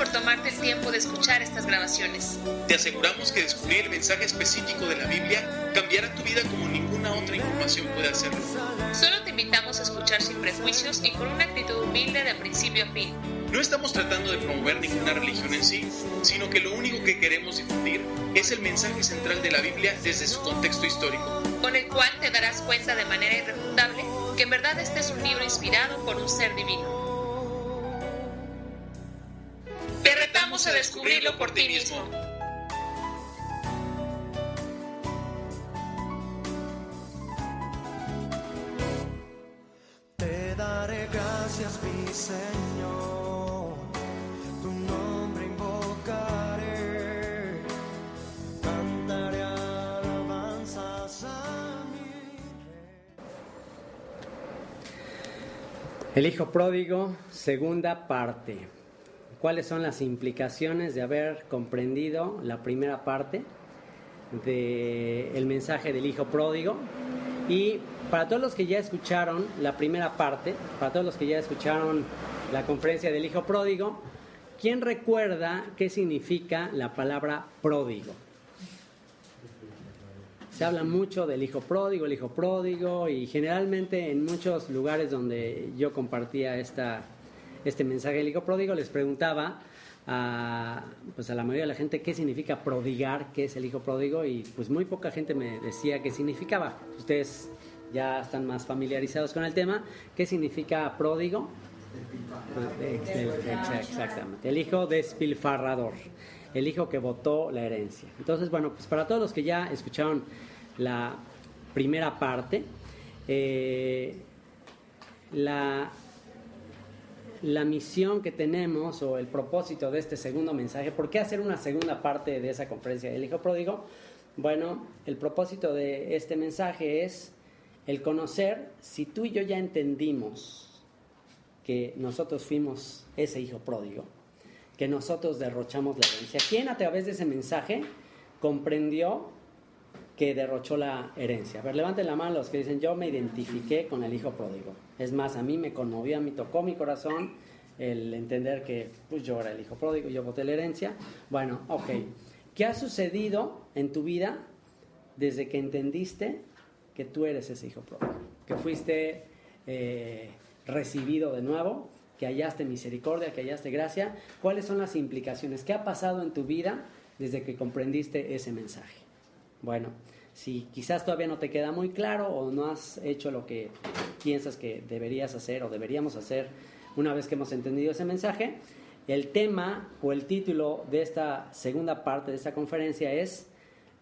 por tomarte el tiempo de escuchar estas grabaciones. Te aseguramos que descubrir el mensaje específico de la Biblia cambiará tu vida como ninguna otra información puede hacerlo. Solo te invitamos a escuchar sin prejuicios y con una actitud humilde de principio a fin. No estamos tratando de promover ninguna religión en sí, sino que lo único que queremos difundir es el mensaje central de la Biblia desde su contexto histórico. Con el cual te darás cuenta de manera irrefutable que en verdad este es un libro inspirado por un ser divino. A descubrirlo por ti mismo. Te daré gracias, mi Señor. Tu nombre invocaré. Cantaré alabanzas a mi El hijo pródigo, segunda parte. ¿Cuáles son las implicaciones de haber comprendido la primera parte del mensaje del hijo pródigo? Y para todos los que ya escucharon la primera parte, para todos los que ya escucharon la conferencia del hijo pródigo, ¿quién recuerda qué significa la palabra pródigo? Se habla mucho del hijo pródigo, el hijo pródigo, y generalmente en muchos lugares donde yo compartía esta, este mensaje del hijo pródigo, les preguntaba a, pues a la mayoría de la gente qué significa prodigar, qué es el hijo pródigo, y pues muy poca gente me decía qué significaba. Ustedes ya están más familiarizados con el tema. ¿Qué significa pródigo? Exactamente. El hijo despilfarrador. El hijo que votó la herencia. Entonces, bueno, pues para todos los que ya escucharon la primera parte, eh, la, la misión que tenemos o el propósito de este segundo mensaje, ¿por qué hacer una segunda parte de esa conferencia del hijo pródigo? Bueno, el propósito de este mensaje es el conocer si tú y yo ya entendimos que nosotros fuimos ese hijo pródigo, que nosotros derrochamos la herencia. ¿Quién a través de ese mensaje comprendió que derrochó la herencia? A ver, levanten la mano los que dicen, yo me identifiqué con el hijo pródigo. Es más, a mí me conmovió, a mí tocó mi corazón el entender que pues, yo era el hijo pródigo, yo voté la herencia. Bueno, ok. ¿Qué ha sucedido en tu vida desde que entendiste que tú eres ese hijo pródigo? Que fuiste eh, recibido de nuevo, que hallaste misericordia, que hallaste gracia. ¿Cuáles son las implicaciones? ¿Qué ha pasado en tu vida desde que comprendiste ese mensaje? Bueno, si quizás todavía no te queda muy claro o no has hecho lo que piensas que deberías hacer o deberíamos hacer una vez que hemos entendido ese mensaje, el tema o el título de esta segunda parte de esta conferencia es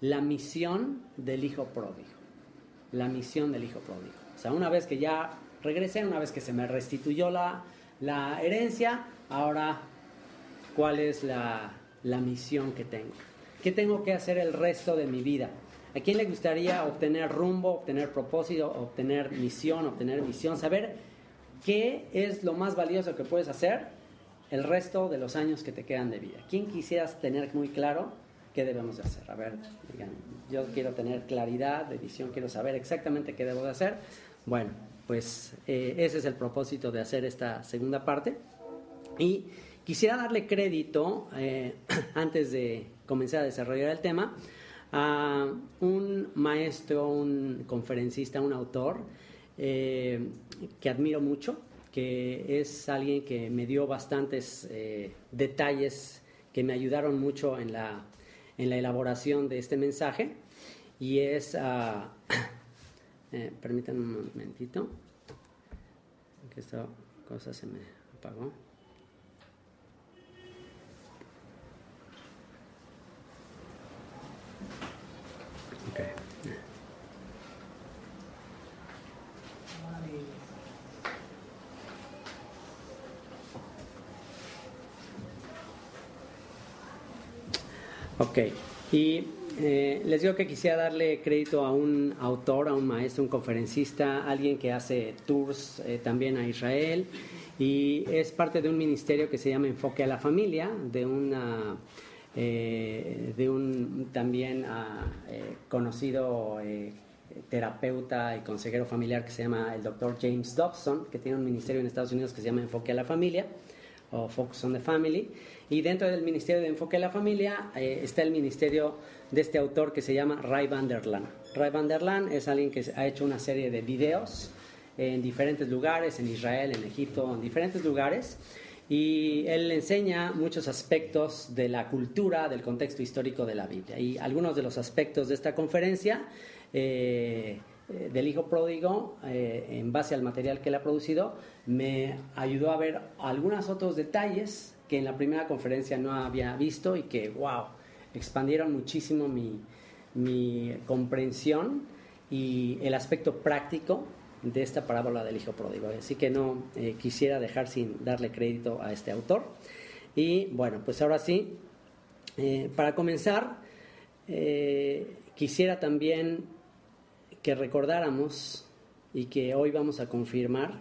La misión del Hijo Pródigo. La misión del Hijo Pródigo. O sea, una vez que ya regresé, una vez que se me restituyó la, la herencia, ahora, ¿cuál es la, la misión que tengo? ¿Qué tengo que hacer el resto de mi vida? ¿A quién le gustaría obtener rumbo, obtener propósito, obtener misión, obtener visión? Saber qué es lo más valioso que puedes hacer el resto de los años que te quedan de vida. ¿Quién quisieras tener muy claro qué debemos de hacer? A ver, digan, yo quiero tener claridad de visión, quiero saber exactamente qué debo de hacer. Bueno, pues eh, ese es el propósito de hacer esta segunda parte. Y quisiera darle crédito, eh, antes de comenzar a desarrollar el tema, a un maestro, un conferencista, un autor eh, que admiro mucho, que es alguien que me dio bastantes eh, detalles que me ayudaron mucho en la, en la elaboración de este mensaje. Y es, permítanme un momentito, que esta cosa se me apagó. Okay. Ok, y eh, les digo que quisiera darle crédito a un autor, a un maestro, un conferencista, alguien que hace tours eh, también a Israel y es parte de un ministerio que se llama Enfoque a la Familia, de una eh, de un también uh, conocido terapeuta y consejero familiar que se llama el doctor James Dobson, que tiene un ministerio en Estados Unidos que se llama Enfoque a la Familia. o Focus on the Family. Y dentro del Ministerio de Enfoque a la Familia eh, está el ministerio de este autor que se llama Ray Van der Laan. Ray Van der Laan es alguien que ha hecho una serie de videos en diferentes lugares, en Israel, en Egipto, en diferentes lugares. Y él enseña muchos aspectos de la cultura, del contexto histórico de la Biblia. Y algunos de los aspectos de esta conferencia eh, del Hijo Pródigo, eh, en base al material que él ha producido, me ayudó a ver algunos otros detalles que en la primera conferencia no había visto y que, wow, expandieron muchísimo mi comprensión y el aspecto práctico de esta parábola del Hijo Pródigo. Así que no eh, quisiera dejar sin darle crédito a este autor. Y bueno, pues ahora sí, eh, para comenzar, eh, quisiera también que recordáramos y que hoy vamos a confirmar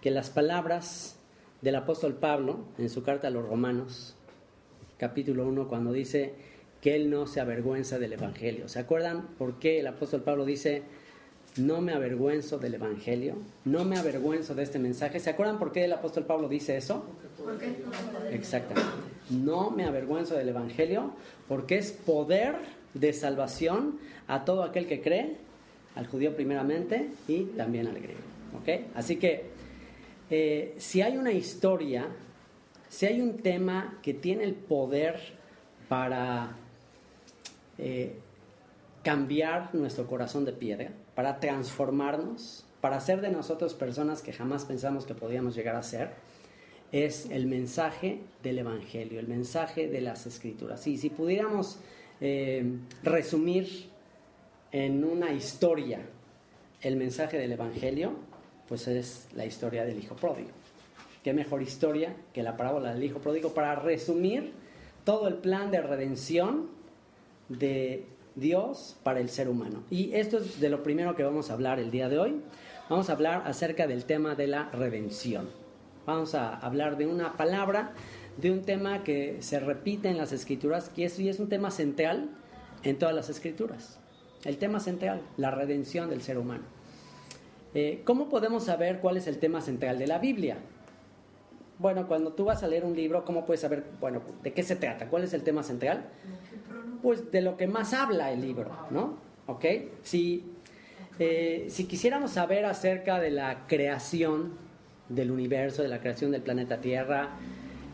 que las palabras del apóstol Pablo en su carta a los romanos, capítulo 1, cuando dice que él no se avergüenza del Evangelio. ¿Se acuerdan por qué el apóstol Pablo dice, no me avergüenzo del Evangelio, no me avergüenzo de este mensaje? ¿Se acuerdan por qué el apóstol Pablo dice eso? Exactamente. No me avergüenzo del Evangelio porque es poder de salvación a todo aquel que cree, al judío primeramente y también al griego. ¿Ok? Así que eh, si hay una historia, si hay un tema que tiene el poder para eh, cambiar nuestro corazón de piedra, para transformarnos, para hacer de nosotros personas que jamás pensamos que podíamos llegar a ser, es el mensaje del Evangelio, el mensaje de las Escrituras. Y si pudiéramos eh, resumir en una historia el mensaje del Evangelio, pues es la historia del Hijo Pródigo. ¿Qué mejor historia que la parábola del Hijo Pródigo para resumir todo el plan de redención de Dios para el ser humano? Y esto es de lo primero que vamos a hablar el día de hoy. Vamos a hablar acerca del tema de la redención. Vamos a hablar de una palabra, de un tema que se repite en las escrituras, que es, y es un tema central en todas las escrituras. El tema central, la redención del ser humano. Eh, ¿Cómo podemos saber cuál es el tema central de la Biblia? Bueno, cuando tú vas a leer un libro, ¿cómo puedes saber, bueno, de qué se trata? ¿Cuál es el tema central? Pues de lo que más habla el libro, ¿no? ¿Ok? Si, eh, si quisiéramos saber acerca de la creación del universo, de la creación del planeta Tierra,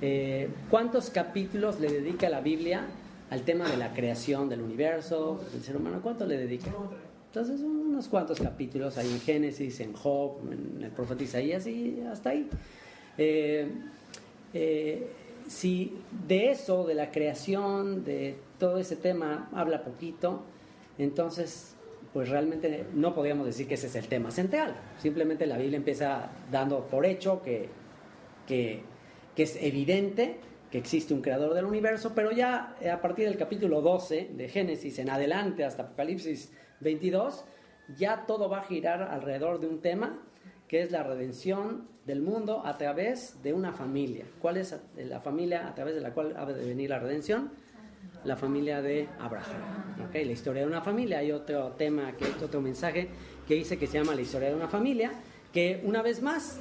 eh, ¿cuántos capítulos le dedica la Biblia al tema de la creación del universo, del ser humano? ¿Cuánto le dedica? Entonces, unos cuantos capítulos ahí en Génesis, en Job, en el profeta Isaías y hasta ahí. Eh, eh, si de eso, de la creación, de todo ese tema, habla poquito, entonces, pues realmente no podríamos decir que ese es el tema central. Simplemente la Biblia empieza dando por hecho que, que, que es evidente que existe un creador del universo, pero ya a partir del capítulo 12 de Génesis en adelante hasta Apocalipsis 22, ya todo va a girar alrededor de un tema que es la redención del mundo a través de una familia. ¿Cuál es la familia a través de la cual ha de venir la redención? La familia de Abraham. ¿Okay? La historia de una familia. Hay otro tema, que, otro mensaje que dice que se llama la historia de una familia, que una vez más,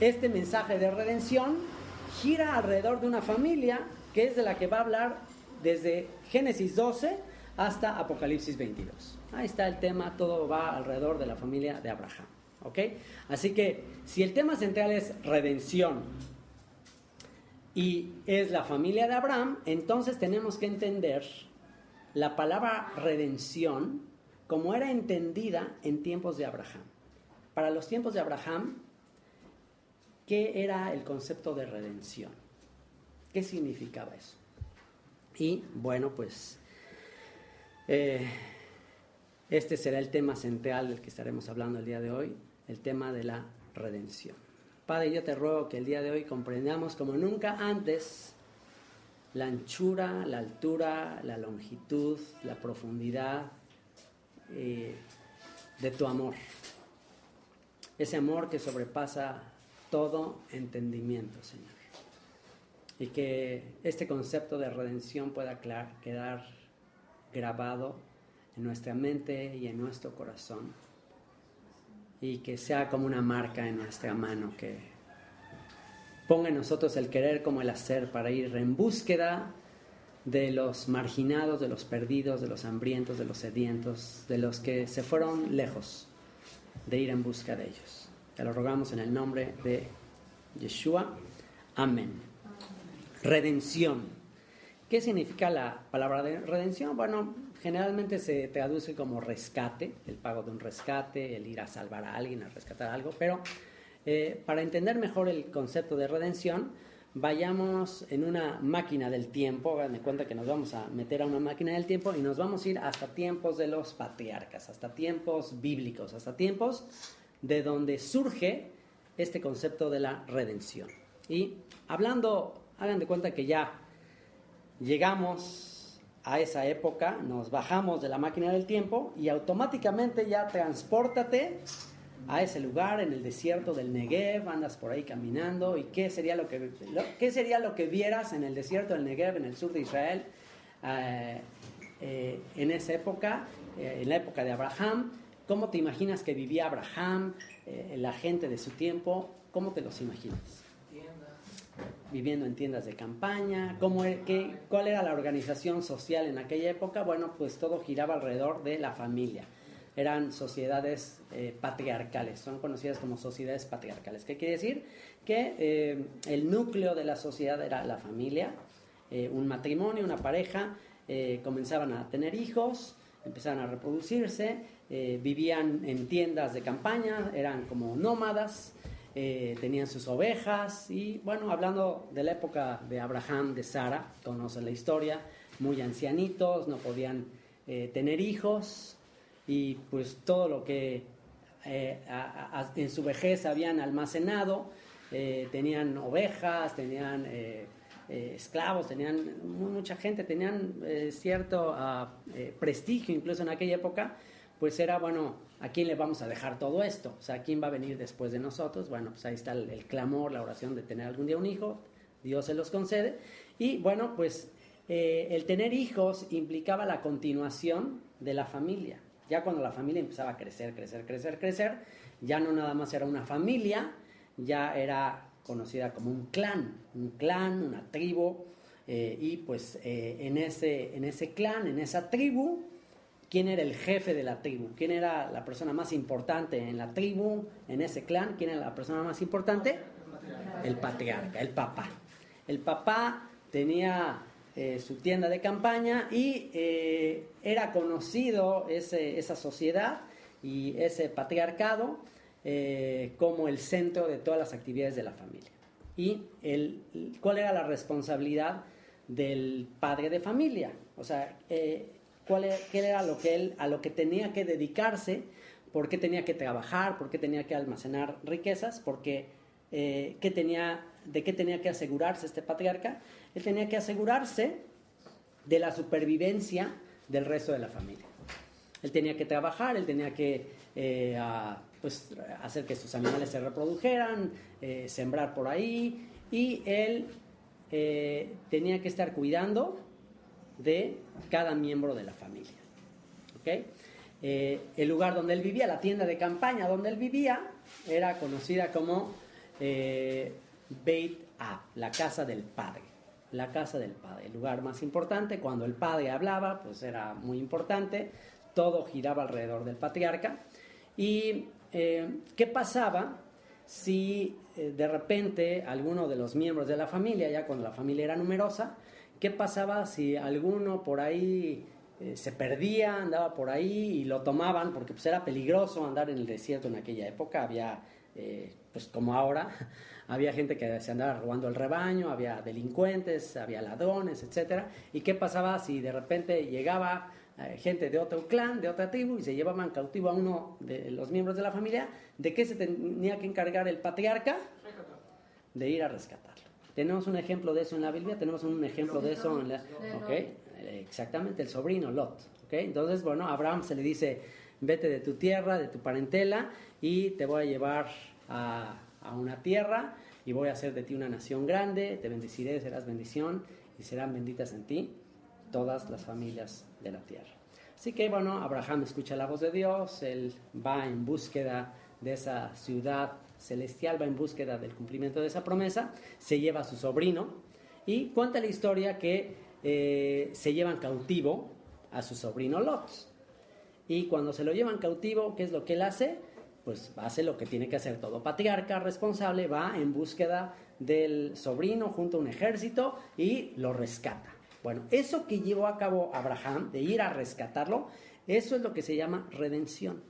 este mensaje de redención gira alrededor de una familia que es de la que va a hablar desde Génesis 12 hasta Apocalipsis 22. Ahí está el tema, todo va alrededor de la familia de Abraham. ¿Ok? Así que si el tema central es redención y es la familia de Abraham, entonces tenemos que entender la palabra redención como era entendida en tiempos de Abraham. Para los tiempos de Abraham, ¿qué era el concepto de redención? ¿Qué significaba eso? Y bueno, pues eh, este será el tema central del que estaremos hablando el día de hoy, el tema de la redención. Padre, yo te ruego que el día de hoy comprendamos como nunca antes la anchura, la altura, la longitud, la profundidad eh, de tu amor. Ese amor que sobrepasa todo entendimiento, Señor. Y que este concepto de redención pueda quedar grabado en nuestra mente y en nuestro corazón y que sea como una marca en nuestra mano que, ponga en nosotros el querer como el hacer para ir en búsqueda de los marginados, de los perdidos, de los hambrientos, de los sedientos, de los que se fueron lejos, de ir en busca de ellos. Te lo rogamos en el nombre de Yeshua. Amén. Redención. ¿Qué significa la palabra de redención? Bueno, generalmente se traduce como rescate, el pago de un rescate, el ir a salvar a alguien, a rescatar algo, pero eh, para entender mejor el concepto de redención, vayamos en una máquina del tiempo, hagan de cuenta que nos vamos a meter a una máquina del tiempo y nos vamos a ir hasta tiempos de los patriarcas, hasta tiempos bíblicos, hasta tiempos de donde surge este concepto de la redención. Y hablando, hagan de cuenta que ya llegamos a esa época, nos bajamos de la máquina del tiempo y automáticamente ya transpórtate a ese lugar en el desierto del Negev, andas por ahí caminando y qué sería lo que, qué sería lo que vieras en el desierto del Negev, en el sur de Israel, eh, eh, en esa época, eh, en la época de Abraham, cómo te imaginas que vivía Abraham, la gente de su tiempo, cómo te los imaginas viviendo en tiendas de campaña, ¿cómo, e, qué, cuál era la organización social en aquella época, bueno, pues todo giraba alrededor de la familia eran sociedades eh, patriarcales, son conocidas como sociedades patriarcales. ¿Qué quiere decir? Que eh, el núcleo de la sociedad era la familia, eh, un matrimonio, una pareja, comenzaban a tener hijos, empezaban a reproducirse, vivían en tiendas de campaña, eran como nómadas, tenían sus ovejas y bueno, hablando de la época de Abraham, de Sara, conocen la historia, muy ancianitos, no podían tener hijos, y pues todo lo que eh, en su vejez habían almacenado, eh, tenían ovejas, tenían eh, esclavos, tenían mucha gente, tenían cierto ah, prestigio incluso en aquella época, pues era, bueno, ¿a quién le vamos a dejar todo esto? O sea, ¿quién va a venir después de nosotros? Bueno, pues ahí está el, clamor, la oración de tener algún día un hijo, Dios se los concede. Y bueno, pues el tener hijos implicaba la continuación de la familia. Ya cuando la familia empezaba a crecer, crecer, crecer, crecer, ya no nada más era una familia, ya era conocida como un clan, un clan, una tribu, eh, y pues eh, en, ese, en ese clan, en esa tribu, ¿quién era el jefe de la tribu? ¿Quién era la persona más importante en la tribu, en ese clan? ¿Quién era la persona más importante? El patriarca, el papá. El papá tenía eh, su tienda de campaña y eh, era conocido esa sociedad y ese patriarcado eh, como el centro de todas las actividades de la familia. ¿Y el, cuál era la responsabilidad del padre de familia? O sea, cuál era, qué era lo que él, a lo que tenía que dedicarse, por qué tenía que trabajar, por qué tenía que almacenar riquezas, porque qué tenía, de qué tenía que asegurarse este patriarca él tenía que asegurarse de la supervivencia del resto de la familia. Él tenía que trabajar, él tenía que eh, pues, hacer que sus animales se reprodujeran, eh, sembrar por ahí, y él eh, tenía que estar cuidando de cada miembro de la familia. el lugar donde él vivía, la tienda de campaña donde él vivía, era conocida como Beit Ab, la casa del padre la casa del padre, el lugar más importante. Cuando el padre hablaba, pues era muy importante, todo giraba alrededor del patriarca. ¿Y eh, qué pasaba si eh, de repente alguno de los miembros de la familia, ya cuando la familia era numerosa, qué pasaba si alguno por ahí eh, se perdía, andaba por ahí y lo tomaban, porque pues era peligroso andar en el desierto en aquella época, había, pues como ahora, había gente que se andaba robando el rebaño, había delincuentes, había ladrones, etc. ¿Y qué pasaba si de repente llegaba eh, gente de otro clan, de otra tribu, y se llevaban cautivo a uno de los miembros de la familia? ¿De qué se tenía que encargar el patriarca? De ir a rescatarlo. Tenemos un ejemplo de eso en la Biblia, tenemos un ejemplo de eso en la... Okay. Exactamente, el sobrino Lot. Okay. Entonces, bueno, a Abraham se le dice, vete de tu tierra, de tu parentela, y te voy a llevar a a una tierra y voy a hacer de ti una nación grande, te bendeciré, serás bendición y serán benditas en ti todas las familias de la tierra. Así que bueno, Abraham escucha la voz de Dios, él va en búsqueda de esa ciudad celestial va en búsqueda del cumplimiento de esa promesa, se lleva a su sobrino y cuenta la historia que eh, se llevan cautivo a su sobrino Lot. Y cuando se lo llevan cautivo, ¿qué es lo que él hace? Pues hace lo que tiene que hacer todo patriarca responsable, va en búsqueda del sobrino junto a un ejército y lo rescata. Bueno, eso que llevó a cabo Abraham, de ir a rescatarlo, eso es lo que se llama redención.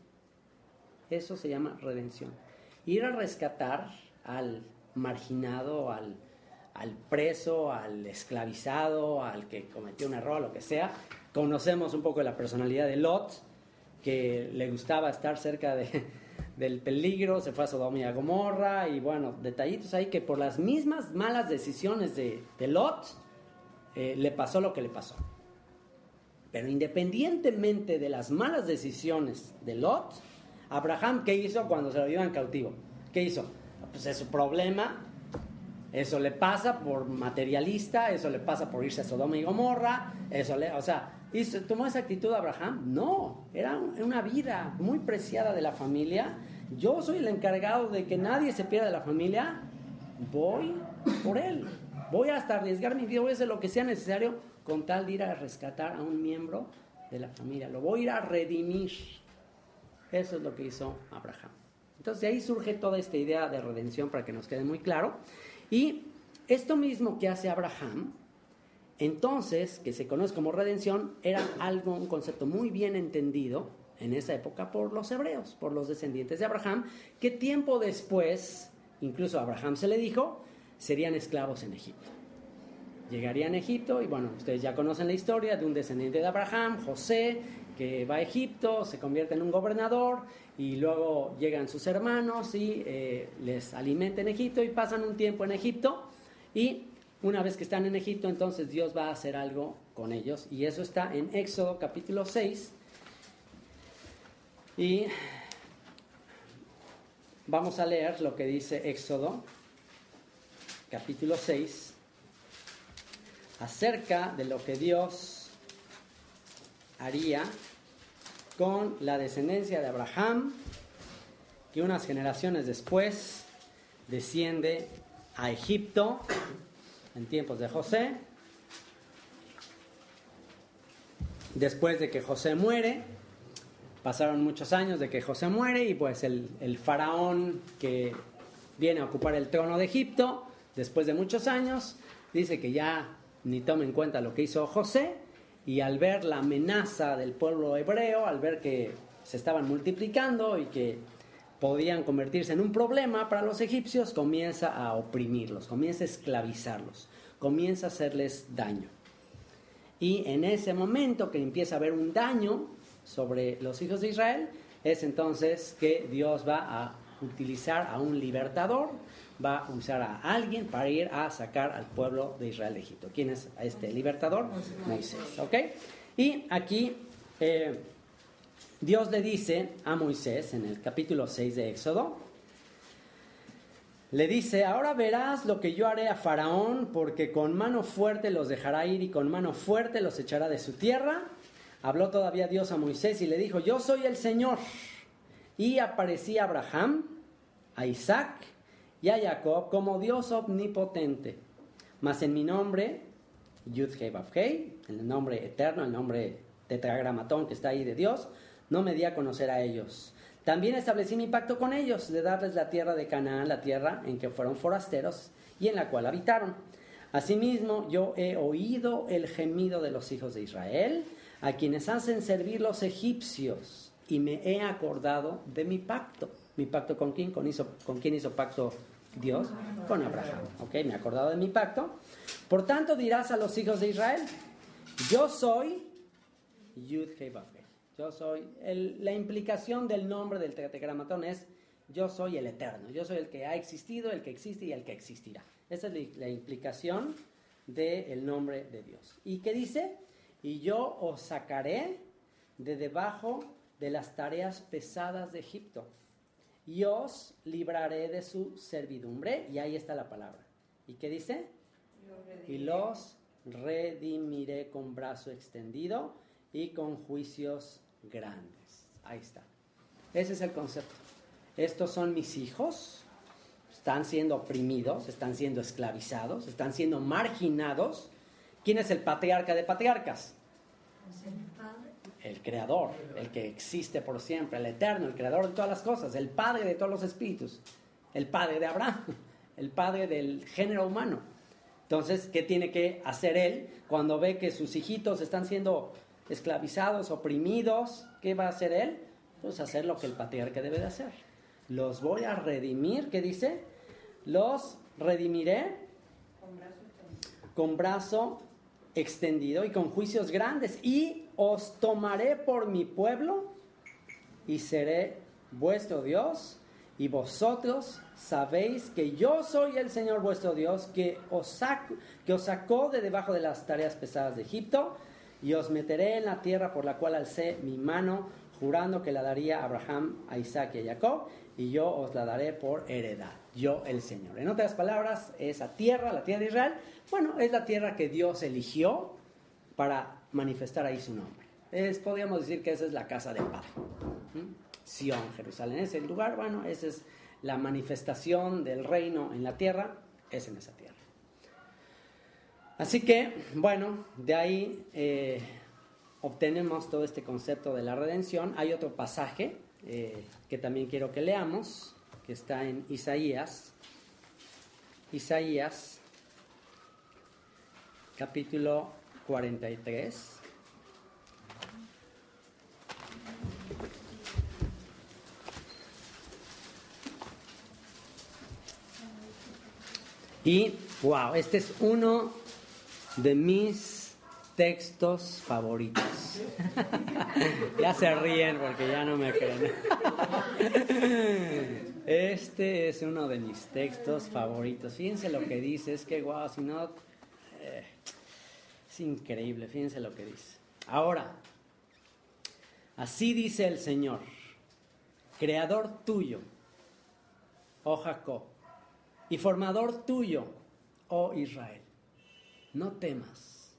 Eso se llama redención. Ir a rescatar al marginado, al, al preso, al esclavizado, al que cometió un error, lo que sea. Conocemos un poco de la personalidad de Lot, que le gustaba estar cerca de, del peligro, se fue a Sodoma y a Gomorra, y bueno, detallitos ahí que por las mismas malas decisiones de, de Lot, eh, le pasó lo que le pasó. Pero independientemente de las malas decisiones de Lot, Abraham, ¿qué hizo cuando se lo llevan cautivo? ¿Qué hizo? Pues es su problema, eso le pasa por materialista, eso le pasa por irse a Sodoma y Gomorra, eso le, o sea, ¿hizo, ¿tomó esa actitud Abraham? No, era una vida muy preciada de la familia. Yo soy el encargado de que nadie se pierda de la familia, voy por él. Voy hasta arriesgar mi vida, voy a hacer lo que sea necesario con tal de ir a rescatar a un miembro de la familia. Lo voy a ir a redimir. Eso es lo que hizo Abraham. Entonces de ahí surge toda esta idea de redención para que nos quede muy claro. Y esto mismo que hace Abraham, entonces, que se conoce como redención, era algo, un concepto muy bien entendido en esa época por los hebreos, por los descendientes de Abraham, que tiempo después, incluso a Abraham se le dijo, serían esclavos en Egipto. Llegarían a Egipto y bueno, ustedes ya conocen la historia de un descendiente de Abraham, José, que va a Egipto, se convierte en un gobernador y luego llegan sus hermanos y eh, les alimenta en Egipto y pasan un tiempo en Egipto y una vez que están en Egipto entonces Dios va a hacer algo con ellos y eso está en Éxodo capítulo 6 y vamos a leer lo que dice Éxodo capítulo 6, acerca de lo que Dios haría con la descendencia de Abraham, que unas generaciones después desciende a Egipto en tiempos de José. Después de que José muere, pasaron muchos años de que José muere y pues el, el faraón que viene a ocupar el trono de Egipto después de muchos años, dice que ya ni toma en cuenta lo que hizo José y al ver la amenaza del pueblo hebreo, al ver que se estaban multiplicando y que podían convertirse en un problema para los egipcios, comienza a oprimirlos, comienza a esclavizarlos, comienza a hacerles daño. Y en ese momento que empieza a haber un daño sobre los hijos de Israel, es entonces que Dios va a utilizar a un libertador va a usar a alguien para ir a sacar al pueblo de Israel de Egipto. ¿Quién es este libertador? Moisés. ¿Ok? Y aquí eh, Dios le dice a Moisés en el capítulo 6 de Éxodo, le dice, ahora verás lo que yo haré a Faraón, porque con mano fuerte los dejará ir y con mano fuerte los echará de su tierra. Habló todavía Dios a Moisés y le dijo, yo soy el Señor. Y aparecía Abraham, a Isaac y a Jacob como Dios omnipotente. Mas en mi nombre, Yud Hei el nombre eterno, el nombre tetragramatón que está ahí de Dios, no me di a conocer a ellos. También establecí mi pacto con ellos de darles la tierra de Canaán, la tierra en que fueron forasteros y en la cual habitaron. Asimismo, yo he oído el gemido de los hijos de Israel, a quienes hacen servir los egipcios, y me he acordado de mi pacto mi pacto con quién, con, hizo, con quién hizo pacto Dios, con Abraham. ¿Ok? Me he acordado de mi pacto. Por tanto dirás a los hijos de Israel, yo soy Yud Yo soy, la implicación del nombre del tetragramatón es yo soy el eterno, yo soy el que ha existido, el que existe y el que existirá. Esa es la, implicación del nombre de Dios. ¿Y qué dice? Y yo os sacaré de debajo de las tareas pesadas de Egipto y os libraré de su servidumbre. Y ahí está la palabra. ¿Y qué dice? Y los redimiré con brazo extendido y con juicios grandes. Ahí está. Ese es el concepto. Estos son mis hijos, están siendo oprimidos, están siendo esclavizados, están siendo marginados. ¿Quién es el patriarca de patriarcas? El creador, el que existe por siempre, el eterno, el creador de todas las cosas, el padre de todos los espíritus, el padre de Abraham, el padre del género humano. Entonces, ¿qué tiene que hacer él cuando ve que sus hijitos están siendo esclavizados, oprimidos? ¿Qué va a hacer él? Pues hacer lo que el patriarca debe de hacer. Los voy a redimir, ¿qué dice? Los redimiré con brazo extendido y con juicios grandes y os tomaré por mi pueblo y seré vuestro Dios y vosotros sabéis que yo soy el Señor vuestro Dios que os, saco, que os sacó de debajo de las tareas pesadas de Egipto y os meteré en la tierra por la cual alcé mi mano jurando que la daría a Abraham, a Isaac y a Jacob y yo os la daré por heredad, yo el Señor. En otras palabras, esa tierra, la tierra de Israel, bueno, es la tierra que Dios eligió para manifestar ahí su nombre. Es, podríamos decir que esa es la casa del Padre. Sion, Jerusalén, es el lugar, bueno, esa es la manifestación del reino en la tierra, es en esa tierra. Así que, bueno, de ahí eh, obtenemos todo este concepto de la redención. Hay otro pasaje eh, que también quiero que leamos, que está en Isaías. Isaías, capítulo 43. Y, wow, este es uno de mis textos favoritos. ya se ríen porque ya no me creen. este es uno de mis textos favoritos. Fíjense lo que dice, es que, wow, si no... Eh, es increíble, fíjense lo que dice. Ahora, así dice el Señor, creador tuyo, oh Jacob y formador tuyo, oh Israel. No temas,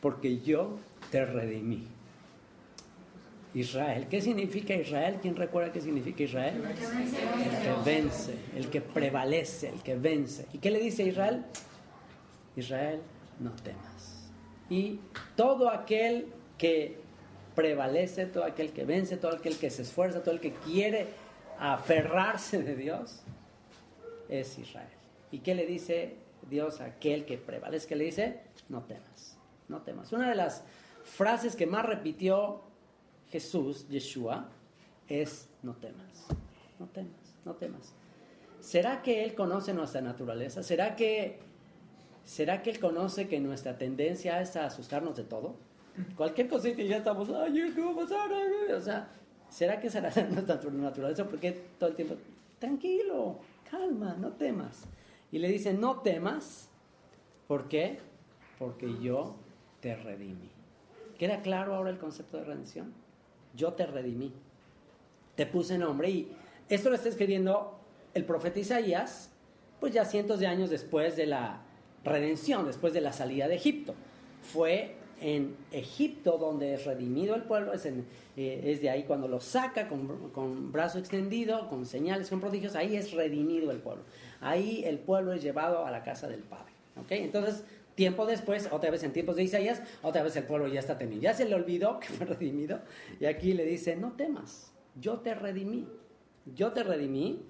porque yo te redimí. Israel, ¿qué significa Israel? ¿Quién recuerda qué significa Israel? El que vence, el que prevalece, el que vence. ¿Y qué le dice Israel? Israel, no temas. Y todo aquel que prevalece, todo aquel que vence, todo aquel que se esfuerza, todo el que quiere aferrarse de Dios, es Israel. ¿Y qué le dice Dios a aquel que prevalece? ¿Qué le dice? No temas, no temas. Una de las frases que más repitió Jesús, Yeshua, es no temas, no temas, no temas. ¿Será que Él conoce nuestra naturaleza? ¿Será que, ¿Será que Él conoce que nuestra tendencia es a asustarnos de todo? Cualquier cosita y ya estamos, ay, ¿qué va a pasar? O sea, ¿será que será nuestra naturaleza? Porque todo el tiempo, tranquilo, calma, no temas. Y le dice, no temas, ¿por qué? Porque yo te redimí. ¿Queda claro ahora el concepto de redención? Yo te redimí, te puse nombre y esto lo está escribiendo el profeta Isaías, pues ya cientos de años después de la redención, después de la salida de Egipto. Fue en Egipto donde es redimido el pueblo, es, eh, de ahí cuando lo saca con, brazo extendido, con señales, con prodigios, ahí es redimido el pueblo. Ahí el pueblo es llevado a la casa del Padre. ¿okay? Entonces, tiempo después, otra vez en tiempos de Isaías, otra vez el pueblo ya está temido. Ya se le olvidó que fue redimido y aquí le dice, no temas, yo te redimí, yo te redimí,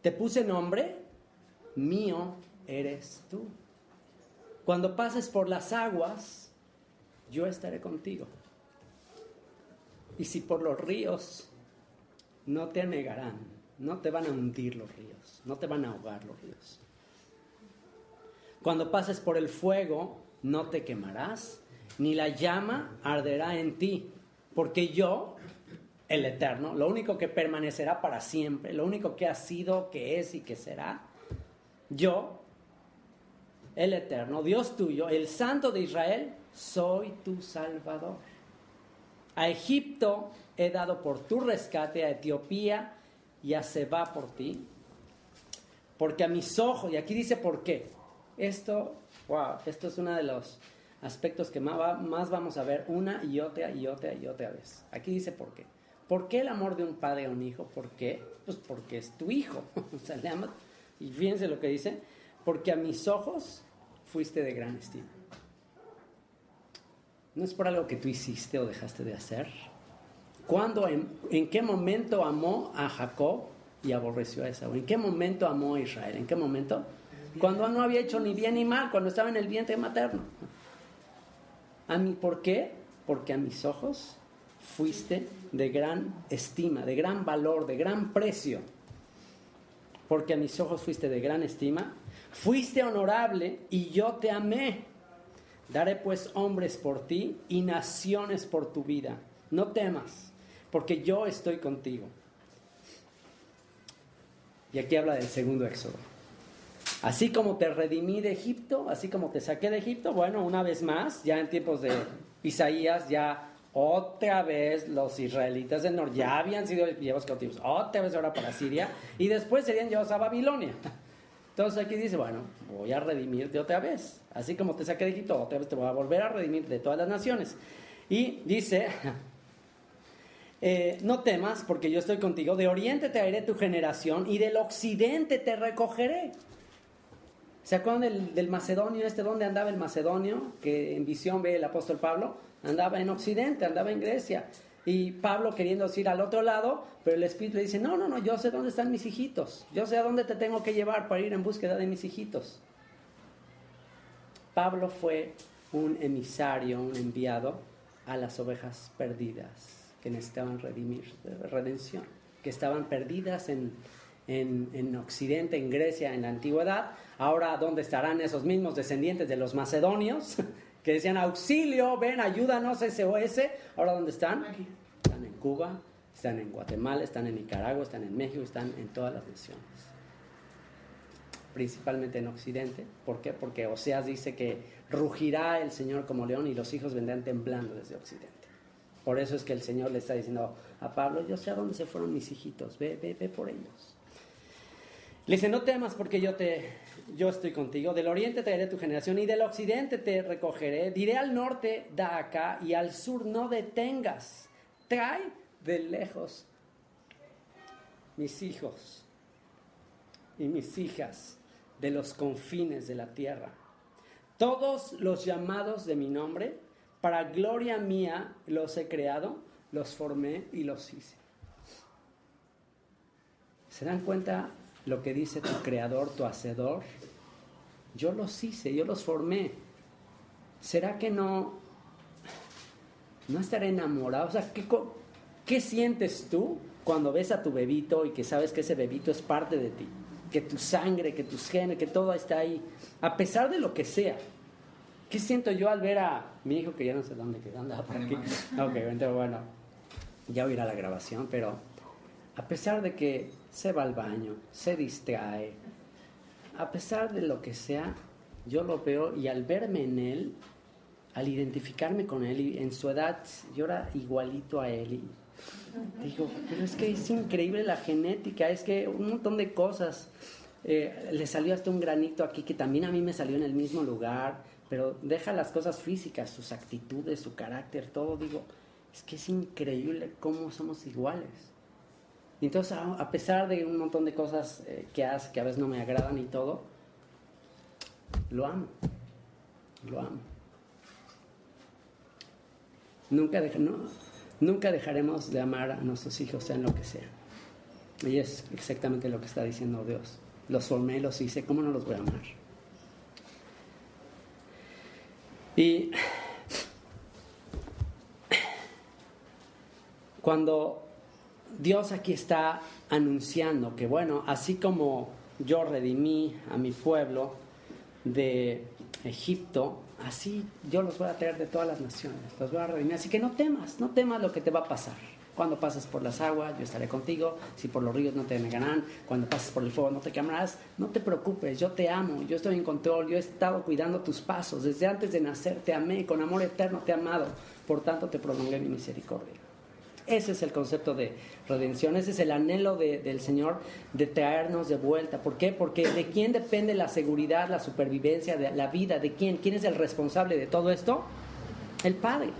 te puse nombre, mío eres tú. Cuando pases por las aguas, yo estaré contigo. Y si por los ríos, no te anegarán, no te van a hundir los ríos, no te van a ahogar los ríos. Cuando pases por el fuego, no te quemarás, ni la llama arderá en ti, porque yo, el Eterno, lo único que permanecerá para siempre, lo único que ha sido, que es y que será, yo, el Eterno, Dios tuyo, el Santo de Israel, soy tu Salvador. A Egipto he dado por tu rescate, a Etiopía y a Seba por ti. Porque a mis ojos, y aquí dice por qué. Esto, wow, esto es uno de los aspectos que más, más vamos a ver una y otra y otra y otra vez. Aquí dice por qué. ¿Por qué el amor de un padre a un hijo? ¿Por qué? Pues porque es tu hijo. O sea, le ama. Y fíjense lo que dice, porque a mis ojos fuiste de gran estima. No es por algo que tú hiciste o dejaste de hacer. ¿Cuándo, en, qué momento amó a Jacob y aborreció a Esaú? ¿En qué momento amó a Israel? ¿En qué momento? Cuando no había hecho ni bien ni mal, cuando estaba en el vientre materno. ¿A mí por qué? Porque a mis ojos fuiste de gran estima, de gran valor, de gran precio. Porque a mis ojos fuiste de gran estima. Fuiste honorable y yo te amé. Daré pues hombres por ti y naciones por tu vida. No temas, porque yo estoy contigo. Y aquí habla del segundo éxodo. Así como te redimí de Egipto, así como te saqué de Egipto, bueno, una vez más, ya en tiempos de Isaías, ya otra vez los israelitas del norte ya habían sido llevados cautivos, otra vez ahora para Siria, y después serían llevados a Babilonia. Entonces aquí dice, bueno, voy a redimirte otra vez. Así como te saqué de Egipto, otra vez te voy a volver a redimir de todas las naciones. Y dice, eh, no temas porque yo estoy contigo, de oriente te traeré tu generación y del occidente te recogeré. ¿Se acuerdan del, del macedonio este? ¿Dónde andaba el macedonio? Que en visión ve el apóstol Pablo. Andaba en occidente, andaba en Grecia. Y Pablo queriendo ir al otro lado, pero el Espíritu le dice, no, no, no, yo sé dónde están mis hijitos. Yo sé a dónde te tengo que llevar para ir en búsqueda de mis hijitos. Pablo fue un emisario, un enviado a las ovejas perdidas que necesitaban redimir, redención, que estaban perdidas en, en, en, Occidente, en Grecia, en la antigüedad. Ahora, ¿dónde estarán esos mismos descendientes de los macedonios? que decían, auxilio, ven, ayúdanos, SOS. Ahora, ¿dónde están? Aquí. Están en Cuba, están en Guatemala, están en Nicaragua, están en México, están en todas las naciones. Principalmente en Occidente. ¿Por qué? Porque Oseas dice que rugirá el Señor como león y los hijos vendrán temblando desde Occidente. Por eso es que el Señor le está diciendo a Pablo, yo sé a dónde se fueron mis hijitos, ve, ve, ve por ellos. Le dice, no temas porque yo, te, yo estoy contigo. Del oriente traeré tu generación y del occidente te recogeré. Diré al norte, da acá, y al sur no detengas. Trae de lejos mis hijos y mis hijas de los confines de la tierra. Todos los llamados de mi nombre, para gloria mía los he creado, los formé y los hice. ¿Se dan cuenta lo que dice tu creador, tu hacedor? Yo los hice, yo los formé. ¿Será que no, no estaré enamorado? O sea, ¿qué, ¿qué sientes tú cuando ves a tu bebito y que sabes que ese bebito es parte de ti? Que tu sangre, que tus genes, que todo está ahí. A pesar de lo que sea. ¿Qué siento yo al ver a mi hijo que ya no sé dónde queda? Andaba por aquí. Ok, entonces bueno, ya voy a ir a la grabación, pero a pesar de que se va al baño, se distrae, a pesar de lo que sea, yo lo veo y al verme en él, al identificarme con él, y en su edad yo era igualito a él. Y digo, pero es que es increíble la genética, es que un montón de cosas. Eh, le salió hasta un granito aquí que también a mí me salió en el mismo lugar, pero deja las cosas físicas, sus actitudes, su carácter, todo. Digo, es que es increíble cómo somos iguales. Y entonces, a pesar de un montón de cosas eh, que hace que a veces no me agradan y todo, lo amo. Lo amo. Nunca, no, nunca dejaremos de amar a nuestros hijos, sean lo que sea. Y es exactamente lo que está diciendo Dios. Los formé, los hice, ¿cómo no los voy a amar? Y cuando Dios aquí está anunciando que, bueno, así como yo redimí a mi pueblo de Egipto, así yo los voy a traer de todas las naciones, los voy a redimir. Así que no temas, no temas lo que te va a pasar. Cuando pases por las aguas, yo estaré contigo. Si por los ríos no te negarán. Cuando pases por el fuego, no te quemarás. No te preocupes, yo te amo. Yo estoy en control. Yo he estado cuidando tus pasos. Desde antes de nacer te amé. Con amor eterno te he amado. Por tanto, te prolongué mi misericordia. Ese es el concepto de redención, ese es el anhelo de, del Señor de traernos de vuelta. ¿Por qué? Porque de quién depende la seguridad, la supervivencia, la vida, de quién, quién es el responsable de todo esto? El Padre.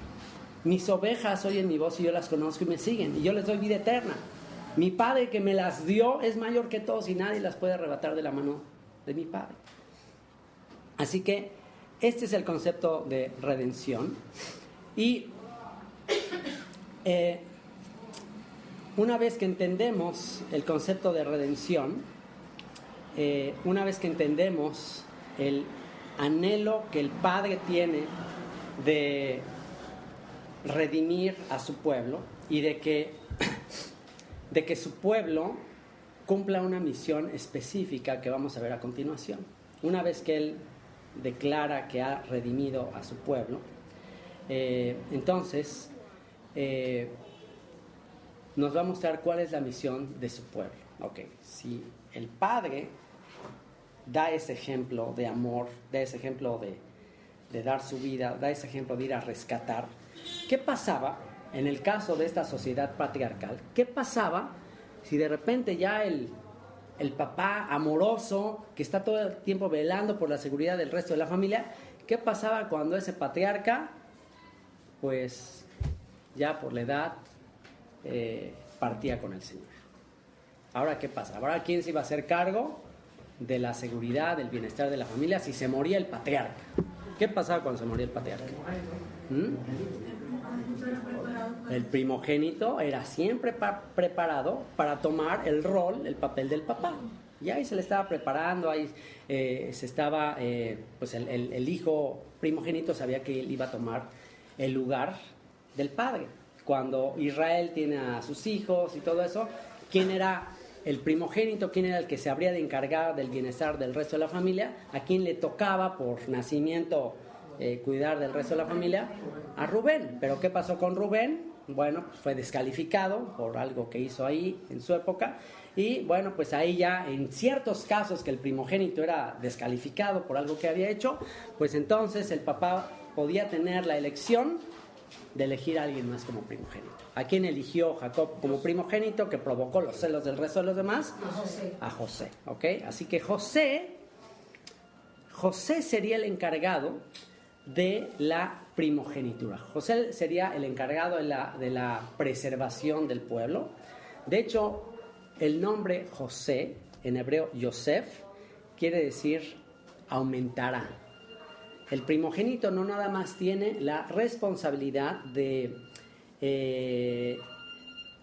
mis ovejas oyen mi voz y yo las conozco y me siguen, y yo les doy vida eterna. Mi Padre que me las dio es mayor que todos y nadie las puede arrebatar de la mano de mi Padre. Así que este es el concepto de redención. Y eh, una vez que entendemos el concepto de redención, eh, una vez que entendemos el anhelo que el Padre tiene de redimir a su pueblo y de que, de que su pueblo cumpla una misión específica que vamos a ver a continuación. Una vez que Él declara que ha redimido a su pueblo, eh, entonces eh, nos va a mostrar cuál es la misión de su pueblo. Ok, si el Padre da ese ejemplo de amor, da ese ejemplo de, de dar su vida, da ese ejemplo de ir a rescatar, ¿qué pasaba en el caso de esta sociedad patriarcal? ¿Qué pasaba si de repente ya el, el papá amoroso, que está todo el tiempo velando por la seguridad del resto de la familia, ¿qué pasaba cuando ese patriarca, pues ya por la edad, eh, partía con el Señor? Ahora, ¿qué pasa? Ahora, ¿quién se iba a hacer cargo de la seguridad, del bienestar de la familia si se moría el patriarca? ¿Qué pasaba cuando se moría el patriarca? ¿Mm? El primogénito era siempre pa- preparado para tomar el rol, el papel del papá. Y ahí se le estaba preparando, ahí eh, se estaba, eh, pues el, el- el hijo primogénito sabía que él iba a tomar el lugar del padre. Cuando Israel tiene a sus hijos y todo eso, ¿quién era el primogénito? ¿Quién era el que se habría de encargar del bienestar del resto de la familia? ¿A quién le tocaba por nacimiento eh, cuidar del resto de la familia? A Rubén. ¿Pero qué pasó con Rubén? Bueno, pues fue descalificado por algo que hizo ahí en su época. Y bueno, pues ahí ya en ciertos casos que el primogénito era descalificado por algo que había hecho, pues entonces el papá podía tener la elección de elegir a alguien más como primogénito. ¿A quién eligió Jacob como primogénito que provocó los celos del resto de los demás? A José, ¿ok? Así que José, José sería el encargado de la primogenitura. José sería el encargado de la, de la preservación del pueblo. De hecho, el nombre José, en hebreo Yosef, quiere decir aumentará. El primogénito no nada más tiene la responsabilidad de, eh,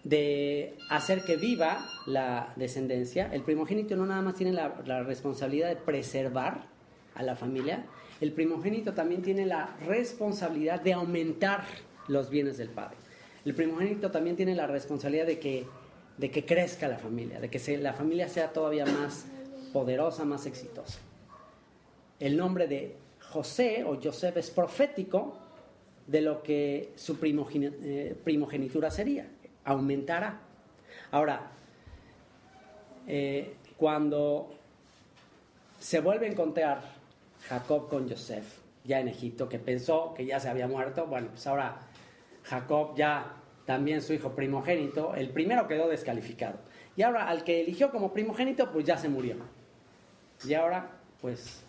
de hacer que viva la descendencia. El primogénito no nada más tiene la, la responsabilidad de preservar a la familia. El primogénito también tiene la responsabilidad de aumentar los bienes del padre. El primogénito también tiene la responsabilidad de que, de que crezca la familia, de que se- la familia sea todavía más poderosa, más exitosa. El nombre de José o Joseph es profético de lo que su eh, primogenitura sería, aumentará. Ahora, eh, cuando se vuelve a encontrar Jacob con Joseph, ya en Egipto, que pensó que ya se había muerto, bueno, pues ahora Jacob ya también su hijo primogénito, el primero quedó descalificado. Y ahora al que eligió como primogénito, pues ya se murió. Y ahora, pues,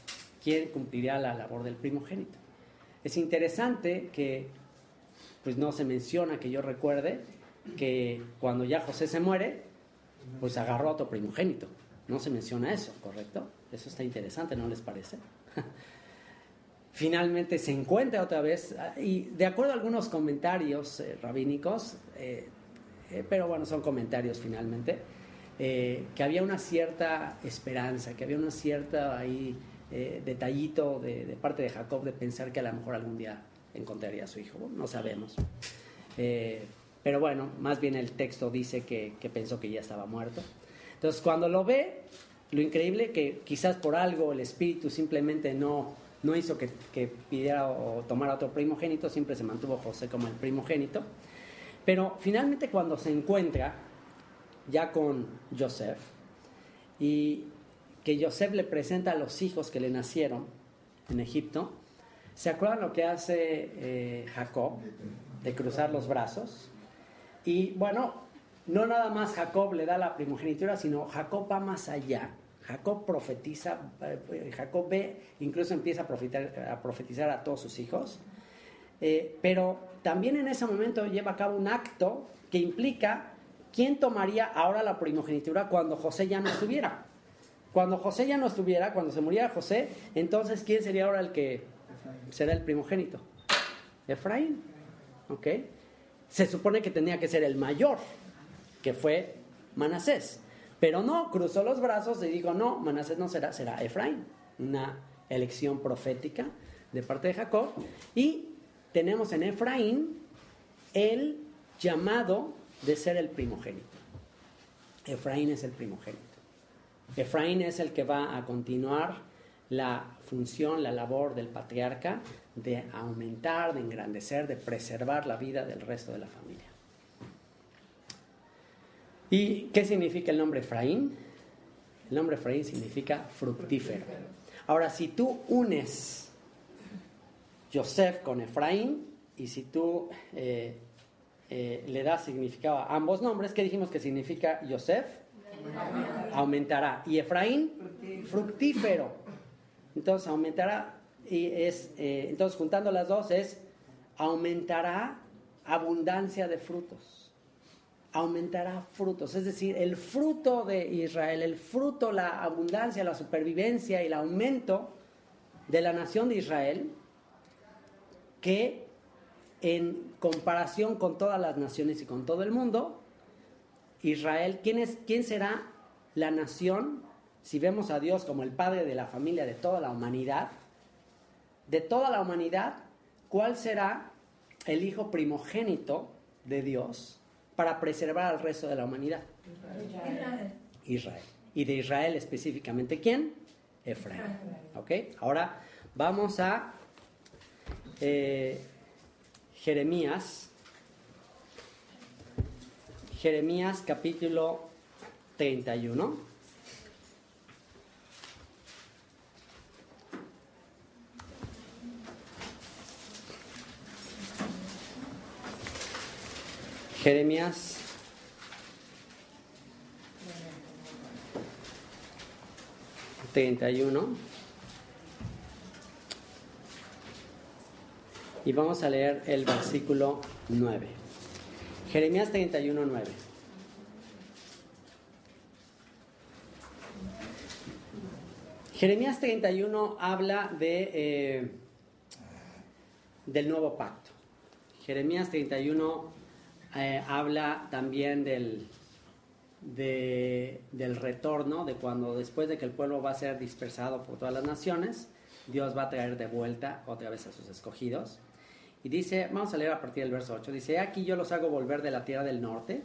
¿quién cumplirá la labor del primogénito? Es interesante que, pues no se menciona, que yo recuerde, que cuando ya José se muere, pues agarró a otro primogénito. No se menciona eso, ¿correcto? Eso está interesante, ¿no les parece? Finalmente se encuentra otra vez, ah, y de acuerdo a algunos comentarios eh, rabínicos, eh, eh, pero bueno, son comentarios finalmente, que había una cierta esperanza, que había una cierta ahí eh, detallito de, parte de Jacob de pensar que a lo mejor algún día encontraría a su hijo. No sabemos. Eh, pero bueno, más bien el texto dice que, que pensó que ya estaba muerto. Entonces, cuando lo ve, lo increíble que quizás por algo el espíritu simplemente no, no hizo que, que pidiera o tomara otro primogénito, siempre se mantuvo José como el primogénito. Pero finalmente cuando se encuentra ya con Joseph y que Joseph le presenta a los hijos que le nacieron en Egipto, ¿se acuerdan lo que hace eh, Jacob de cruzar los brazos? Y bueno, no nada más Jacob le da la primogenitura, sino Jacob va más allá. Jacob profetiza, eh, Jacob ve, incluso empieza a profetizar, a profetizar a todos sus hijos. eh, pero también en ese momento lleva a cabo un acto que implica quién tomaría ahora la primogenitura cuando José ya no estuviera. Cuando José ya no estuviera, cuando se muriera José, entonces ¿quién sería ahora el que será el primogénito? Efraín. ¿Ok? Se supone que tenía que ser el mayor, que fue Manasés. Pero no, cruzó los brazos y dijo, no, Manasés no será, será Efraín. Una elección profética de parte de Jacob. Y tenemos en Efraín el llamado de ser el primogénito. Efraín es el primogénito. Efraín es el que va a continuar la función, la labor del patriarca de aumentar, de engrandecer, de preservar la vida del resto de la familia. ¿Y qué significa el nombre Efraín? El nombre Efraín significa fructífero. Ahora, si tú unes Joseph con Efraín y si tú eh, eh, le das significado a ambos nombres, ¿qué dijimos que significa Joseph? Aumentará. Y Efraín, fructífero. Entonces aumentará y es, eh, entonces juntando las dos es aumentará abundancia de frutos. Aumentará frutos, es decir, el fruto de Israel, el fruto, la abundancia, la supervivencia y el aumento de la nación de Israel, que en comparación con todas las naciones y con todo el mundo, Israel, ¿quién, es, quién será la nación si vemos a Dios como el padre de la familia de toda la humanidad? de toda la humanidad, ¿cuál será el hijo primogénito de Dios para preservar al resto de la humanidad? Israel. Israel. Y de Israel específicamente, ¿quién? Efraín. ¿Ok? Ahora vamos a eh, Jeremías. Jeremías capítulo 31. Jeremías treinta y uno y vamos a leer el versículo 9. Jeremías 31, 9. Jeremías 31 habla de, eh, del nuevo pacto. Jeremías 31 eh, habla también del, del retorno, de cuando después de que el pueblo va a ser dispersado por todas las naciones, Dios va a traer de vuelta otra vez a sus escogidos. Y dice, vamos a leer a partir del verso 8, dice, aquí yo los hago volver de la tierra del norte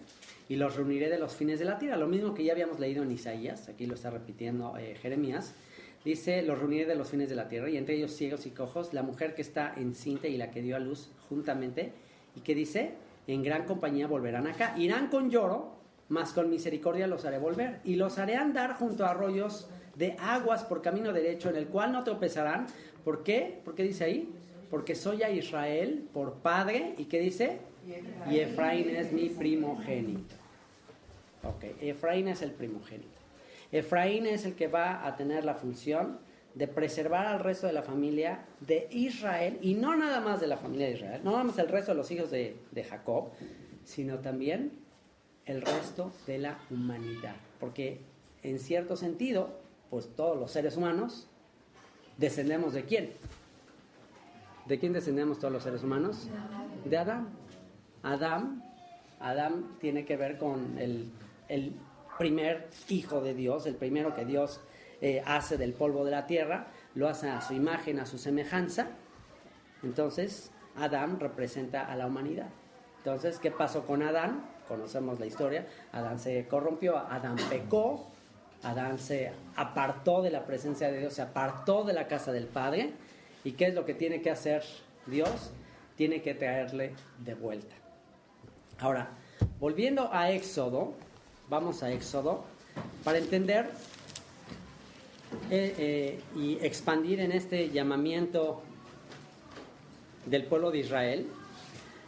y los reuniré de los fines de la tierra. Lo mismo que ya habíamos leído en Isaías, aquí lo está repitiendo eh, Jeremías. Dice, los reuniré de los fines de la tierra y entre ellos ciegos y cojos, la mujer que está encinta y la que dio a luz juntamente. ¿Y que dice? en gran compañía volverán acá. Irán con lloro, mas con misericordia los haré volver. Y los haré andar junto a arroyos de aguas por camino derecho, en el cual no tropezarán. ¿Por qué? ¿Por qué dice ahí? Porque soy a Israel por padre. ¿Y qué dice? Y Efraín es mi primogénito. Ok, Efraín es el primogénito. Efraín es el que va a tener la función de preservar al resto de la familia de Israel, y no nada más de la familia de Israel, no nada más el resto de los hijos de, Jacob, sino también el resto de la humanidad. Porque en cierto sentido, pues todos los seres humanos descendemos de quién? ¿De quién descendemos todos los seres humanos? De Adán. Adán, Adán tiene que ver con el, el primer hijo de Dios, el primero que Dios eh, hace del polvo de la tierra, lo hace a su imagen, a su semejanza. Entonces, Adán representa a la humanidad. Entonces, ¿qué pasó con Adán? Conocemos la historia. Adán se corrompió, Adán pecó, Adán se apartó de la presencia de Dios, se apartó de la casa del Padre. ¿Y qué es lo que tiene que hacer Dios? Tiene que traerle de vuelta. Ahora, volviendo a Éxodo, vamos a Éxodo, para entender eh, eh, y expandir en este llamamiento del pueblo de Israel,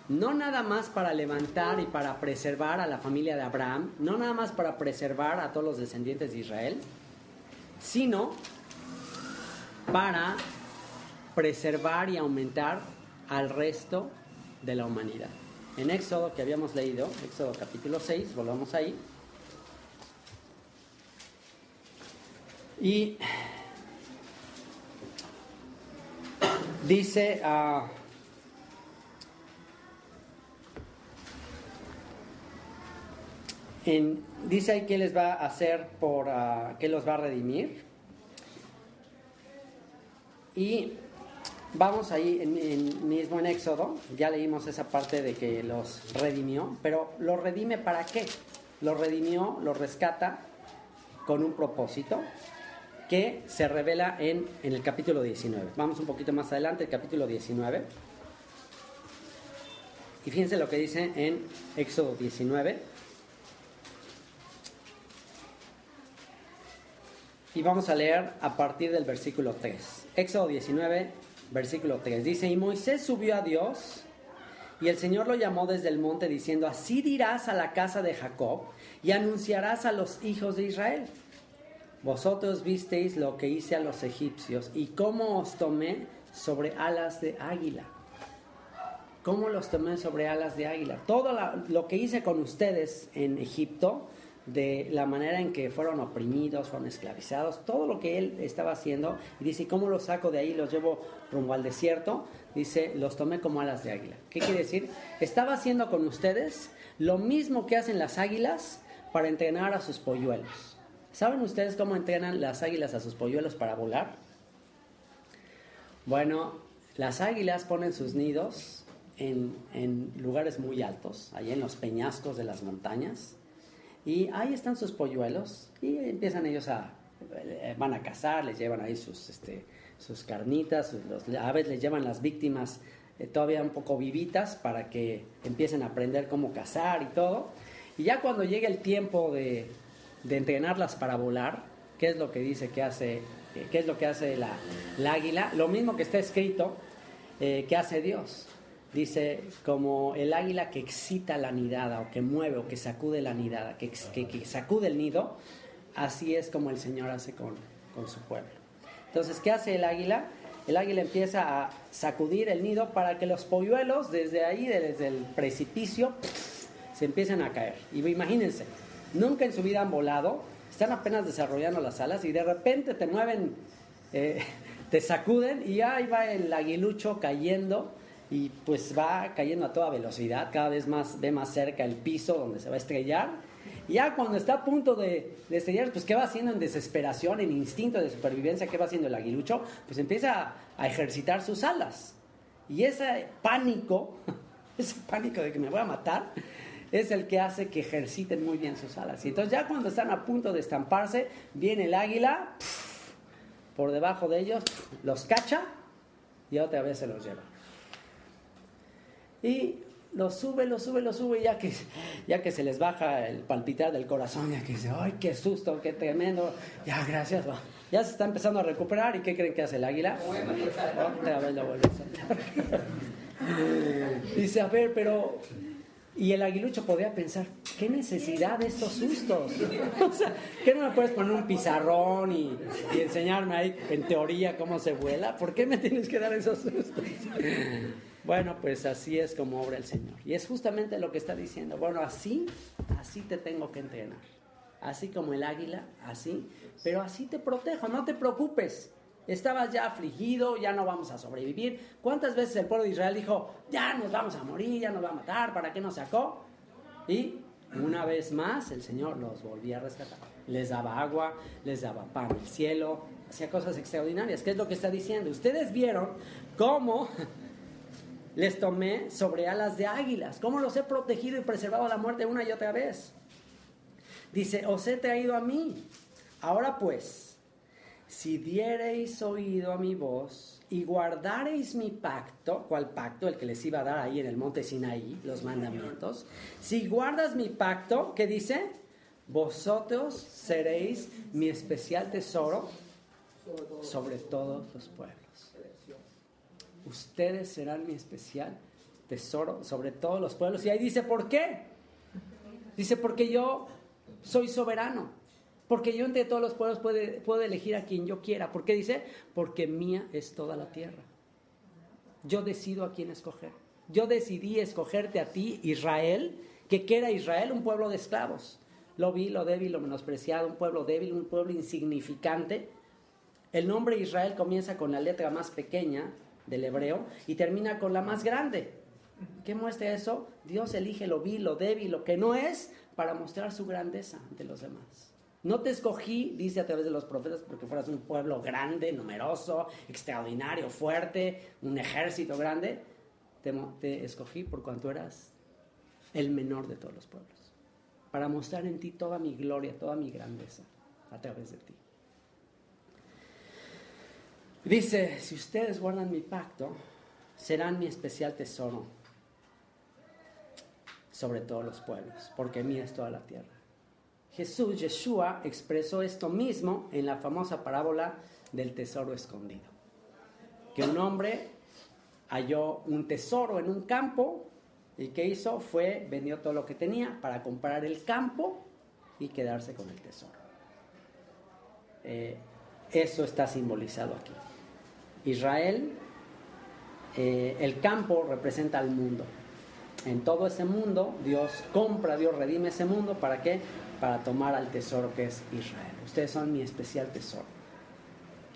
no nada más para levantar y para preservar a la familia de Abraham, no nada más para preservar a todos los descendientes de Israel, sino para preservar y aumentar al resto de la humanidad. En Éxodo que habíamos leído, Éxodo capítulo 6, volvamos ahí. Y dice, en- dice ahí que les va a hacer por, ah, que los va a redimir. Y vamos ahí en, mismo en Éxodo, ya leímos esa parte de que los redimió, pero los redime para qué? Los redimió, los rescata con un propósito que se revela en, en el capítulo 19. Vamos un poquito más adelante, el capítulo 19. Y fíjense lo que dice en Éxodo 19. Y vamos a leer a partir del versículo 3. Éxodo 19, versículo 3. Dice, y Moisés subió a Dios y el Señor lo llamó desde el monte diciendo, así dirás a la casa de Jacob y anunciarás a los hijos de Israel. Vosotros visteis lo que hice a los egipcios y cómo os tomé sobre alas de águila. ¿Cómo los tomé sobre alas de águila? Todo lo que hice con ustedes en Egipto, de la manera en que fueron oprimidos, fueron esclavizados, todo lo que él estaba haciendo, y dice, ¿cómo los saco de ahí? Los llevo rumbo al desierto. Dice, los tomé como alas de águila. ¿Qué quiere decir? Estaba haciendo con ustedes lo mismo que hacen las águilas para entrenar a sus polluelos. ¿Saben ustedes cómo entrenan las águilas a sus polluelos para volar? Bueno, las águilas ponen sus nidos en, en lugares muy altos, ahí en los peñascos de las montañas, y ahí están sus polluelos y empiezan ellos a, eh, van a cazar, les llevan ahí sus, este, sus carnitas, los aves les llevan las víctimas eh, todavía un poco vivitas para que empiecen a aprender cómo cazar y todo. Y ya cuando llegue el tiempo de, de entrenarlas para volar, ¿qué es lo que dice que hace, eh, qué es lo que hace la, la águila? Lo mismo que está escrito eh, que hace Dios. Dice, como el águila que excita la nidada, o que mueve, o que sacude la nidada, que, que sacude el nido, así es como el Señor hace con, con su pueblo. Entonces, ¿qué hace el águila? El águila empieza a sacudir el nido para que los polluelos, desde ahí, desde el precipicio, se empiecen a caer. Y imagínense, nunca en su vida han volado, están apenas desarrollando las alas y de repente te mueven, eh, te sacuden y ahí va el aguilucho cayendo y pues va cayendo a toda velocidad, cada vez más ve más cerca el piso donde se va a estrellar. Y ya cuando está a punto de, de estrellar, pues ¿qué va haciendo en desesperación, en instinto de supervivencia? ¿Qué va haciendo el aguilucho? Pues empieza a, a ejercitar sus alas. Y ese pánico, ese pánico de que me voy a matar, es el que hace que ejerciten muy bien sus alas. Y entonces ya cuando están a punto de estamparse, viene el águila por debajo de ellos, los cacha y otra vez se los lleva. Y los sube, los sube, los sube, ya que, ya que se les baja el palpitar del corazón, ya que dice, ¡ay, qué susto, qué tremendo! Ya, gracias, va. Ya se está empezando a recuperar, ¿y qué creen que hace el águila? Otra vez lo vuelve a. Dice, a ver, pero... Y el aguilucho podría pensar, ¿qué necesidad de estos sustos? O sea, ¿qué no me puedes poner un pizarrón y, y enseñarme ahí en teoría cómo se vuela? ¿Por qué me tienes que dar esos sustos? Bueno, pues así es como obra el Señor. Y es justamente lo que está diciendo. Bueno, así, así te tengo que entrenar. Así como el águila, así. Pero así te protejo, no te preocupes. Estabas ya afligido, ya no vamos a sobrevivir. ¿Cuántas veces el pueblo de Israel dijo, ya nos vamos a morir, ya nos va a matar, ¿para qué nos sacó? Y una vez más el Señor los volvía a rescatar. Les daba agua, les daba pan del cielo, hacía cosas extraordinarias. ¿Qué es lo que está diciendo? Ustedes vieron cómo les tomé sobre alas de águilas, cómo los he protegido y preservado la muerte una y otra vez. Dice, os he traído a mí. Ahora pues, si diereis oído a mi voz y guardareis mi pacto, ¿cuál pacto? El que les iba a dar ahí en el monte Sinaí, los mandamientos. Si guardas mi pacto, ¿qué dice? Vosotros seréis mi especial tesoro sobre todos los pueblos. Ustedes serán mi especial tesoro sobre todos los pueblos. Y ahí dice, ¿por qué? Dice, porque yo soy soberano. Porque yo entre todos los pueblos puedo, elegir a quien yo quiera. ¿Por qué dice? Porque mía es toda la tierra. Yo decido a quién escoger. Yo decidí escogerte a ti, Israel, que que era Israel un pueblo de esclavos. Lo vi, lo débil, lo menospreciado, un pueblo débil, un pueblo insignificante. El nombre Israel comienza con la letra más pequeña del hebreo y termina con la más grande. ¿Qué muestra eso? Dios elige lo vil, lo débil, lo que no es, para mostrar su grandeza ante los demás. No te escogí, dice a través de los profetas, porque fueras un pueblo grande, numeroso, extraordinario, fuerte, un ejército grande. Te, te escogí por cuanto eras el menor de todos los pueblos, para mostrar en ti toda mi gloria, toda mi grandeza a través de ti. Dice, si ustedes guardan mi pacto, serán mi especial tesoro sobre todos los pueblos, porque mía es toda la tierra. Jesús, Yeshua, expresó esto mismo en la famosa parábola del tesoro escondido. Que un hombre halló un tesoro en un campo y que hizo fue vendió todo lo que tenía para comprar el campo y quedarse con el tesoro. Eh, eso está simbolizado aquí. Israel, eh, el campo representa al mundo. En todo ese mundo, Dios compra, Dios redime ese mundo. ¿Para qué? Para tomar al tesoro que es Israel. Ustedes son mi especial tesoro.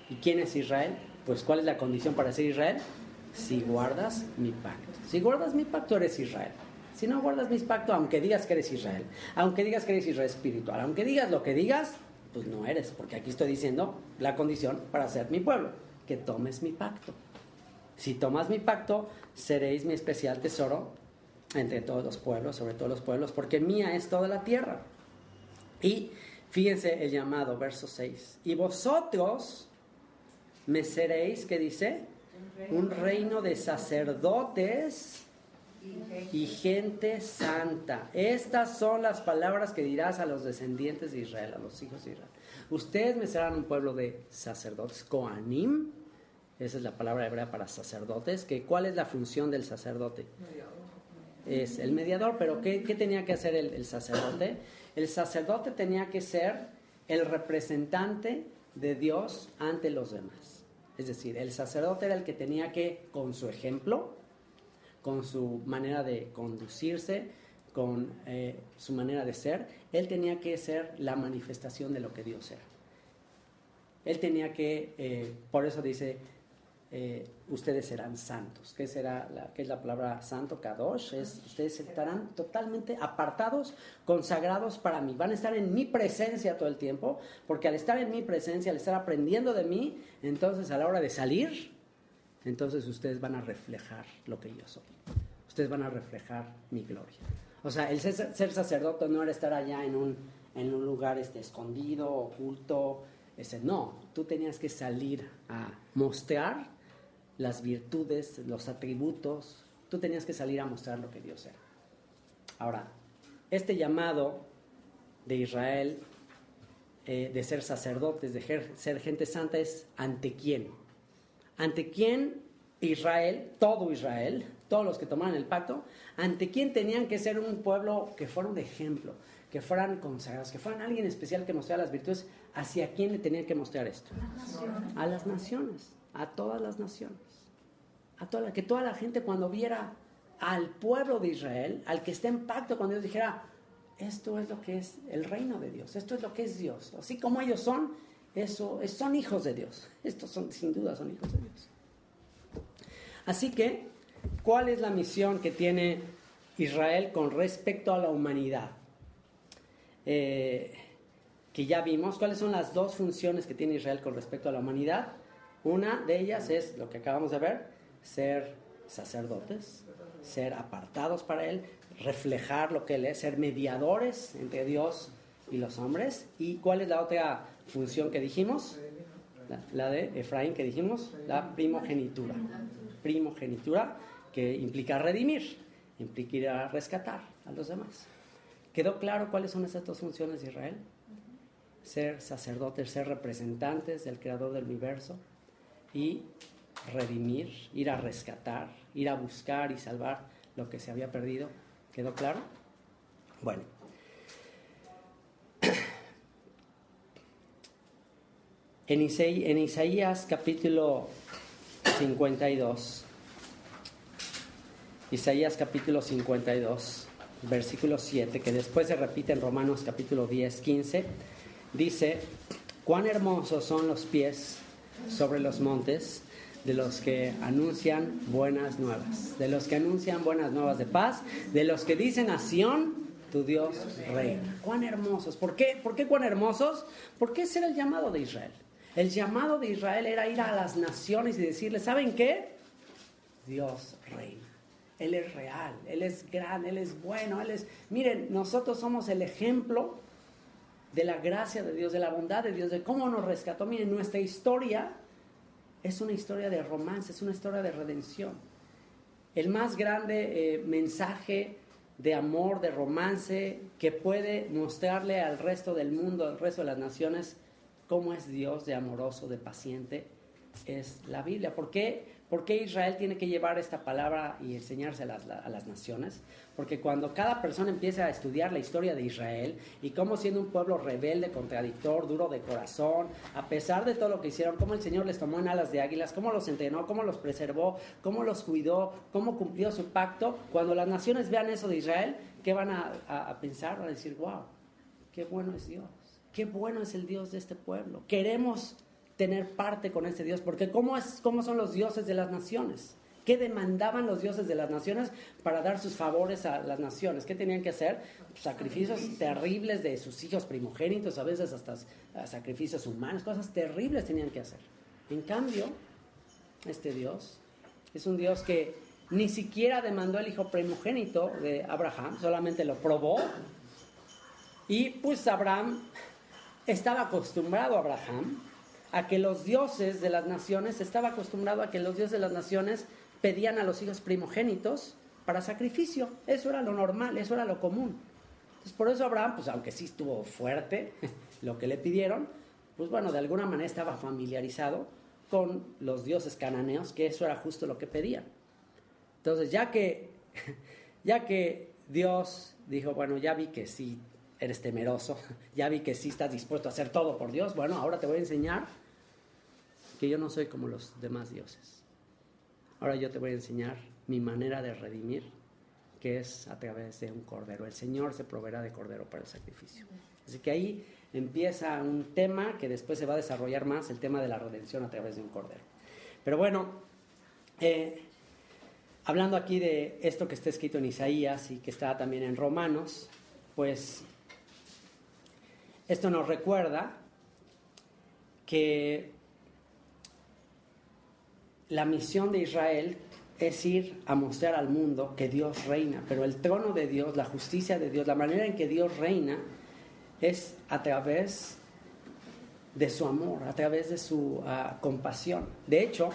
¿Y quién es Israel? Pues ¿cuál es la condición para ser Israel? Si guardas mi pacto. Si guardas mi pacto, eres Israel. Si no guardas mi pacto, aunque digas que eres Israel, aunque digas que eres Israel espiritual, aunque digas lo que digas, pues no eres, porque aquí estoy diciendo la condición para ser mi pueblo que tomes mi pacto. Si tomas mi pacto, seréis mi especial tesoro entre todos los pueblos, sobre todos los pueblos, porque mía es toda la tierra. Y fíjense el llamado, verso 6. Y vosotros me seréis, ¿qué dice? Un reino de sacerdotes y gente santa. Estas son las palabras que dirás a los descendientes de Israel, a los hijos de Israel. Ustedes me serán un pueblo de sacerdotes, Koanim, esa es la palabra hebrea para sacerdotes, que ¿cuál es la función del sacerdote? Es el mediador, pero ¿qué, tenía que hacer el, el sacerdote? El sacerdote tenía que ser el representante de Dios ante los demás. Es decir, el sacerdote era el que tenía que, con su ejemplo, con su manera de conducirse, con eh, su manera de ser, él tenía que ser la manifestación de lo que Dios era. Él tenía que, eh, por eso dice, eh, ustedes serán santos. ¿Qué, será la, ¿Qué es la palabra santo? Kadosh. Es, ustedes estarán totalmente apartados, consagrados para mí. Van a estar en mi presencia todo el tiempo, porque al estar en mi presencia, al estar aprendiendo de mí, entonces a la hora de salir, entonces ustedes van a reflejar lo que yo soy. Ustedes van a reflejar mi gloria. O sea, el ser, sacerdote no era estar allá en un, en un lugar este, escondido, oculto. Ese, no, tú tenías que salir a mostrar las virtudes, los atributos. Tú tenías que salir a mostrar lo que Dios era. Ahora, este llamado de Israel eh, de ser sacerdotes, de ser gente santa, es ante quién. Ante quién Israel, todo Israel, todos los que tomaron el pacto, ante quién tenían que ser un pueblo que fuera un ejemplo, que fueran consagrados, que fueran alguien especial que mostrara las virtudes, ¿hacia quién le tenían que mostrar esto? A las naciones, a todas las naciones. A toda que toda la gente cuando viera al pueblo de Israel, al que está en pacto con Dios, dijera, esto es lo que es el reino de Dios, esto es lo que es Dios. Así como ellos son, eso, son hijos de Dios. Estos son, sin duda, son hijos de Dios. Así que, ¿cuál es la misión que tiene Israel con respecto a la humanidad? Eh, que ya vimos, ¿cuáles son las dos funciones que tiene Israel con respecto a la humanidad? Una de ellas es lo que acabamos de ver, ser sacerdotes, ser apartados para Él, reflejar lo que Él es, ser mediadores entre Dios y los hombres. ¿Y cuál es la otra función que dijimos? La, de Efraín que dijimos, la primogenitura primogenitura, que implica redimir, implica rescatar a los demás. ¿Quedó claro cuáles son esas dos funciones de Israel? Ser sacerdotes, ser representantes del Creador del universo y redimir, ir a rescatar, ir a buscar y salvar lo que se había perdido. ¿Quedó claro? Bueno. En Isaías capítulo 52. Isaías capítulo 52, versículo 7, que después se repite en Romanos capítulo 10, 15, dice, cuán hermosos son los pies sobre los montes de los que anuncian buenas nuevas, de los que anuncian buenas nuevas de paz, de los que dicen a Sión, tu Dios reina. Cuán hermosos. ¿Por qué? ¿Por qué cuán hermosos? Porque ese era el llamado de Israel. El llamado de Israel era ir a las naciones y decirles, ¿saben qué? Dios reina. Él es real, Él es grande, Él es bueno, Él es... Miren, nosotros somos el ejemplo de la gracia de Dios, de la bondad de Dios, de cómo nos rescató. Miren, nuestra historia es una historia de romance, es una historia de redención. El más grande eh, mensaje de amor, de romance, que puede mostrarle al resto del mundo, al resto de las naciones, cómo es Dios de amoroso, de paciente, es la Biblia. ¿Por qué? ¿Por qué Israel tiene que llevar esta palabra y enseñársela a las naciones? Porque cuando cada persona empieza a estudiar la historia de Israel y cómo siendo un pueblo rebelde, contradictor, duro de corazón, a pesar de todo lo que hicieron, cómo el Señor les tomó en alas de águilas, cómo los entrenó, cómo los preservó, cómo los cuidó, cómo cumplió su pacto, cuando las naciones vean eso de Israel, ¿qué van a, a pensar? Van a decir, wow, qué bueno es Dios, qué bueno es el Dios de este pueblo. Queremos tener parte con ese Dios, porque ¿cómo, es, ¿cómo son los dioses de las naciones? ¿Qué demandaban los dioses de las naciones para dar sus favores a las naciones? ¿Qué tenían que hacer? Sacrificios terribles de sus hijos primogénitos, a veces hasta sacrificios humanos, cosas terribles tenían que hacer. En cambio, este Dios es un Dios que ni siquiera demandó el hijo primogénito de Abraham, solamente lo probó. Y pues Abraham estaba acostumbrado Abraham a que los dioses de las naciones, estaba acostumbrado a que los dioses de las naciones pedían a los hijos primogénitos para sacrificio. Eso era lo normal, eso era lo común. Entonces, por eso Abraham, pues aunque sí estuvo fuerte lo que le pidieron, pues bueno, de alguna manera estaba familiarizado con los dioses cananeos, que eso era justo lo que pedían. Entonces, ya que, ya que Dios dijo, bueno, ya vi que sí eres temeroso, ya vi que sí estás dispuesto a hacer todo por Dios, bueno, ahora te voy a enseñar que yo no soy como los demás dioses. Ahora yo te voy a enseñar mi manera de redimir, que es a través de un cordero. El Señor se proveerá de cordero para el sacrificio. Así que ahí empieza un tema que después se va a desarrollar más, el tema de la redención a través de un cordero. Pero bueno, eh, hablando aquí de esto que está escrito en Isaías y que está también en Romanos, pues esto nos recuerda que la misión de Israel es ir a mostrar al mundo que Dios reina, pero el trono de Dios, la justicia de Dios, la manera en que Dios reina es a través de su amor, a través de su ah, compasión. De hecho,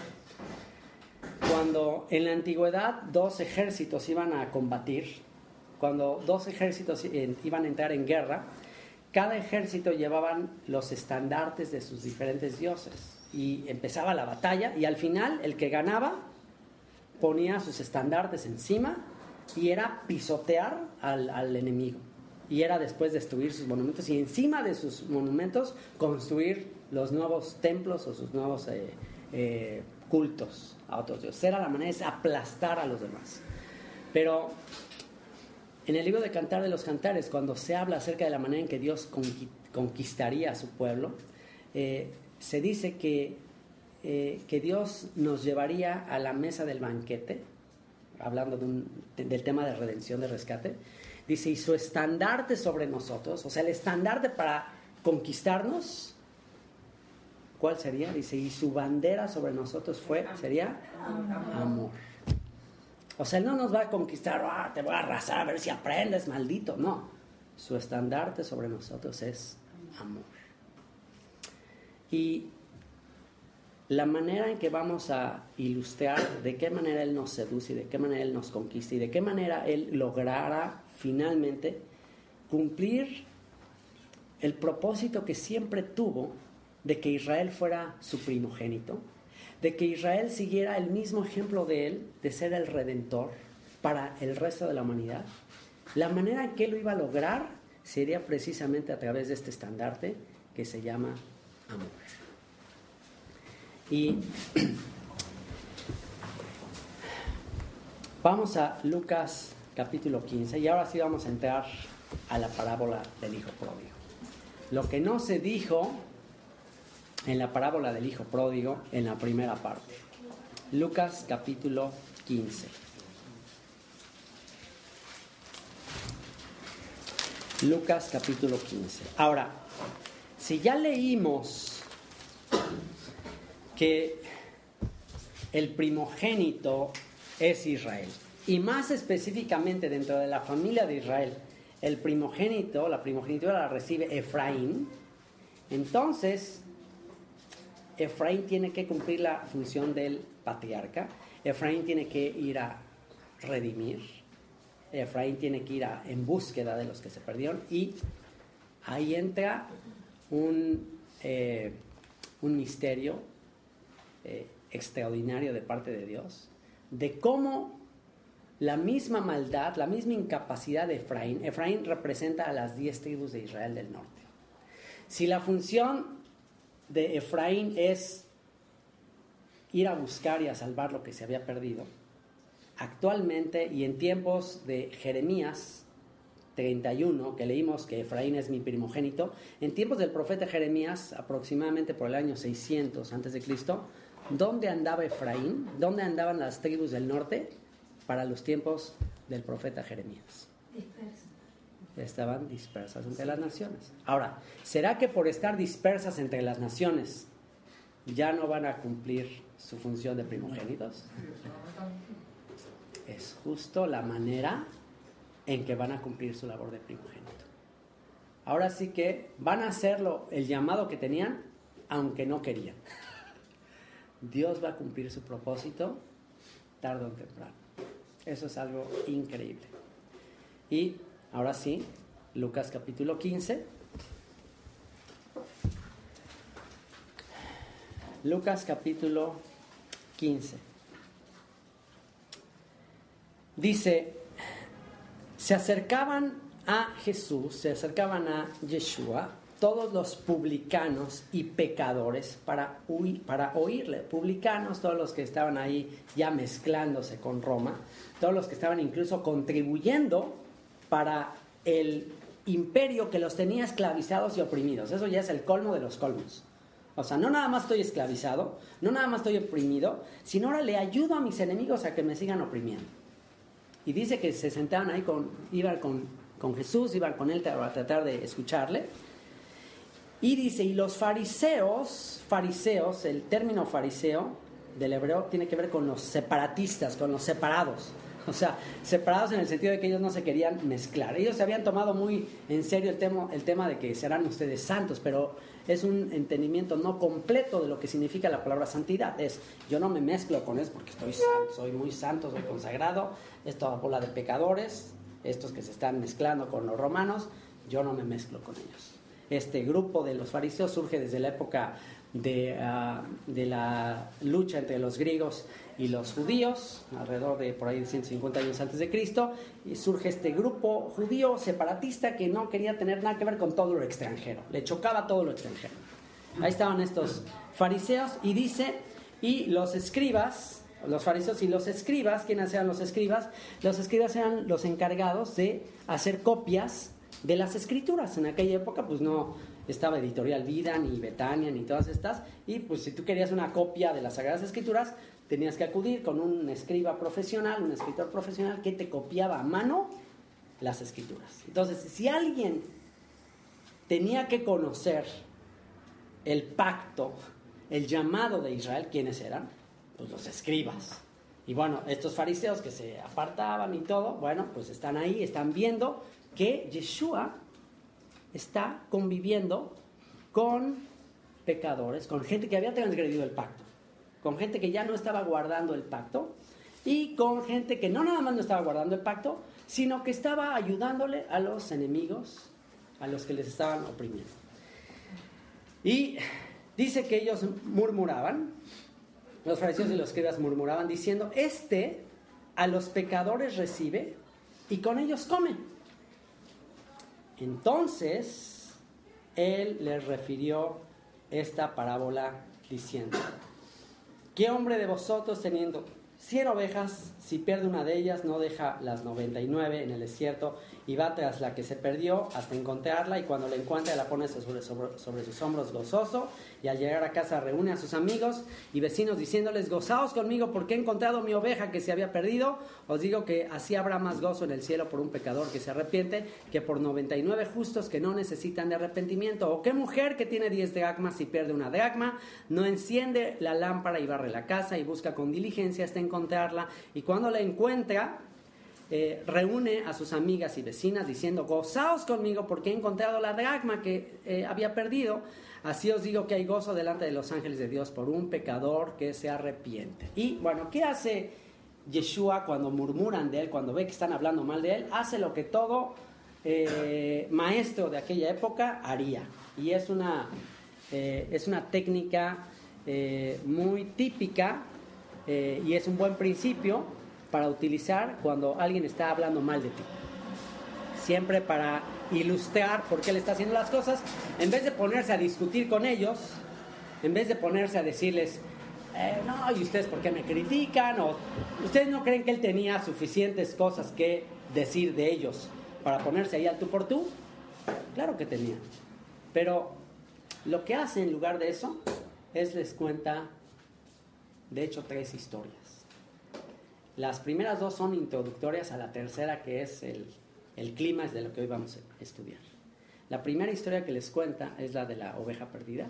cuando en la antigüedad dos ejércitos iban a combatir, cuando dos ejércitos iban a entrar en guerra, cada ejército llevaban los estandartes de sus diferentes dioses y empezaba la batalla y al final el que ganaba ponía sus estandartes encima y era pisotear al, enemigo. Y era después destruir sus monumentos y encima de sus monumentos construir los nuevos templos o sus nuevos eh, eh, cultos a otros dioses. Era la manera de aplastar a los demás. Pero en el libro de Cantar de los Cantares, cuando se habla acerca de la manera en que Dios conquistaría a su pueblo, eh, se dice que, eh, que Dios nos llevaría a la mesa del banquete, hablando del tema de redención, de rescate, dice, y su estandarte sobre nosotros, o sea, el estandarte para conquistarnos, ¿cuál sería? Dice, y su bandera sobre nosotros fue, sería amor. O sea, Él no nos va a conquistar, ah, te voy a arrasar a ver si aprendes, maldito. No, su estandarte sobre nosotros es amor. Y la manera en que vamos a ilustrar de qué manera Él nos seduce de qué manera Él nos conquista y de qué manera Él logrará finalmente cumplir el propósito que siempre tuvo de que Israel fuera su primogénito, de que Israel siguiera el mismo ejemplo de Él, de ser el redentor para el resto de la humanidad. La manera en que lo iba a lograr sería precisamente a través de este estandarte que se llama amor. Y Vamos a Lucas capítulo 15 y ahora sí vamos a entrar a la parábola del hijo pródigo. Lo que no se dijo en la parábola del hijo pródigo en la primera parte. Lucas capítulo 15. Lucas capítulo 15. Ahora, si ya leímos que el primogénito es Israel, y más específicamente dentro de la familia de Israel, el primogénito, la primogenitura la recibe Efraín, entonces Efraín tiene que cumplir la función del patriarca, Efraín tiene que ir a redimir, Efraín tiene que ir en búsqueda de los que se perdieron y ahí entra un, eh, un misterio eh, extraordinario de parte de Dios, de cómo la misma maldad, la misma incapacidad de Efraín, Efraín representa a las diez tribus de Israel del norte. Si la función de Efraín es ir a buscar y a salvar lo que se había perdido, actualmente y en tiempos de Jeremías 31, que leímos que Efraín es mi primogénito, en tiempos del profeta Jeremías, aproximadamente por el año 600 a.C., ¿dónde andaba Efraín? ¿Dónde andaban las tribus del norte para los tiempos del profeta Jeremías? Estaban dispersas entre las naciones. Ahora, ¿será que por estar dispersas entre las naciones ya no van a cumplir su función de primogénitos? es justo la manera en que van a cumplir su labor de primogénito. Ahora sí que van a hacerlo el llamado que tenían, aunque no querían. Dios va a cumplir su propósito tarde o temprano. Eso es algo increíble. Y ahora sí, Lucas capítulo 15. Lucas capítulo 15. Dice, se acercaban a Jesús, se acercaban a Yeshua, todos los publicanos y pecadores para, para oírle. Publicanos, todos los que estaban ahí ya mezclándose con Roma, todos los que estaban incluso contribuyendo para el imperio que los tenía esclavizados y oprimidos. Eso ya es el colmo de los colmos. O sea, no nada más estoy esclavizado, no nada más estoy oprimido, sino ahora le ayudo a mis enemigos a que me sigan oprimiendo. Y dice que se sentaban ahí, con, iban con, con Jesús, iban con él para tratar de escucharle. Y dice, y los fariseos, fariseos, el término fariseo del hebreo tiene que ver con los separatistas, con los separados. O sea, separados en el sentido de que ellos no se querían mezclar. Ellos se habían tomado muy en serio el tema, de que serán ustedes santos, pero es un entendimiento no completo de lo que significa la palabra santidad. Es, yo no me mezclo con eso porque estoy santo, soy muy santo, soy consagrado, es toda bola de pecadores, estos que se están mezclando con los romanos, yo no me mezclo con ellos. Este grupo de los fariseos surge desde la época de, ah, de la lucha entre los griegos y los judíos, alrededor de por ahí 150 años antes de Cristo, y surge este grupo judío separatista que no quería tener nada que ver con todo lo extranjero, le chocaba todo lo extranjero. Ahí estaban estos fariseos y dice, y los escribas, los fariseos y los escribas, ¿quiénes eran los escribas? Los escribas eran los encargados de hacer copias de las escrituras. En aquella época pues no estaba Editorial Vida, ni Betania, ni todas estas, y pues si tú querías una copia de las Sagradas Escrituras, tenías que acudir con un escriba profesional, un escritor profesional que te copiaba a mano las escrituras. Entonces, si alguien tenía que conocer el pacto, el llamado de Israel, ¿quiénes eran? Pues los escribas. Y bueno, estos fariseos que se apartaban y todo, bueno, pues están ahí, están viendo que Yeshua está conviviendo con pecadores, con gente que había transgredido el pacto con gente que ya no estaba guardando el pacto y con gente que no nada más no estaba guardando el pacto, sino que estaba ayudándole a los enemigos, a los que les estaban oprimiendo. Y dice que ellos murmuraban, los fariseos y los escribas murmuraban diciendo, este a los pecadores recibe y con ellos come. Entonces, él les refirió esta parábola diciendo, ¿Qué hombre de vosotros teniendo 100 ovejas, si pierde una de ellas, no deja las 99 en el desierto y va tras la que se perdió hasta encontrarla y cuando la encuentra la pone sobre, sus hombros gozoso y al llegar a casa reúne a sus amigos y vecinos diciéndoles, gozaos conmigo porque he encontrado mi oveja que se había perdido. Os digo que así habrá más gozo en el cielo por un pecador que se arrepiente que por 99 justos que no necesitan de arrepentimiento. O qué mujer que tiene 10 dracmas y pierde una dracma, no enciende la lámpara y barre la casa y busca con diligencia hasta encontrarla y cuando la encuentra eh, reúne a sus amigas y vecinas diciendo, gozaos conmigo porque he encontrado la dracma que eh, había perdido. Así os digo que hay gozo delante de los ángeles de Dios por un pecador que se arrepiente. Y bueno, ¿qué hace Yeshua cuando murmuran de él, cuando ve que están hablando mal de él? Hace lo que todo eh, maestro de aquella época haría. Y es una, es una técnica muy típica y es un buen principio para utilizar cuando alguien está hablando mal de ti. Siempre para ilustrar por qué le está haciendo las cosas, en vez de ponerse a discutir con ellos, en vez de ponerse a decirles, eh, no, ¿y ustedes por qué me critican? O ustedes no creen que él tenía suficientes cosas que decir de ellos para ponerse ahí al tú por tú? Claro que tenía. Pero lo que hace en lugar de eso es les cuenta, de hecho, tres historias. Las primeras dos son introductorias a la tercera, que es el, clima de lo que hoy vamos a estudiar. La primera historia que les cuenta es la de la oveja perdida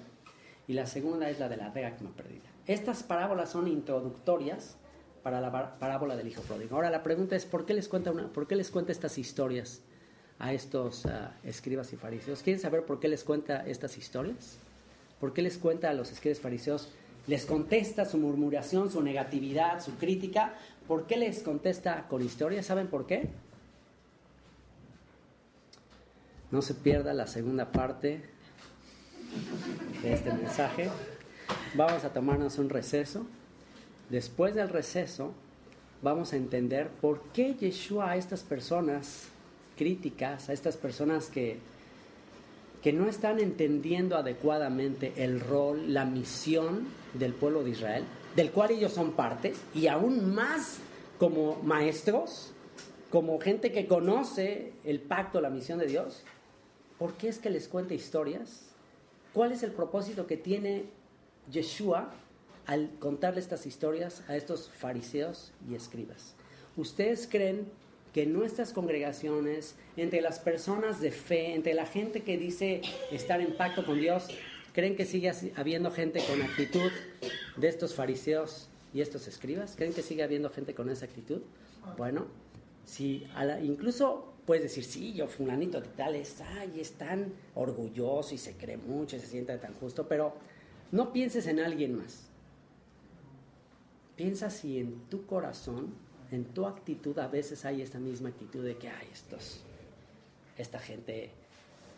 y la segunda es la de la dracma perdida. Estas parábolas son introductorias para la parábola del hijo pródigo. Ahora la pregunta es, ¿por qué les cuenta, una, ¿por qué les cuenta estas historias a estos uh, escribas y fariseos? ¿Quieren saber por qué les cuenta estas historias? ¿Por qué les cuenta a los escribas y fariseos? Les contesta su murmuración, su negatividad, su crítica, ¿Por qué les contesta con historia? ¿Saben por qué? No se pierda la segunda parte de este mensaje. Vamos a tomarnos un receso. Después del receso, vamos a entender por qué Yeshua a estas personas críticas, a estas personas que, que no están entendiendo adecuadamente el rol, la misión del pueblo de Israel, del cual ellos son parte, y aún más como maestros, como gente que conoce el pacto, la misión de Dios, ¿por qué es que les cuenta historias? ¿Cuál es el propósito que tiene Yeshua al contarle estas historias a estos fariseos y escribas? ¿Ustedes creen que en nuestras congregaciones, entre las personas de fe, entre la gente que dice estar en pacto con Dios, creen que sigue habiendo gente con actitud de estos fariseos y estos escribas? ¿Creen que sigue habiendo gente con esa actitud? Bueno, si incluso puedes decir, sí, yo fulanito de tal es, ay, es tan orgulloso y se cree mucho y se siente tan justo, pero no pienses en alguien más. Piensa si en tu corazón, en tu actitud, a veces hay esta misma actitud de que, ay, estos, esta gente,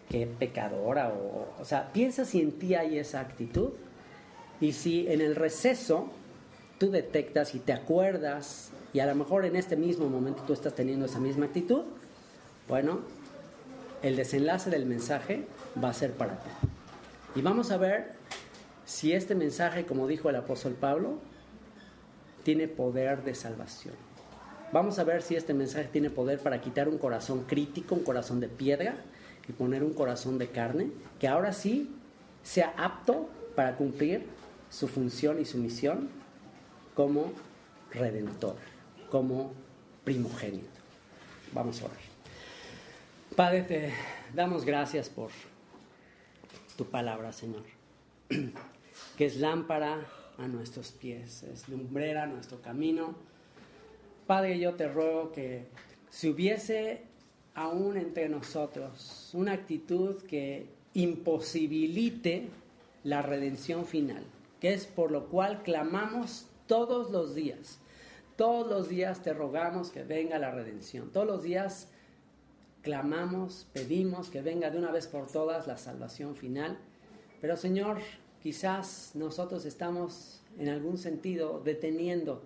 qué pecadora, o, o sea, piensa si en ti hay esa actitud y si en el receso tú detectas y te acuerdas, y a lo mejor en este mismo momento tú estás teniendo esa misma actitud, bueno, el desenlace del mensaje va a ser para ti. Y vamos a ver si este mensaje, como dijo el apóstol Pablo, tiene poder de salvación. Vamos a ver si este mensaje tiene poder para quitar un corazón crítico, un corazón de piedra y poner un corazón de carne, que ahora sí sea apto para cumplir su función y su misión como redentor, como primogénito. Vamos a orar. Padre, te damos gracias por tu palabra, Señor, que es lámpara a nuestros pies, es lumbrera a nuestro camino. Padre, yo te ruego que si hubiese aún entre nosotros una actitud que imposibilite la redención final, que es por lo cual clamamos todos los días. Todos los días te rogamos que venga la redención. Todos los días clamamos, pedimos que venga de una vez por todas la salvación final. Pero Señor, quizás nosotros estamos en algún sentido deteniendo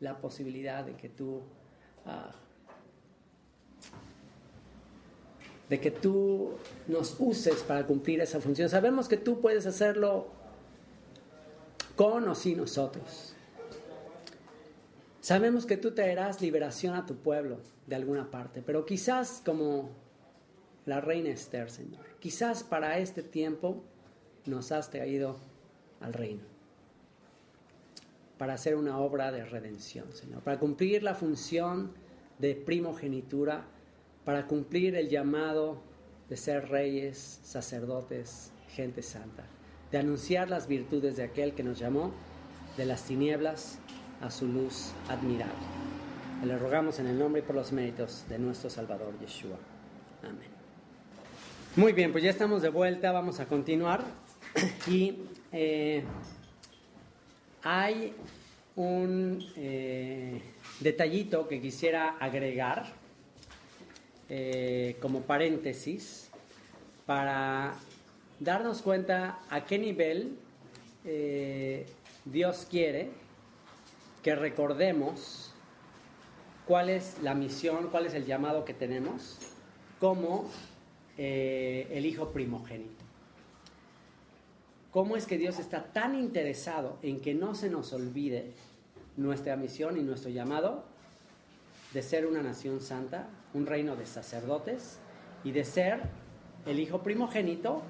la posibilidad de que tú ah, de que tú nos uses para cumplir esa función. Sabemos que tú puedes hacerlo con o sin nosotros. Sabemos que tú traerás liberación a tu pueblo de alguna parte, pero quizás como la reina Esther, Señor, quizás para este tiempo nos has traído al reino para hacer una obra de redención, Señor, para cumplir la función de primogenitura, para cumplir el llamado de ser reyes, sacerdotes, gente santa, de anunciar las virtudes de aquel que nos llamó de las tinieblas a su luz admirable. Le rogamos en el nombre y por los méritos de nuestro Salvador Yeshua. Amén. Muy bien, pues ya estamos de vuelta, vamos a continuar. Y eh, hay un eh, detallito que quisiera agregar eh, como paréntesis para darnos cuenta a qué nivel Dios quiere que recordemos cuál es la misión, cuál es el llamado que tenemos como el Hijo primogénito. ¿Cómo es que Dios está tan interesado en que no se nos olvide nuestra misión y nuestro llamado de ser una nación santa, un reino de sacerdotes y de ser el hijo primogénito?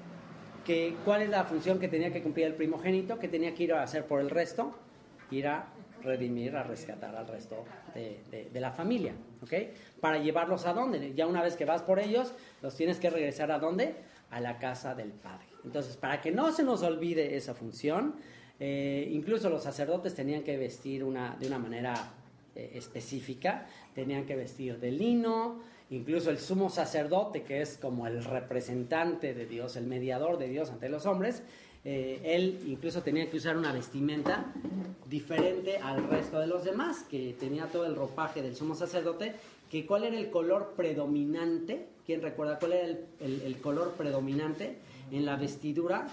Que, ¿Cuál es la función que tenía que cumplir el primogénito? Que tenía que ir a hacer por el resto, ir a redimir, a rescatar al resto de, de, la familia, ¿ok? Para llevarlos a dónde? Ya una vez que vas por ellos, los tienes que regresar a dónde? A la casa del Padre. Entonces, para que no se nos olvide esa función, eh, incluso los sacerdotes tenían que vestir una, de una manera eh, específica, tenían que vestir de lino, incluso el sumo sacerdote, que es como el representante de Dios, el mediador de Dios ante los hombres, eh, él incluso tenía que usar una vestimenta diferente al resto de los demás, que tenía todo el ropaje del sumo sacerdote, que cuál era el color predominante, ¿quién recuerda cuál era el color predominante? en la vestidura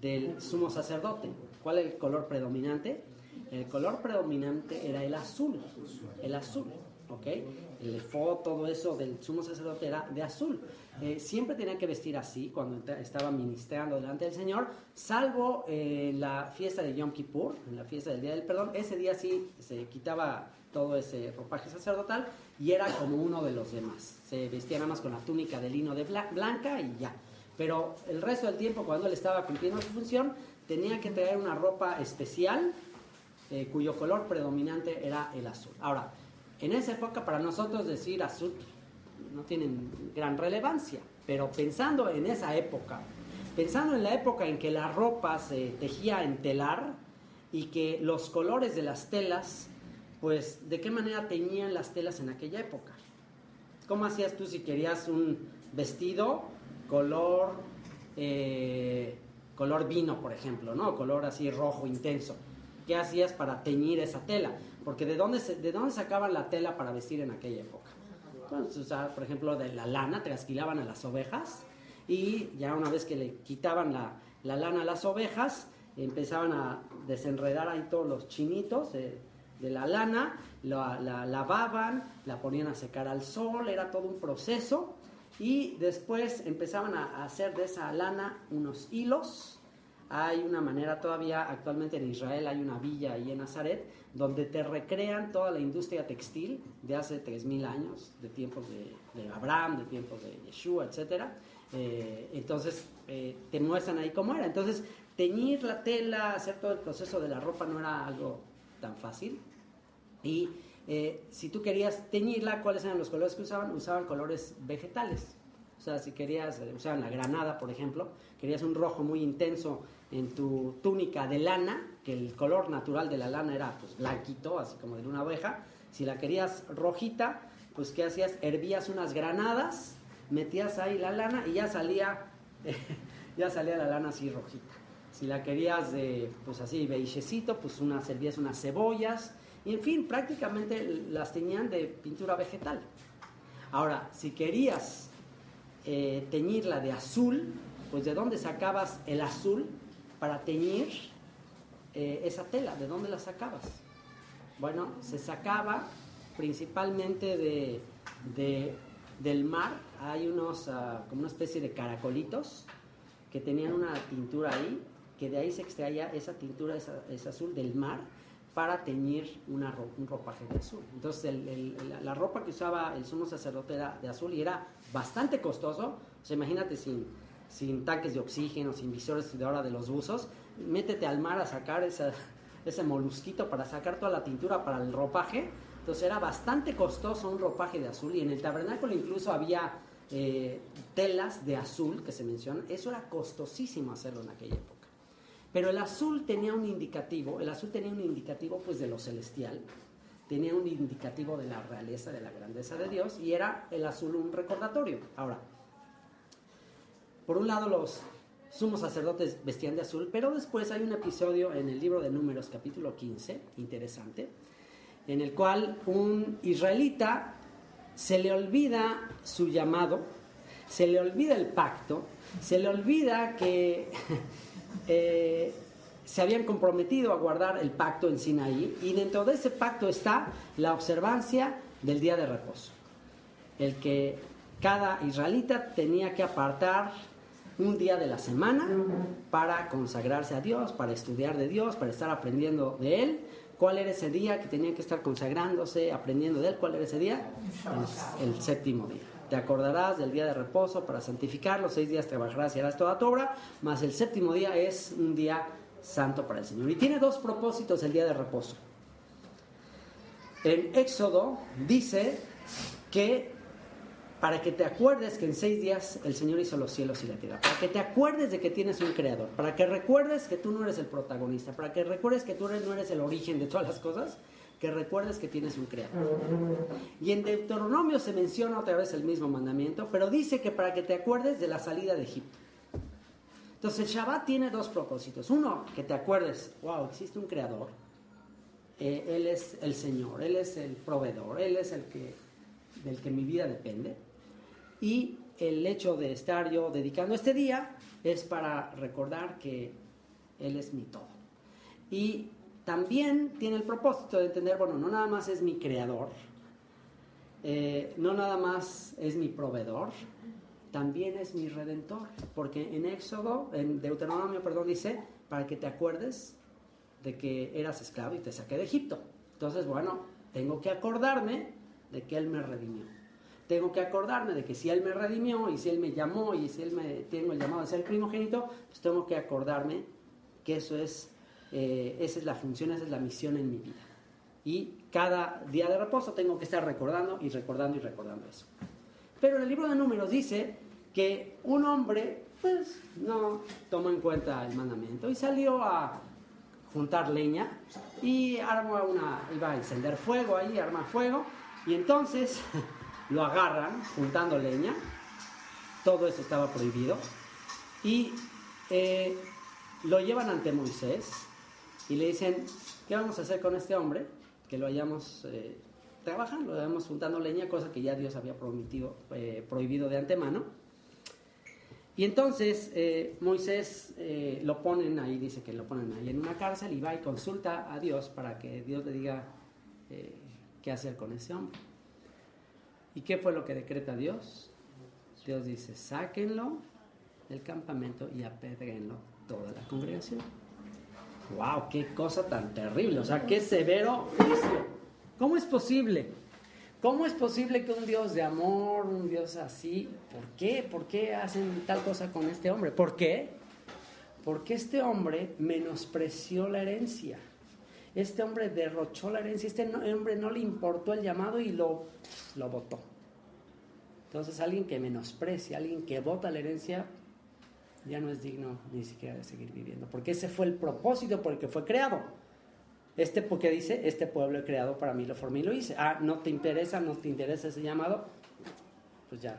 del sumo sacerdote. ¿Cuál es el color predominante? El color predominante era el azul, el azul, ¿ok? El efod, todo eso del sumo sacerdote era de azul. Eh, siempre tenía que vestir así cuando estaba ministrando delante del Señor, salvo eh, la fiesta de Yom Kippur, en la fiesta del Día del Perdón. Ese día sí se quitaba todo ese ropaje sacerdotal y era como uno de los demás. Se vestía nada más con la túnica de lino de blanca y ya. Pero el resto del tiempo, cuando él estaba cumpliendo su función, tenía que traer una ropa especial eh, cuyo color predominante era el azul. Ahora, en esa época para nosotros decir azul no tiene gran relevancia, pero pensando en esa época, pensando en la época en que la ropa se tejía en telar y que los colores de las telas, pues de qué manera teñían las telas en aquella época. ¿Cómo hacías tú si querías un vestido color, eh, color vino, por ejemplo, ¿no? Color así rojo intenso. ¿Qué hacías para teñir esa tela? Porque ¿de dónde, ¿de dónde sacaban la tela para vestir en aquella época? Por ejemplo, de la lana, trasquilaban a las ovejas y ya una vez que le quitaban la, lana a las ovejas, empezaban a desenredar ahí todos los chinitos de, la lana, la, la, lavaban, la ponían a secar al sol, era todo un proceso y después empezaban a hacer de esa lana unos hilos. Hay una manera todavía, actualmente en Israel hay una villa ahí en Nazaret, donde te recrean toda la industria textil de hace 3.000 años, de tiempos de, Abraham, de tiempos de Yeshua, etc. Eh, entonces eh, te muestran ahí cómo era. Entonces, teñir la tela, hacer todo el proceso de la ropa no era algo tan fácil. Y eh, si tú querías teñirla, ¿cuáles eran los colores que usaban? Usaban colores vegetales. O sea, si querías, eh, usaban la granada, por ejemplo, querías un rojo muy intenso en tu túnica de lana, que el color natural de la lana era pues blanquito, así como de una oveja. Si la querías rojita, pues ¿qué hacías? Hervías unas granadas, metías ahí la lana y ya salía, ya salía la lana así rojita. Si la querías de, pues así, beigecito, pues unas, servías unas cebollas, y en fin, prácticamente las teñían de pintura vegetal. Ahora, si querías eh, teñirla de azul, pues ¿de dónde sacabas el azul para teñir eh, esa tela? ¿De dónde la sacabas? Bueno, se sacaba principalmente de, del mar. Hay unos, ah, como una especie de caracolitos que tenían una tintura ahí, que de ahí se extraía esa tintura, esa, azul del mar para teñir una un ropaje de azul. Entonces la, la ropa que usaba el sumo sacerdote era de azul y era bastante costoso. O sea, imagínate sin, sin tanques de oxígeno, sin visores de ahora de los buzos, métete al mar a sacar esa- ese molusquito para sacar toda la tintura para el ropaje. Entonces era bastante costoso un ropaje de azul y en el tabernáculo incluso había eh, telas de azul que se mencionan. Eso era costosísimo hacerlo en aquella época. Pero el azul tenía un indicativo, el azul tenía un indicativo pues de lo celestial, tenía un indicativo de la realeza, de la grandeza de Dios y era el azul un recordatorio. Ahora, por un lado los sumos sacerdotes vestían de azul, pero después hay un episodio en el libro de Números capítulo 15, interesante, en el cual un israelita se le olvida su llamado, se le olvida el pacto, se le olvida que eh, se habían comprometido a guardar el pacto en Sinaí y dentro de ese pacto está la observancia del día de reposo, el que cada israelita tenía que apartar un día de la semana para consagrarse a Dios, para estudiar de Dios, para estar aprendiendo de Él. ¿Cuál era ese día que tenían que estar consagrándose, aprendiendo de Él? ¿Cuál era ese día? El, el séptimo día. Te acordarás del día de reposo para santificarlo, seis días trabajarás y harás toda tu obra, más el séptimo día es un día santo para el Señor. Y tiene dos propósitos el día de reposo. En Éxodo dice que para que te acuerdes que en seis días el Señor hizo los cielos y la tierra, para que te acuerdes de que tienes un creador, para que recuerdes que tú no eres el protagonista, para que recuerdes que tú no eres el origen de todas las cosas, que recuerdes que tienes un creador. Y en Deuteronomio se menciona otra vez el mismo mandamiento, pero dice que para que te acuerdes de la salida de Egipto. Entonces el Shabbat tiene dos propósitos. Uno, que te acuerdes, wow, existe un creador. Eh, él es el Señor, Él es el proveedor, Él es el que, del que mi vida depende. Y el hecho de estar yo dedicando este día es para recordar que Él es mi todo. Y también tiene el propósito de entender, bueno, no nada más es mi creador, eh, no nada más es mi proveedor, también es mi redentor. Porque en Éxodo, en Deuteronomio, perdón, dice, para que te acuerdes de que eras esclavo y te saqué de Egipto. Entonces, bueno, tengo que acordarme de que Él me redimió. Tengo que acordarme de que si Él me redimió y si Él me llamó y si Él me tengo el llamado de ser primogénito, pues tengo que acordarme que eso es, eh, esa es la función, esa es la misión en mi vida. Y cada día de reposo tengo que estar recordando y recordando y recordando eso. Pero en el libro de números dice que un hombre pues no tomó en cuenta el mandamiento y salió a juntar leña y armó una, iba a encender fuego ahí, arma fuego y entonces lo agarran juntando leña, todo eso estaba prohibido y eh, lo llevan ante Moisés y le dicen, ¿qué vamos a hacer con este hombre? Que lo hayamos eh, trabajando, lo hayamos juntando leña, cosa que ya Dios había prometido, eh, prohibido de antemano. Y entonces eh, Moisés eh, lo ponen ahí, dice que lo ponen ahí en una cárcel y va y consulta a Dios para que Dios le diga eh, qué hacer con ese hombre. ¿Y qué fue lo que decreta Dios? Dios dice, sáquenlo del campamento y apedrenlo toda la congregación. ¡Wow! ¡Qué cosa tan terrible! O sea, qué severo juicio. ¿Cómo es posible? ¿Cómo es posible que un Dios de amor, un Dios así, ¿por qué? ¿Por qué hacen tal cosa con este hombre? ¿Por qué? Porque este hombre menospreció la herencia. Este hombre derrochó la herencia. Este hombre no le importó el llamado y lo, lo votó. Entonces alguien que menosprecia, alguien que vota la herencia, ya no es digno ni siquiera de seguir viviendo. Porque ese fue el propósito por el que fue creado. Este porque dice, este pueblo he creado para mí, lo formé y lo hice. Ah, no te interesa, no te interesa ese llamado, pues ya,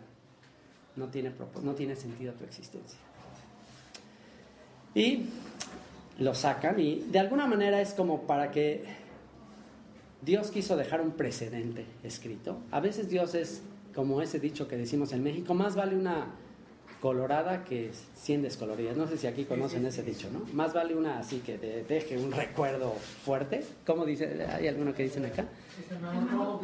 no tiene, no tiene sentido tu existencia. Y lo sacan y de alguna manera es como para que Dios quiso dejar un precedente escrito. A veces Dios es como ese dicho que decimos en México, más vale una colorada que 100 descoloridas. No sé si aquí conocen ese dicho, ¿no? Más vale una así que te deje un recuerdo fuerte. ¿Cómo dice? ¿Hay alguno que dicen acá? Es mejor,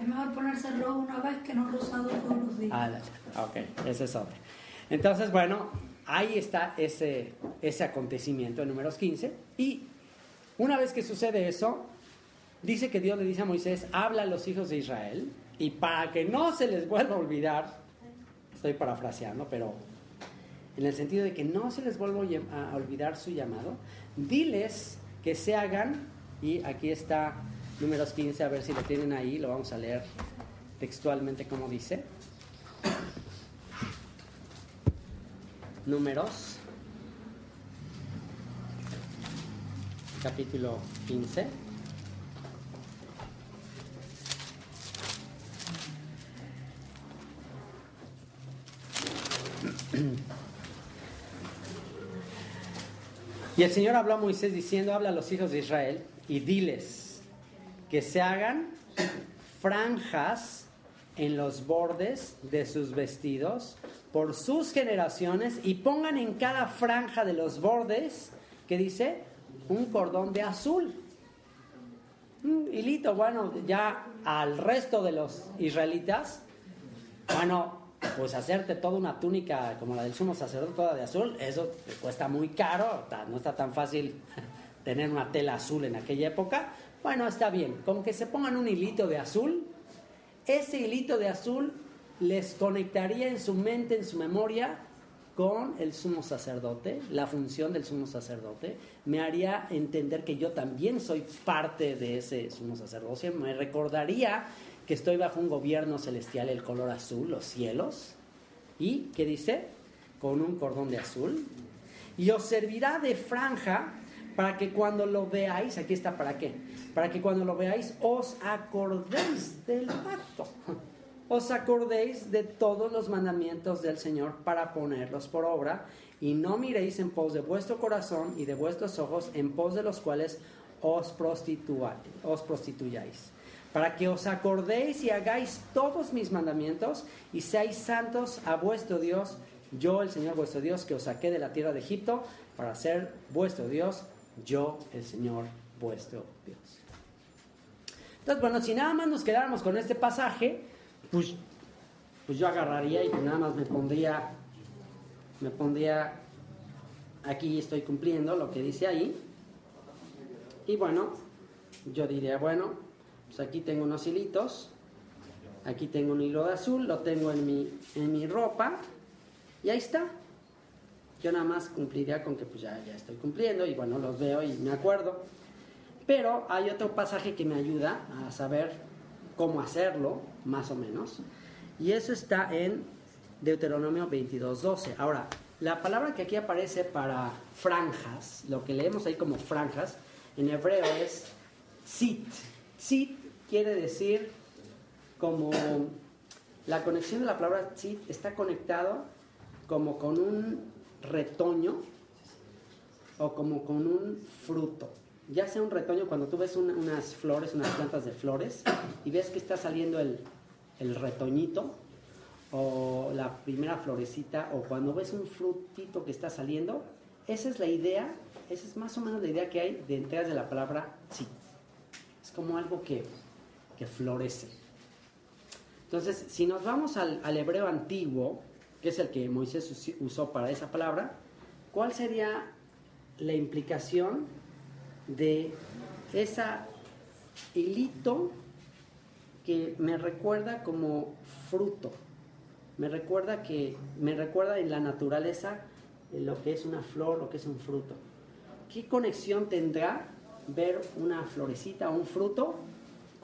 es mejor ponerse rojo una vez que no rosado todos los días. Ah, ok, ese es otro. Entonces, bueno, ahí está ese, ese acontecimiento en números 15 y Una vez que sucede eso, dice que Dios le dice a Moisés, habla a los hijos de Israel, y para que no se les vuelva a olvidar, estoy parafraseando, pero en el sentido de que no se les vuelva a olvidar su llamado, diles que se hagan, y aquí está números 15, a ver si lo tienen ahí, lo vamos a leer textualmente como dice. Números, capítulo 15. Y el Señor habló a Moisés diciendo, habla a los hijos de Israel y diles que se hagan franjas en los bordes de sus vestidos por sus generaciones y pongan en cada franja de los bordes, que dice, un cordón de azul. Un hilito, bueno, ya al resto de los israelitas, bueno, pues hacerte toda una túnica como la del sumo sacerdote, toda de azul, eso cuesta muy caro, no está tan fácil tener una tela azul en aquella época. Bueno, está bien, con que se pongan un hilito de azul, ese hilito de azul les conectaría en su mente, en su memoria, con el sumo sacerdote, la función del sumo sacerdote, me haría entender que yo también soy parte de ese sumo sacerdocio, me recordaría que estoy bajo un gobierno celestial, el color azul, los cielos, y, ¿qué dice? Con un cordón de azul, y os servirá de franja para que cuando lo veáis, aquí está para qué, para que cuando lo veáis os acordéis del pacto, os acordéis de todos los mandamientos del Señor para ponerlos por obra, y no miréis en pos de vuestro corazón y de vuestros ojos en pos de los cuales os, os prostituyáis para que os acordéis y hagáis todos mis mandamientos y seáis santos a vuestro Dios, yo el Señor vuestro Dios, que os saqué de la tierra de Egipto para ser vuestro Dios, yo el Señor vuestro Dios. Entonces, bueno, si nada más nos quedáramos con este pasaje, pues, pues yo agarraría y nada más me pondría, me pondría, aquí estoy cumpliendo lo que dice ahí, y bueno, yo diría, bueno, pues aquí tengo unos hilitos, aquí tengo un hilo de azul, lo tengo en mi, en mi ropa y ahí está. Yo nada más cumpliría con que pues ya, ya estoy cumpliendo y bueno, los veo y me acuerdo. Pero hay otro pasaje que me ayuda a saber cómo hacerlo, más o menos. Y eso está en Deuteronomio 22.12. Ahora, la palabra que aquí aparece para franjas, lo que leemos ahí como franjas, en hebreo es sit. Sit quiere decir como la conexión de la palabra tzit está conectado como con un retoño o como con un fruto. Ya sea un retoño cuando tú ves unas flores, unas plantas de flores y ves que está saliendo el, el retoñito o la primera florecita o cuando ves un frutito que está saliendo, esa es la idea, esa es más o menos la idea que hay detrás de la palabra tzit. Es como algo que que florece. Entonces, si nos vamos al, hebreo antiguo, que es el que Moisés usó para esa palabra, ¿cuál sería la implicación de esa hilito que me recuerda como fruto? Me recuerda que me recuerda en la naturaleza lo que es una flor, lo que es un fruto. ¿Qué conexión tendrá ver una florecita o un fruto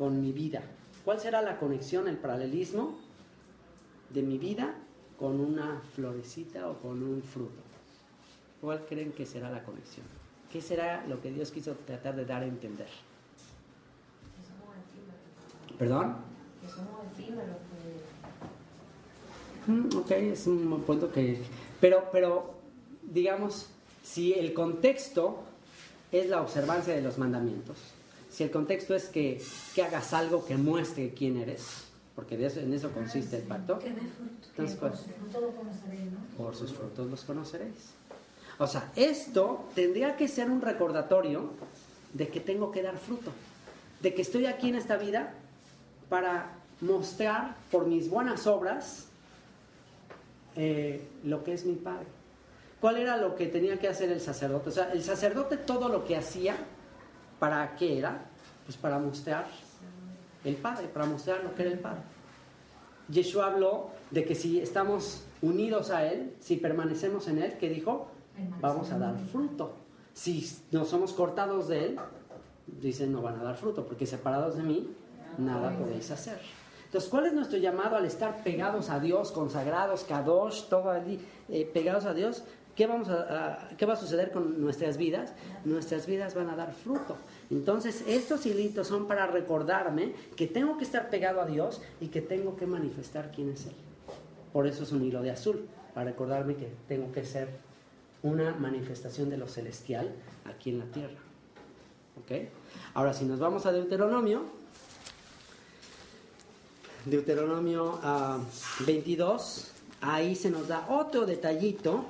con mi vida? ¿Cuál será la conexión, el paralelismo de mi vida con una florecita o con un fruto? ¿Cuál creen que será la conexión? ¿Qué será lo que Dios quiso tratar de dar a entender? ¿Perdón? Mm, ok, es un punto que... Pero, pero, digamos, si el contexto es la observancia de los mandamientos, si el contexto es que, que hagas algo que muestre quién eres, porque de eso, en eso consiste el pacto. Entonces, por sus frutos conoceréis, Por sus frutos los conoceréis. O sea, esto tendría que ser un recordatorio de que tengo que dar fruto, de que estoy aquí en esta vida para mostrar por mis buenas obras eh, lo que es mi Padre. ¿Cuál era lo que tenía que hacer el sacerdote? O sea, el sacerdote todo lo que hacía ¿Para qué era? Pues para mostrar el Padre, para mostrar lo que era el Padre. Yeshua habló de que si estamos unidos a Él, si permanecemos en Él, ¿qué dijo? Vamos a dar fruto. Si no somos cortados de Él, dicen no van a dar fruto, porque separados de mí, nada podéis hacer. Entonces, ¿cuál es nuestro llamado al estar pegados a Dios, consagrados, kadosh, todo allí, eh, pegados a Dios? ¿Qué, vamos a, ¿Qué va a suceder con nuestras vidas? Nuestras vidas van a dar fruto. Entonces, estos hilitos son para recordarme que tengo que estar pegado a Dios y que tengo que manifestar quién es Él. Por eso es un hilo de azul, para recordarme que tengo que ser una manifestación de lo celestial aquí en la tierra. ¿Ok? Ahora, si nos vamos a Deuteronomio, Deuteronomio ah, 22, ahí se nos da otro detallito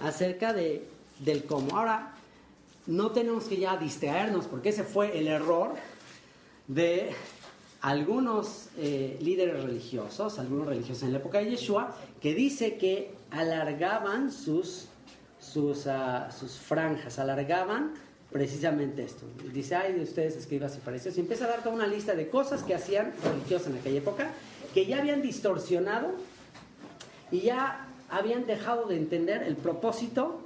acerca de, del cómo. Ahora, no tenemos que ya distraernos, porque ese fue el error de algunos eh, líderes religiosos, algunos religiosos en la época de Yeshua, que dice que alargaban sus, sus, ah, sus franjas, alargaban precisamente esto. Dice, ay de ustedes escribas y fariseos, y empieza a dar toda una lista de cosas que hacían religiosos en aquella época, que ya habían distorsionado y ya habían dejado de entender el propósito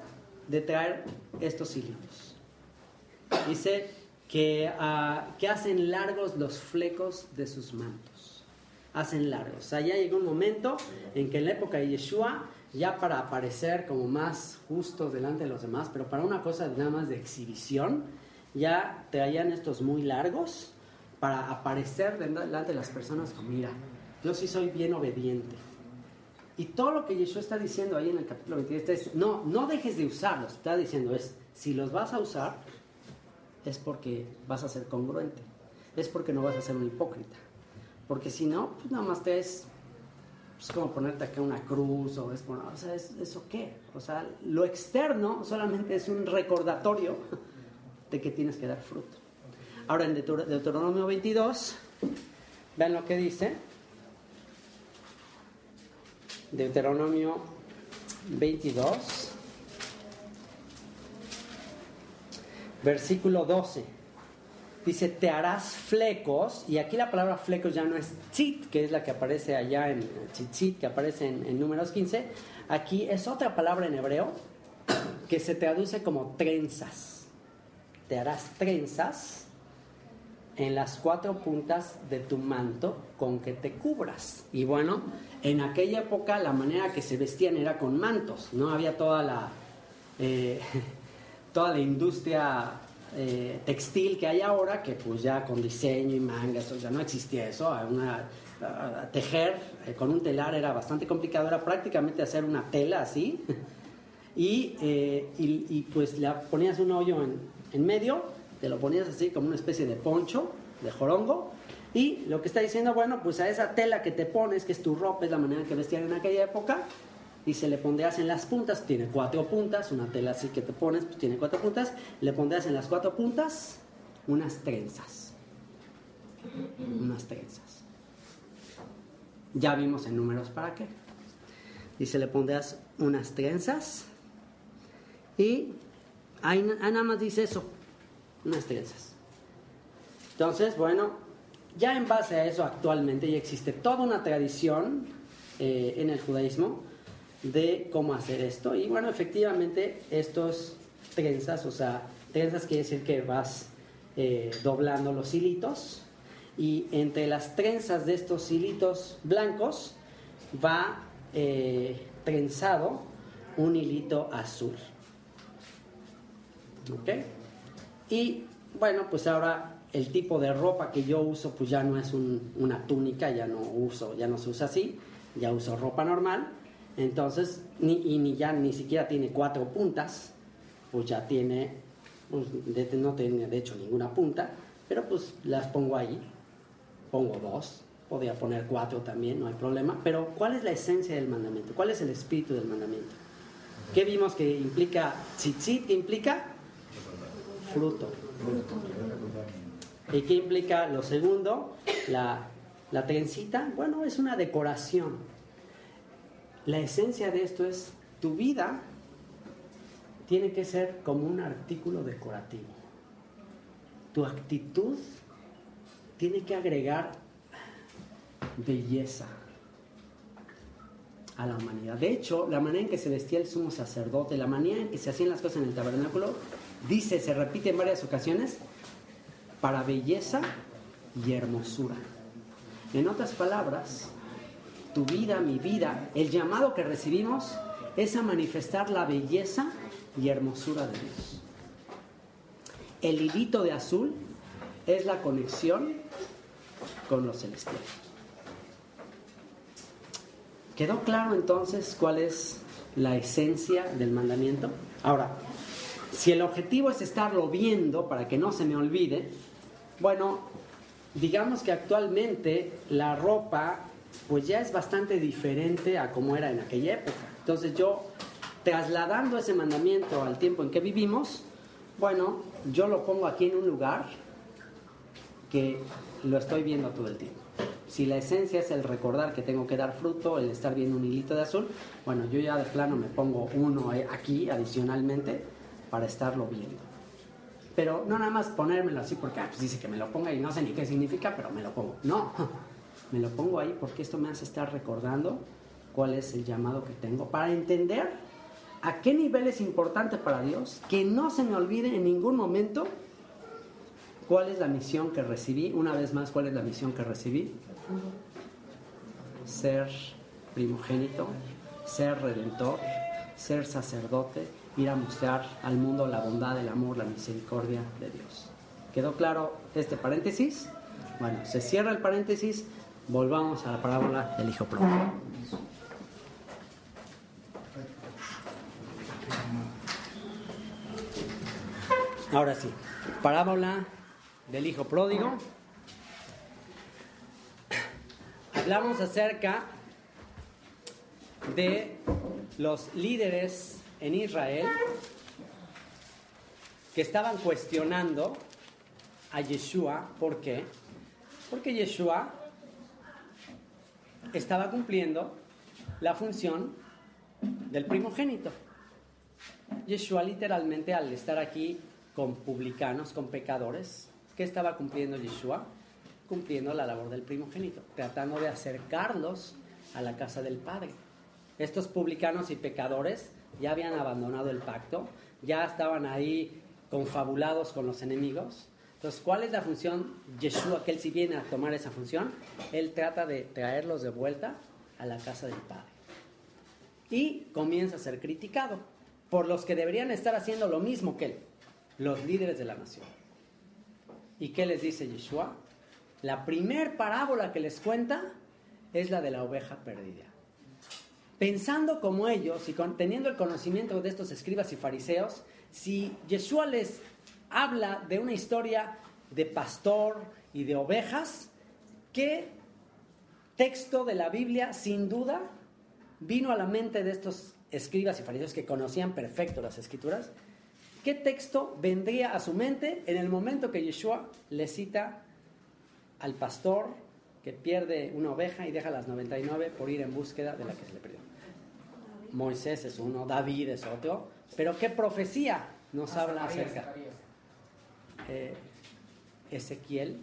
de traer estos hilitos. Dice que, ah, que hacen largos los flecos de sus mantos. Hacen largos. O llegó un momento en que en la época de Yeshua, ya para aparecer como más justos delante de los demás, pero para una cosa nada más de exhibición, ya traían estos muy largos para aparecer delante de las personas como, mira, yo sí soy bien obediente. Y todo lo que Yeshua está diciendo ahí en el capítulo 23 es, no, no dejes de usarlos. Está diciendo es, si los vas a usar, es porque vas a ser congruente. Es porque no vas a ser un hipócrita. Porque si no, pues nada más te es, es como ponerte acá una cruz o es, o sea, ¿es- ¿eso qué? O sea, lo externo solamente es un recordatorio de que tienes que dar fruto. Ahora en Deuter- Deuteronomio 22, vean lo que dice. Deuteronomio 22, versículo 12. Dice, te harás flecos, y aquí la palabra flecos ya no es tzit, que es la que aparece allá en tzitzit, que aparece en, en números 15. Aquí es otra palabra en hebreo que se traduce como trenzas. Te harás trenzas en las cuatro puntas de tu manto con que te cubras. Y bueno, en aquella época la manera que se vestían era con mantos, no había toda la, eh, toda la industria eh, textil que hay ahora, que pues ya con diseño y mangas, o sea, no existía eso. Una- tejer eh, con un telar era bastante complicado, era prácticamente hacer una tela así. Y, eh, y- y, pues le ponías un hoyo en, en medio, te lo ponías así como una especie de poncho, de jorongo, y lo que está diciendo, bueno, pues a esa tela que te pones, que es tu ropa, es la manera que vestían en aquella época, y se le pondrías en las puntas, tiene cuatro puntas, una tela así que te pones, pues tiene cuatro puntas, le pondrías en las cuatro puntas unas trenzas, unas trenzas. Ya vimos en números para qué. Dice, le pondrás unas trenzas y ahí nada más dice eso, unas trenzas. Entonces, bueno, ya en base a eso actualmente ya existe toda una tradición eh, en el judaísmo de cómo hacer esto. Y bueno, efectivamente, estos trenzas, o sea, trenzas quiere decir que vas eh, doblando los hilitos y entre las trenzas de estos hilitos blancos va eh, trenzado un hilito azul. ¿Ok? Y bueno, pues ahora el tipo de ropa que yo uso, pues ya no es un- una túnica, ya no uso, ya no se usa así, ya uso ropa normal. Entonces, ni, y ni ya ni siquiera tiene cuatro puntas, pues ya tiene, pues, no tiene de hecho ninguna punta, pero pues las pongo ahí, pongo dos, podría poner cuatro también, no hay problema. Pero, ¿cuál es la esencia del mandamiento? ¿Cuál es el espíritu del mandamiento? ¿Qué vimos que implica tzitzit? ¿Qué implica? Fruto. ¿Y qué implica lo segundo? La, la trencita. Bueno, es una decoración. La esencia de esto es tu vida tiene que ser como un artículo decorativo. tu actitud tiene que agregar belleza a la humanidad. De hecho, la manera en que se vestía el sumo sacerdote, la manera en que se hacían las cosas en el tabernáculo, dice, se repite en varias ocasiones, para belleza y hermosura. En otras palabras, tu vida, mi vida, el llamado que recibimos es a manifestar la belleza y hermosura de Dios. El hilito de azul es la conexión con lo celestial. ¿Quedó claro entonces cuál es la esencia del mandamiento? Ahora, si el objetivo es estarlo viendo para que no se me olvide, bueno, digamos que actualmente la ropa pues ya es bastante diferente a como era en aquella época. Entonces yo, trasladando ese mandamiento al tiempo en que vivimos, bueno, yo lo pongo aquí en un lugar que lo estoy viendo todo el tiempo. Si la esencia es el recordar que tengo que dar fruto, el estar viendo un hilito de azul, bueno, yo ya de plano me pongo uno aquí adicionalmente para estarlo viendo. Pero no nada más ponérmelo así porque ah, pues dice que me lo ponga y no sé ni qué significa, pero me lo pongo. No, me lo pongo ahí porque esto me hace estar recordando cuál es el llamado que tengo para entender a qué nivel es importante para Dios, que no se me olvide en ningún momento cuál es la misión que recibí. Una vez más, cuál es la misión que recibí. Ser primogénito, ser redentor, ser sacerdote, ir a mostrar al mundo la bondad, el amor, la misericordia de Dios. ¿Quedó claro este paréntesis? Bueno, se cierra el paréntesis, volvamos a la parábola del Hijo Pródigo. Ahora sí, parábola del Hijo Pródigo. Hablamos acerca de los líderes en Israel que estaban cuestionando a Yeshua. ¿Por qué? Porque Yeshua estaba cumpliendo la función del primogénito. Yeshua literalmente al estar aquí con publicanos, con pecadores, ¿qué estaba cumpliendo Yeshua? Cumpliendo la labor del primogénito, tratando de acercarlos a la casa del Padre. Estos publicanos y pecadores ya habían abandonado el pacto, ya estaban ahí confabulados con los enemigos. Entonces, ¿cuál es la función Yeshua? Que él si viene a tomar esa función, él trata de traerlos de vuelta a la casa del Padre. Y comienza a ser criticado por los que deberían estar haciendo lo mismo que él, los líderes de la nación. ¿Y qué les dice Yeshua? La primer parábola que les cuenta es la de la oveja perdida. Pensando como ellos y teniendo el conocimiento de estos escribas y fariseos, si Yeshua les habla de una historia de pastor y de ovejas, ¿qué texto de la Biblia sin duda vino a la mente de estos escribas y fariseos que conocían perfecto las escrituras? ¿Qué texto vendría a su mente en el momento que Yeshua le cita al pastor que pierde una oveja y deja las 99 por ir en búsqueda de la que se le perdió? Moisés es uno, David es otro, pero ¿qué profecía nos habla acerca? Eh, Ezequiel,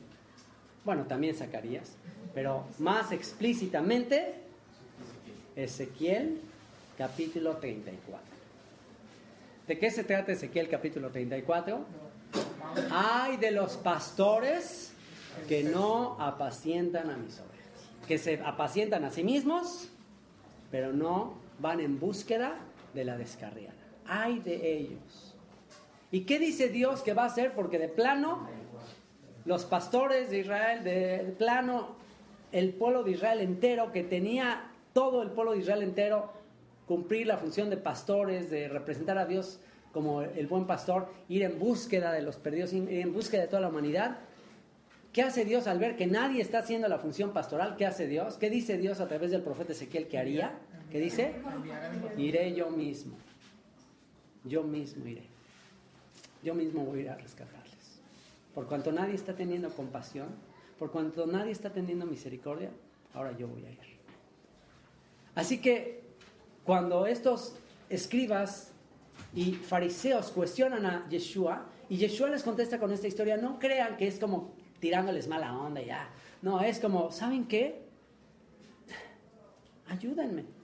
bueno, también Zacarías, pero más explícitamente Ezequiel capítulo 34. ¿De qué se trata Ezequiel capítulo 34? Hay de los pastores que no apacientan a mis ovejas, que se apacientan a sí mismos, pero no van en búsqueda de la descarriada. Hay de ellos. ¿Y qué dice Dios que va a hacer? Porque de plano, los pastores de Israel, de plano, el pueblo de Israel entero, que tenía todo el pueblo de Israel entero, cumplir la función de pastores, de representar a Dios como el buen pastor, ir en búsqueda de los perdidos, ir en búsqueda de toda la humanidad. ¿Qué hace Dios al ver que nadie está haciendo la función pastoral? ¿Qué hace Dios? ¿Qué dice Dios a través del profeta Ezequiel que haría? ¿Qué dice? Iré yo mismo. Yo mismo iré. Yo mismo voy a ir a rescatarles. Por cuanto nadie está teniendo compasión, por cuanto nadie está teniendo misericordia, ahora yo voy a ir. Así que cuando estos escribas y fariseos cuestionan a Yeshua Y Yeshua les contesta con esta historia, no crean que es como tirándoles mala onda ya. No, es como, ¿saben qué? Ayúdenme.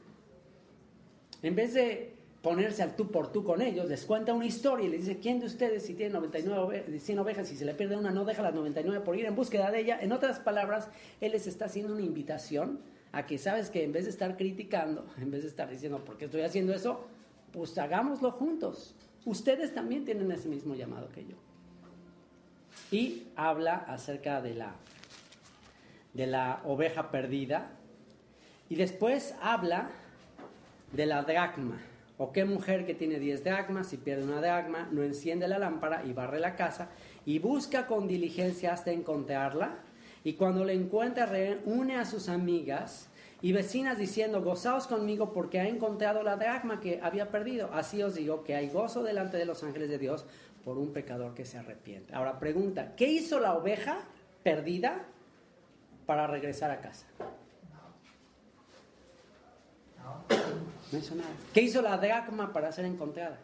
En vez de ponerse al tú por tú con ellos, les cuenta una historia y les dice, ¿quién de ustedes si tiene 99 100 ovejas y se le pierde una, no deja las 99 por ir en búsqueda de ella? En otras palabras, Él les está haciendo una invitación a que, ¿sabes que En vez de estar criticando, en vez de estar diciendo, ¿por qué estoy haciendo eso? Pues hagámoslo juntos. Ustedes también tienen ese mismo llamado que yo. Y habla acerca de la, de la oveja perdida. Y después habla de la dracma. ¿O qué mujer que tiene 10 dracmas, si pierde una dracma, no enciende la lámpara y barre la casa y busca con diligencia hasta encontrarla? Y cuando la encuentra, reúne a sus amigas y vecinas diciendo, gozaos conmigo porque ha encontrado la dracma que había perdido. Así os digo que hay gozo delante de los ángeles de Dios por un pecador que se arrepiente. Ahora pregunta, ¿qué hizo la oveja perdida para regresar a casa? No nada. ¿Qué hizo la dracma para ser encontrada?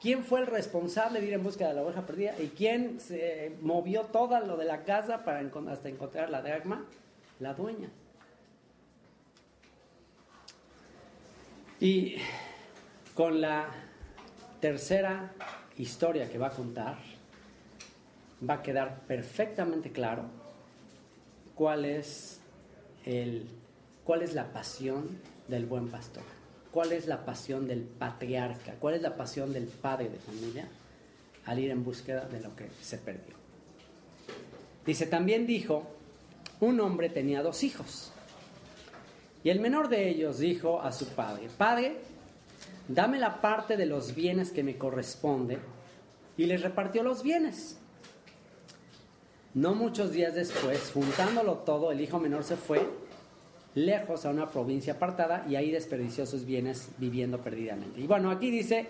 ¿Quién fue el responsable de ir en busca de la oveja perdida? ¿Y quién se movió todo lo de la casa para hasta encontrar la dracma? La dueña. Y con la tercera historia que va a contar, va a quedar perfectamente claro cuál es, el, cuál es la pasión del buen pastor, cuál es la pasión del patriarca, cuál es la pasión del padre de familia al ir en búsqueda de lo que se perdió. Dice, también dijo, un hombre tenía dos hijos. Y el menor de ellos dijo a su padre, Padre, dame la parte de los bienes que me corresponde. Y le repartió los bienes. No muchos días después, juntándolo todo, el hijo menor se fue lejos a una provincia apartada y ahí desperdició sus bienes viviendo perdidamente. Y bueno, aquí dice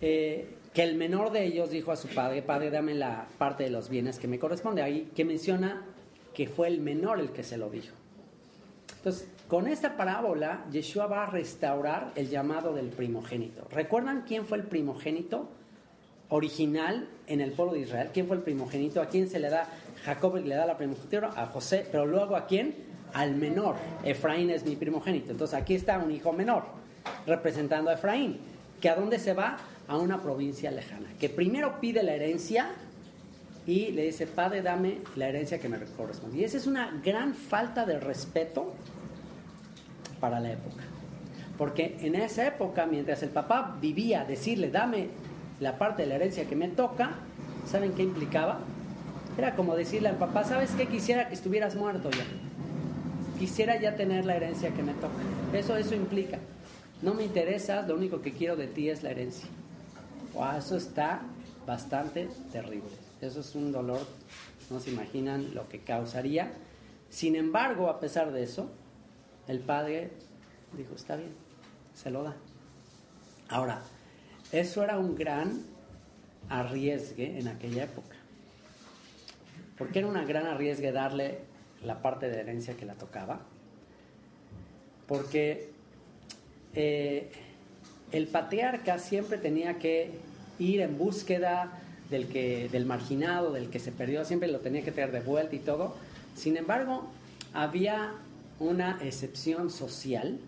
eh, que el menor de ellos dijo a su padre, padre, dame la parte de los bienes que me corresponde. Ahí que menciona que fue el menor el que se lo dijo. Entonces, con esta parábola, Yeshua va a restaurar el llamado del primogénito. ¿Recuerdan quién fue el primogénito original en el pueblo de Israel? ¿Quién fue el primogénito? ¿A quién se le da? Jacob le da la primogénito a José, pero luego a quién? Al menor. Efraín es mi primogénito. Entonces aquí está un hijo menor representando a Efraín, que a dónde se va? A una provincia lejana, que primero pide la herencia y le dice, padre, dame la herencia que me corresponde. Y esa es una gran falta de respeto para la época. Porque en esa época, mientras el papá vivía, decirle, dame la parte de la herencia que me toca, ¿saben qué implicaba? Era como decirle al papá, ¿sabes qué? Quisiera que estuvieras muerto ya. Quisiera ya tener la herencia que me toca. Eso, eso implica. No me interesas, lo único que quiero de ti es la herencia. eso está bastante terrible. Eso es un dolor, no se imaginan lo que causaría. Sin embargo, a pesar de eso, el padre dijo, está bien, se lo da. Ahora, eso era un gran arriesgue en aquella época. ¿Por qué era una gran arriesgue darle la parte de herencia que la tocaba? Porque eh, el patriarca siempre tenía que ir en búsqueda del, que, del marginado, del que se perdió, siempre lo tenía que traer de vuelta y todo. Sin embargo, había una excepción social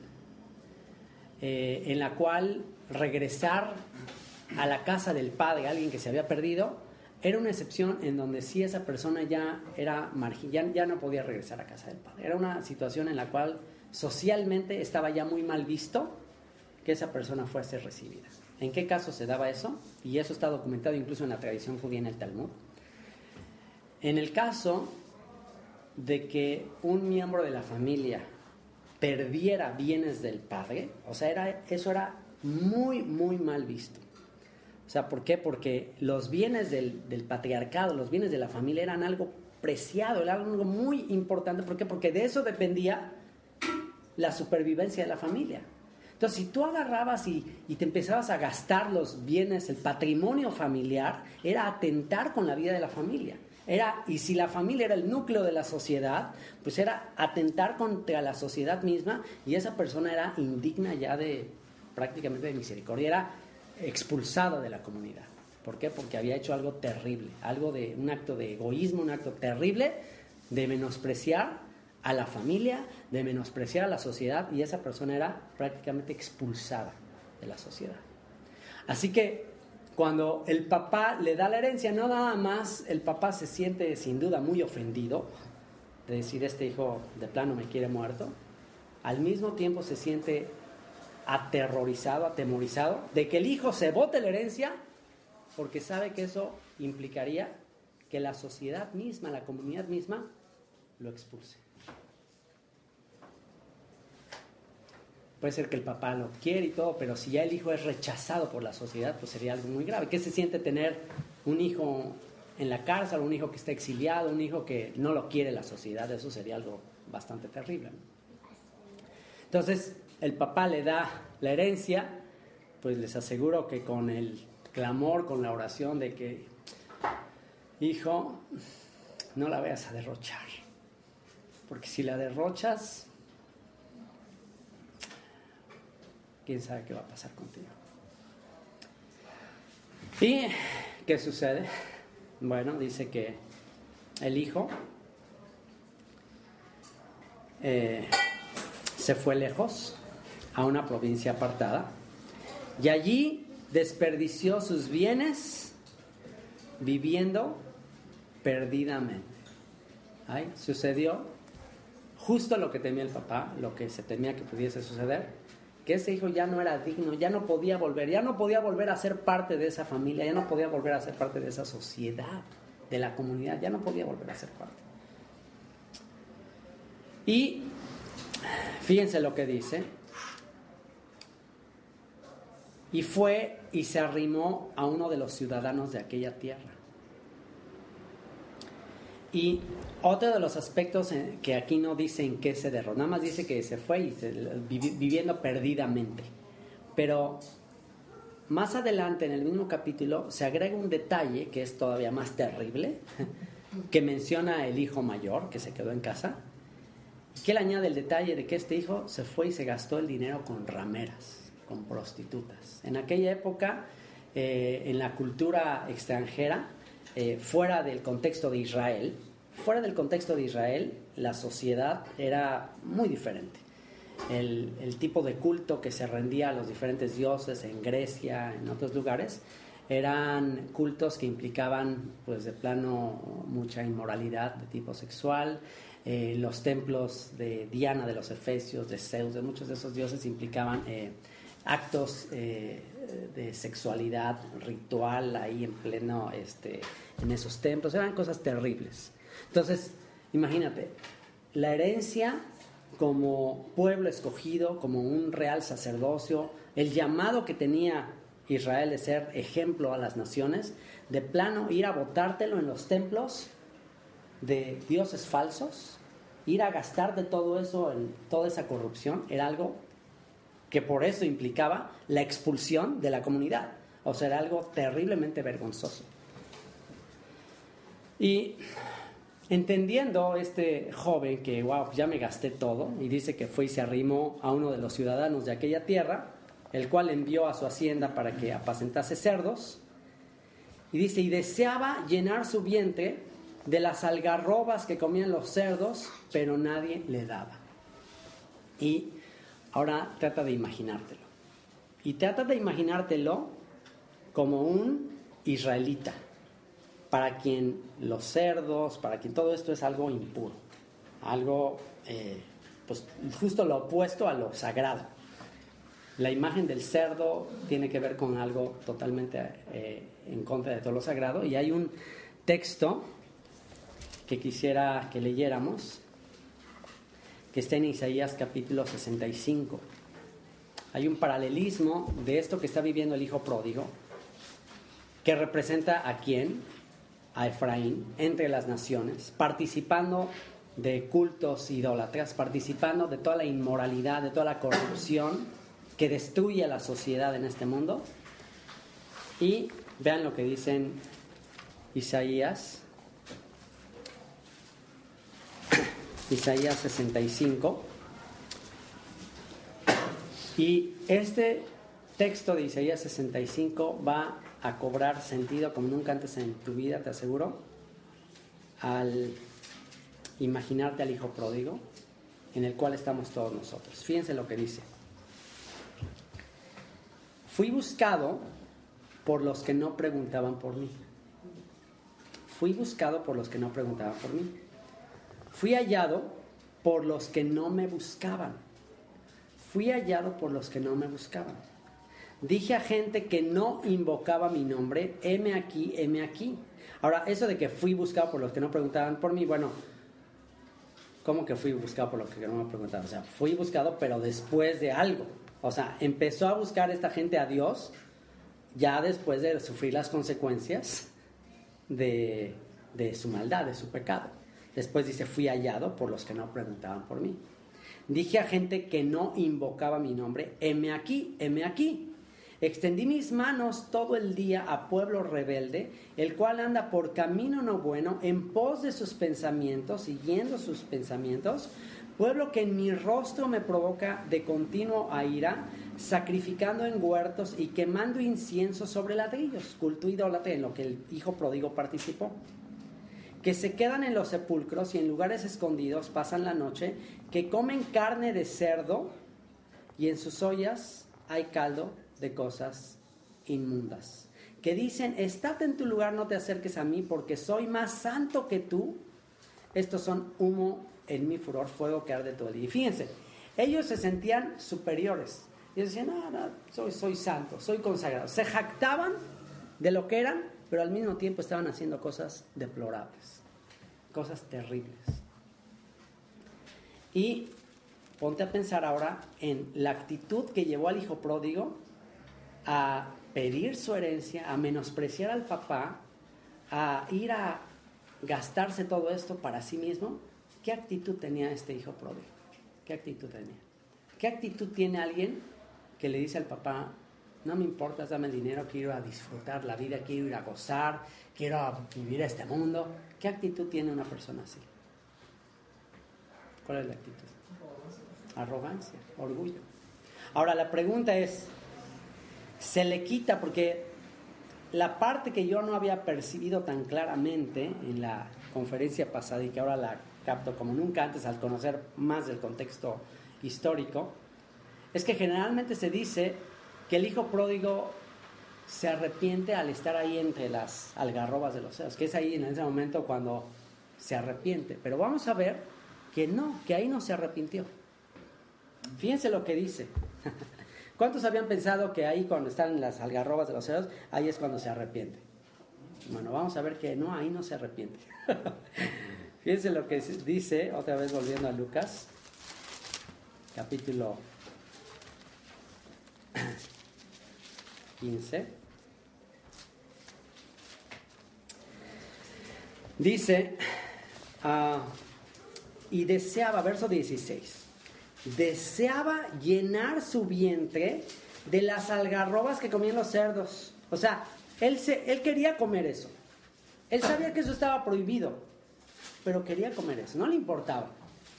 eh, en la cual regresar a la casa del padre, alguien que se había perdido, era una excepción en donde si esa persona ya era marginal, ya, no podía regresar a casa del padre. Era una situación en la cual socialmente estaba ya muy mal visto que esa persona fuese recibida. ¿En qué caso se daba eso? Y eso está documentado incluso en la tradición judía en el Talmud. En el caso de que un miembro de la familia perdiera bienes del padre, o sea, era, eso era muy, muy mal visto. O sea, ¿por qué? Porque los bienes del, del, patriarcado, los bienes de la familia eran algo preciado, era algo muy importante. ¿Por qué? Porque de eso dependía la supervivencia de la familia. Entonces, si tú agarrabas y, y, te empezabas a gastar los bienes, el patrimonio familiar, era atentar con la vida de la familia. Era, y si la familia era el núcleo de la sociedad, pues era atentar contra la sociedad misma y esa persona era indigna ya de prácticamente de misericordia, era expulsada de la comunidad. ¿Por qué? Porque había hecho algo terrible, algo de un acto de egoísmo, un acto terrible de menospreciar a la familia, de menospreciar a la sociedad y esa persona era prácticamente expulsada de la sociedad. Así que cuando el papá le da la herencia, no nada más el papá se siente sin duda muy ofendido de decir este hijo de plano me quiere muerto, al mismo tiempo se siente aterrorizado, atemorizado de que el hijo se vote la herencia porque sabe que eso implicaría que la sociedad misma, la comunidad misma, lo expulse. Puede ser que el papá lo quiere y todo, pero si ya el hijo es rechazado por la sociedad, pues sería algo muy grave. ¿Qué se siente tener un hijo en la cárcel, un hijo que está exiliado, un hijo que no lo quiere la sociedad? Eso sería algo bastante terrible. Entonces, el papá le da la herencia, pues les aseguro que con el clamor, con la oración de que, hijo, no la vayas a derrochar. Porque si la derrochas, quién sabe qué va a pasar contigo. ¿Y qué sucede? Bueno, dice que el hijo eh, se fue lejos a una provincia apartada y allí desperdició sus bienes viviendo perdidamente. Ahí sucedió justo lo que temía el papá, lo que se temía que pudiese suceder que ese hijo ya no era digno, ya no podía volver, ya no podía volver a ser parte de esa familia, ya no podía volver a ser parte de esa sociedad, de la comunidad, ya no podía volver a ser parte. Y fíjense lo que dice. Y fue y se arrimó a uno de los ciudadanos de aquella tierra. Y otro de los aspectos que aquí no dice en qué se derrotó, nada más dice que se fue y viviendo perdidamente. Pero más adelante en el mismo capítulo se agrega un detalle que es todavía más terrible, que menciona el hijo mayor que se quedó en casa, que él añade el detalle de que este hijo se fue y se gastó el dinero con rameras, con prostitutas. En aquella época, eh, en la cultura extranjera, eh, fuera del contexto de Israel, fuera del contexto de Israel, la sociedad era muy diferente. El, tipo de culto que se rendía a los diferentes dioses en Grecia, en otros lugares, eran cultos que implicaban, pues de plano, mucha inmoralidad de tipo sexual. Eh, los templos de Diana, de los Efesios, de Zeus, de muchos de esos dioses implicaban actos de sexualidad ritual ahí en pleno, este, en esos templos, eran cosas terribles. Entonces, imagínate, la herencia como pueblo escogido, como un real sacerdocio, el llamado que tenía Israel de ser ejemplo a las naciones, de plano ir a botártelo en los templos de dioses falsos, ir a gastarte todo eso, en toda esa corrupción, era algo que por eso implicaba la expulsión de la comunidad. O sea, era algo terriblemente vergonzoso. Y entendiendo este joven que, wow, ya me gasté todo, y dice que fue y se arrimó a uno de los ciudadanos de aquella tierra, el cual envió a su hacienda para que apacentase cerdos, y dice, y deseaba llenar su vientre de las algarrobas que comían los cerdos, pero nadie le daba. Y Ahora trata de imaginártelo. Y trata de imaginártelo como un israelita, para quien los cerdos, para quien todo esto es algo impuro, algo, eh, pues justo lo opuesto a lo sagrado. La imagen del cerdo tiene que ver con algo totalmente eh, en contra de todo lo sagrado. Y hay un texto que quisiera que leyéramos, que está en Isaías capítulo 65. Hay un paralelismo de esto que está viviendo el hijo pródigo, que representa a quién, a Efraín, entre las naciones, participando de cultos idólatras, participando de toda la inmoralidad, de toda la corrupción que destruye a la sociedad en este mundo. Y vean lo que dicen Isaías Isaías 65. Y este texto de Isaías 65 va a cobrar sentido como nunca antes en tu vida, te aseguro, al imaginarte al hijo pródigo en el cual estamos todos nosotros. Fíjense lo que dice. Fui buscado por los que no preguntaban por mí. Fui buscado por los que no preguntaban por mí. Fui hallado por los que no me buscaban. Fui hallado por los que no me buscaban. Dije a gente que no invocaba mi nombre, heme aquí, heme aquí. Ahora, eso de que fui buscado por los que no preguntaban por mí, bueno, ¿cómo que fui buscado por los que no me preguntaban? O sea, fui buscado, pero después de algo. O sea, empezó a buscar esta gente a Dios ya después de sufrir las consecuencias de, de su maldad, de su pecado. Después dice, fui hallado por los que no preguntaban por mí. Dije a gente que no invocaba mi nombre, heme aquí, heme aquí. Extendí mis manos todo el día a pueblo rebelde, el cual anda por camino no bueno, en pos de sus pensamientos, siguiendo sus pensamientos, pueblo que en mi rostro me provoca de continuo a ira, sacrificando en huertos y quemando incienso sobre ladrillos, culto idólatra en lo que el hijo pródigo participó que se quedan en los sepulcros y en lugares escondidos pasan la noche, que comen carne de cerdo y en sus ollas hay caldo de cosas inmundas. Que dicen, estate en tu lugar, no te acerques a mí, porque soy más santo que tú. Estos son humo en mi furor, fuego que arde todo el día. Y fíjense, ellos se sentían superiores. Y decían, no, soy, soy santo, soy consagrado. Se jactaban de lo que eran, pero al mismo tiempo estaban haciendo cosas deplorables, cosas terribles. Y ponte a pensar ahora en la actitud que llevó al hijo pródigo a pedir su herencia, a menospreciar al papá, a ir a gastarse todo esto para sí mismo, ¿qué actitud tenía este hijo pródigo? ¿Qué actitud tenía? ¿Qué actitud tiene alguien que le dice al papá, no me importa, dame el dinero, quiero disfrutar la vida, quiero ir a gozar, quiero vivir este mundo? ¿Qué actitud tiene una persona así? ¿Cuál es la actitud? Arrogancia, orgullo. Ahora la pregunta es, se le quita porque la parte que yo no había percibido tan claramente en la conferencia pasada y que ahora la capto como nunca antes al conocer más del contexto histórico, es que generalmente se dice que el hijo pródigo se arrepiente al estar ahí entre las algarrobas de los ceros, que es ahí en ese momento cuando se arrepiente. Pero vamos a ver que no, que ahí no se arrepintió. Fíjense lo que dice. ¿Cuántos habían pensado que ahí cuando están en las algarrobas de los ceros, ahí es cuando se arrepiente? Bueno, vamos a ver que no, ahí no se arrepiente. Fíjense lo que dice, otra vez volviendo a Lucas, capítulo 15. Dice, ah, y deseaba, verso 16, deseaba llenar su vientre de las algarrobas que comían los cerdos. O sea, él, se, él quería comer eso. Él sabía que eso estaba prohibido, pero quería comer eso. No le importaba.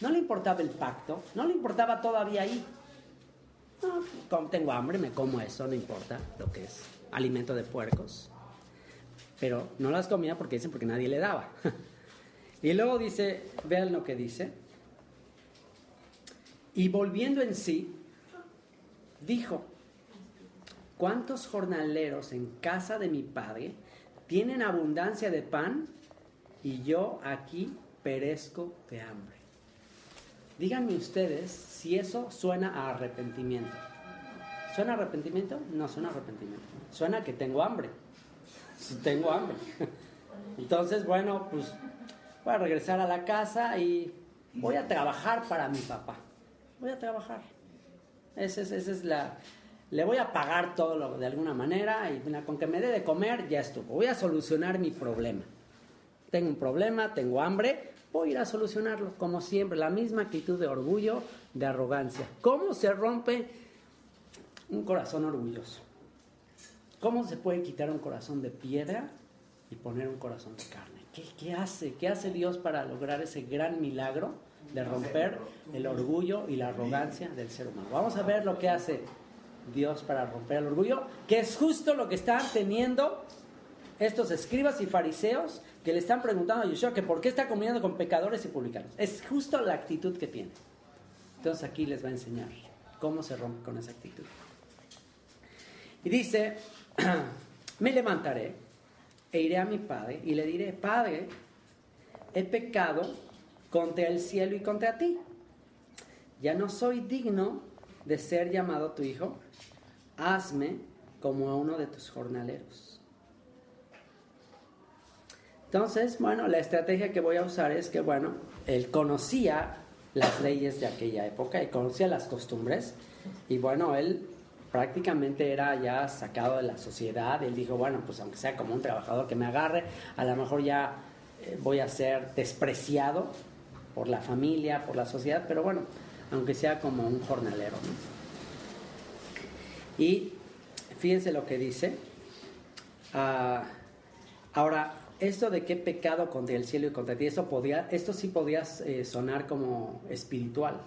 No le importaba el pacto, no le importaba todavía ahí. No, tengo hambre, me como eso, no importa lo que es alimento de puercos. Pero no las comía porque dicen porque nadie le daba. y luego dice, vean lo que dice. Y volviendo en sí, dijo, ¿cuántos jornaleros en casa de mi padre tienen abundancia de pan y yo aquí perezco de hambre? Díganme ustedes si eso suena a arrepentimiento. ¿Suena arrepentimiento? No suena arrepentimiento. Suena que tengo hambre. Tengo hambre. Entonces, bueno, pues voy a regresar a la casa y voy a trabajar para mi papá. Voy a trabajar. Esa es, esa es la... Le voy a pagar todo de alguna manera y con que me dé de comer ya estuvo. Voy a solucionar mi problema. Tengo un problema, tengo hambre, voy a ir a solucionarlo, como siempre, la misma actitud de orgullo, de arrogancia. ¿Cómo se rompe un corazón orgulloso? ¿Cómo se puede quitar un corazón de piedra y poner un corazón de carne? ¿Qué, qué hace? ¿Qué hace Dios para lograr ese gran milagro de romper el orgullo y la arrogancia del ser humano? Vamos a ver lo que hace Dios para romper el orgullo, que es justo lo que están teniendo estos escribas y fariseos que le están preguntando a Yeshua que por qué está comiendo con pecadores y publicanos. Es justo la actitud que tiene. Entonces aquí les va a enseñar cómo se rompe con esa actitud. Y dice, me levantaré e iré a mi padre y le diré, Padre, he pecado contra el cielo y contra ti. Ya no soy digno de ser llamado tu hijo. Hazme como a uno de tus jornaleros. Entonces, bueno, la estrategia que voy a usar es que, bueno, él conocía las leyes de aquella época y conocía las costumbres y, bueno, él prácticamente era ya sacado de la sociedad. Él dijo, bueno, pues aunque sea como un trabajador que me agarre, a lo mejor ya eh, voy a ser despreciado por la familia, por la sociedad, pero bueno, aunque sea como un jornalero. Y fíjense lo que dice. Ah, ahora, esto de qué pecado contra el cielo y contra ti, esto, podía, esto sí podía eh, sonar como espiritual.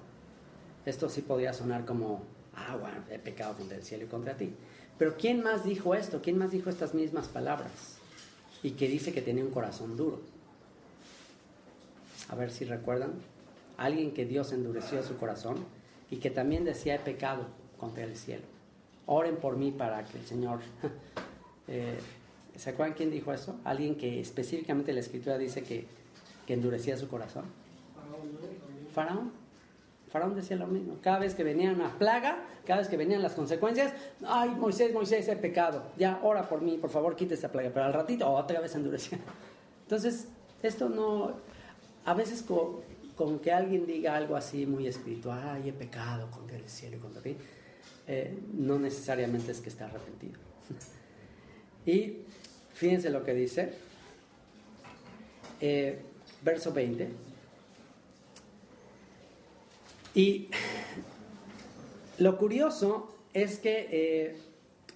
Esto sí podía sonar como, ah, bueno, he pecado contra el cielo y contra ti. Pero ¿quién más dijo esto? ¿Quién más dijo estas mismas palabras? Y que dice que tenía un corazón duro. A ver si recuerdan. Alguien que Dios endureció su corazón y que también decía he pecado contra el cielo. Oren por mí para que el Señor... Eh, ¿Se acuerdan quién dijo eso? Alguien que específicamente la escritura dice que, que endurecía su corazón. Faraón. Faraón decía lo mismo. Cada vez que venía una plaga, cada vez que venían las consecuencias, ay, Moisés, Moisés, he pecado. Ya, ora por mí, por favor, quite esa plaga. Pero al ratito, otra vez endurecía. Entonces, esto no. A veces con, con que alguien diga algo así muy espiritual, ay, he pecado contra el cielo y contra ti, eh, no necesariamente es que está arrepentido. y fíjense lo que dice, eh, verso 20. Y lo curioso es que eh,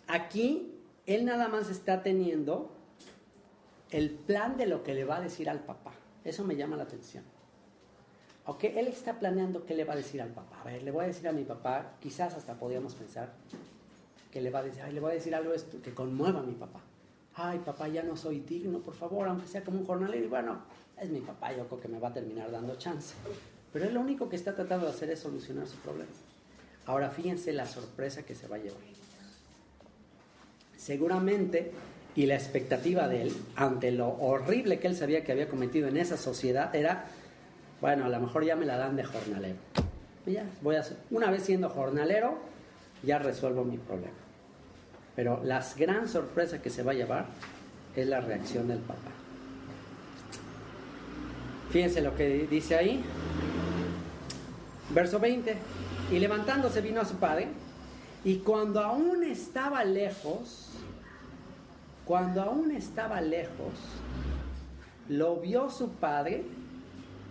aquí él nada más está teniendo el plan de lo que le va a decir al papá. Eso me llama la atención. Ok, él está planeando qué le va a decir al papá. A ver, le voy a decir a mi papá, quizás hasta podríamos pensar que le va a decir, ay, le voy a decir algo que conmueva a mi papá. Ay, papá, ya no soy digno, por favor, aunque sea como un jornalero. Y bueno, es mi papá, yo creo que me va a terminar dando chance. Pero él lo único que está tratando de hacer es solucionar su problema. Ahora fíjense la sorpresa que se va a llevar. Seguramente, y la expectativa de él, ante lo horrible que él sabía que había cometido en esa sociedad, era, bueno, a lo mejor ya me la dan de jornalero. Y ya, voy a una vez siendo jornalero, ya resuelvo mi problema. Pero la gran sorpresa que se va a llevar es la reacción del papá. Fíjense lo que dice ahí. Verso 20. Y levantándose vino a su padre, y cuando aún estaba lejos, cuando aún estaba lejos, lo vio su padre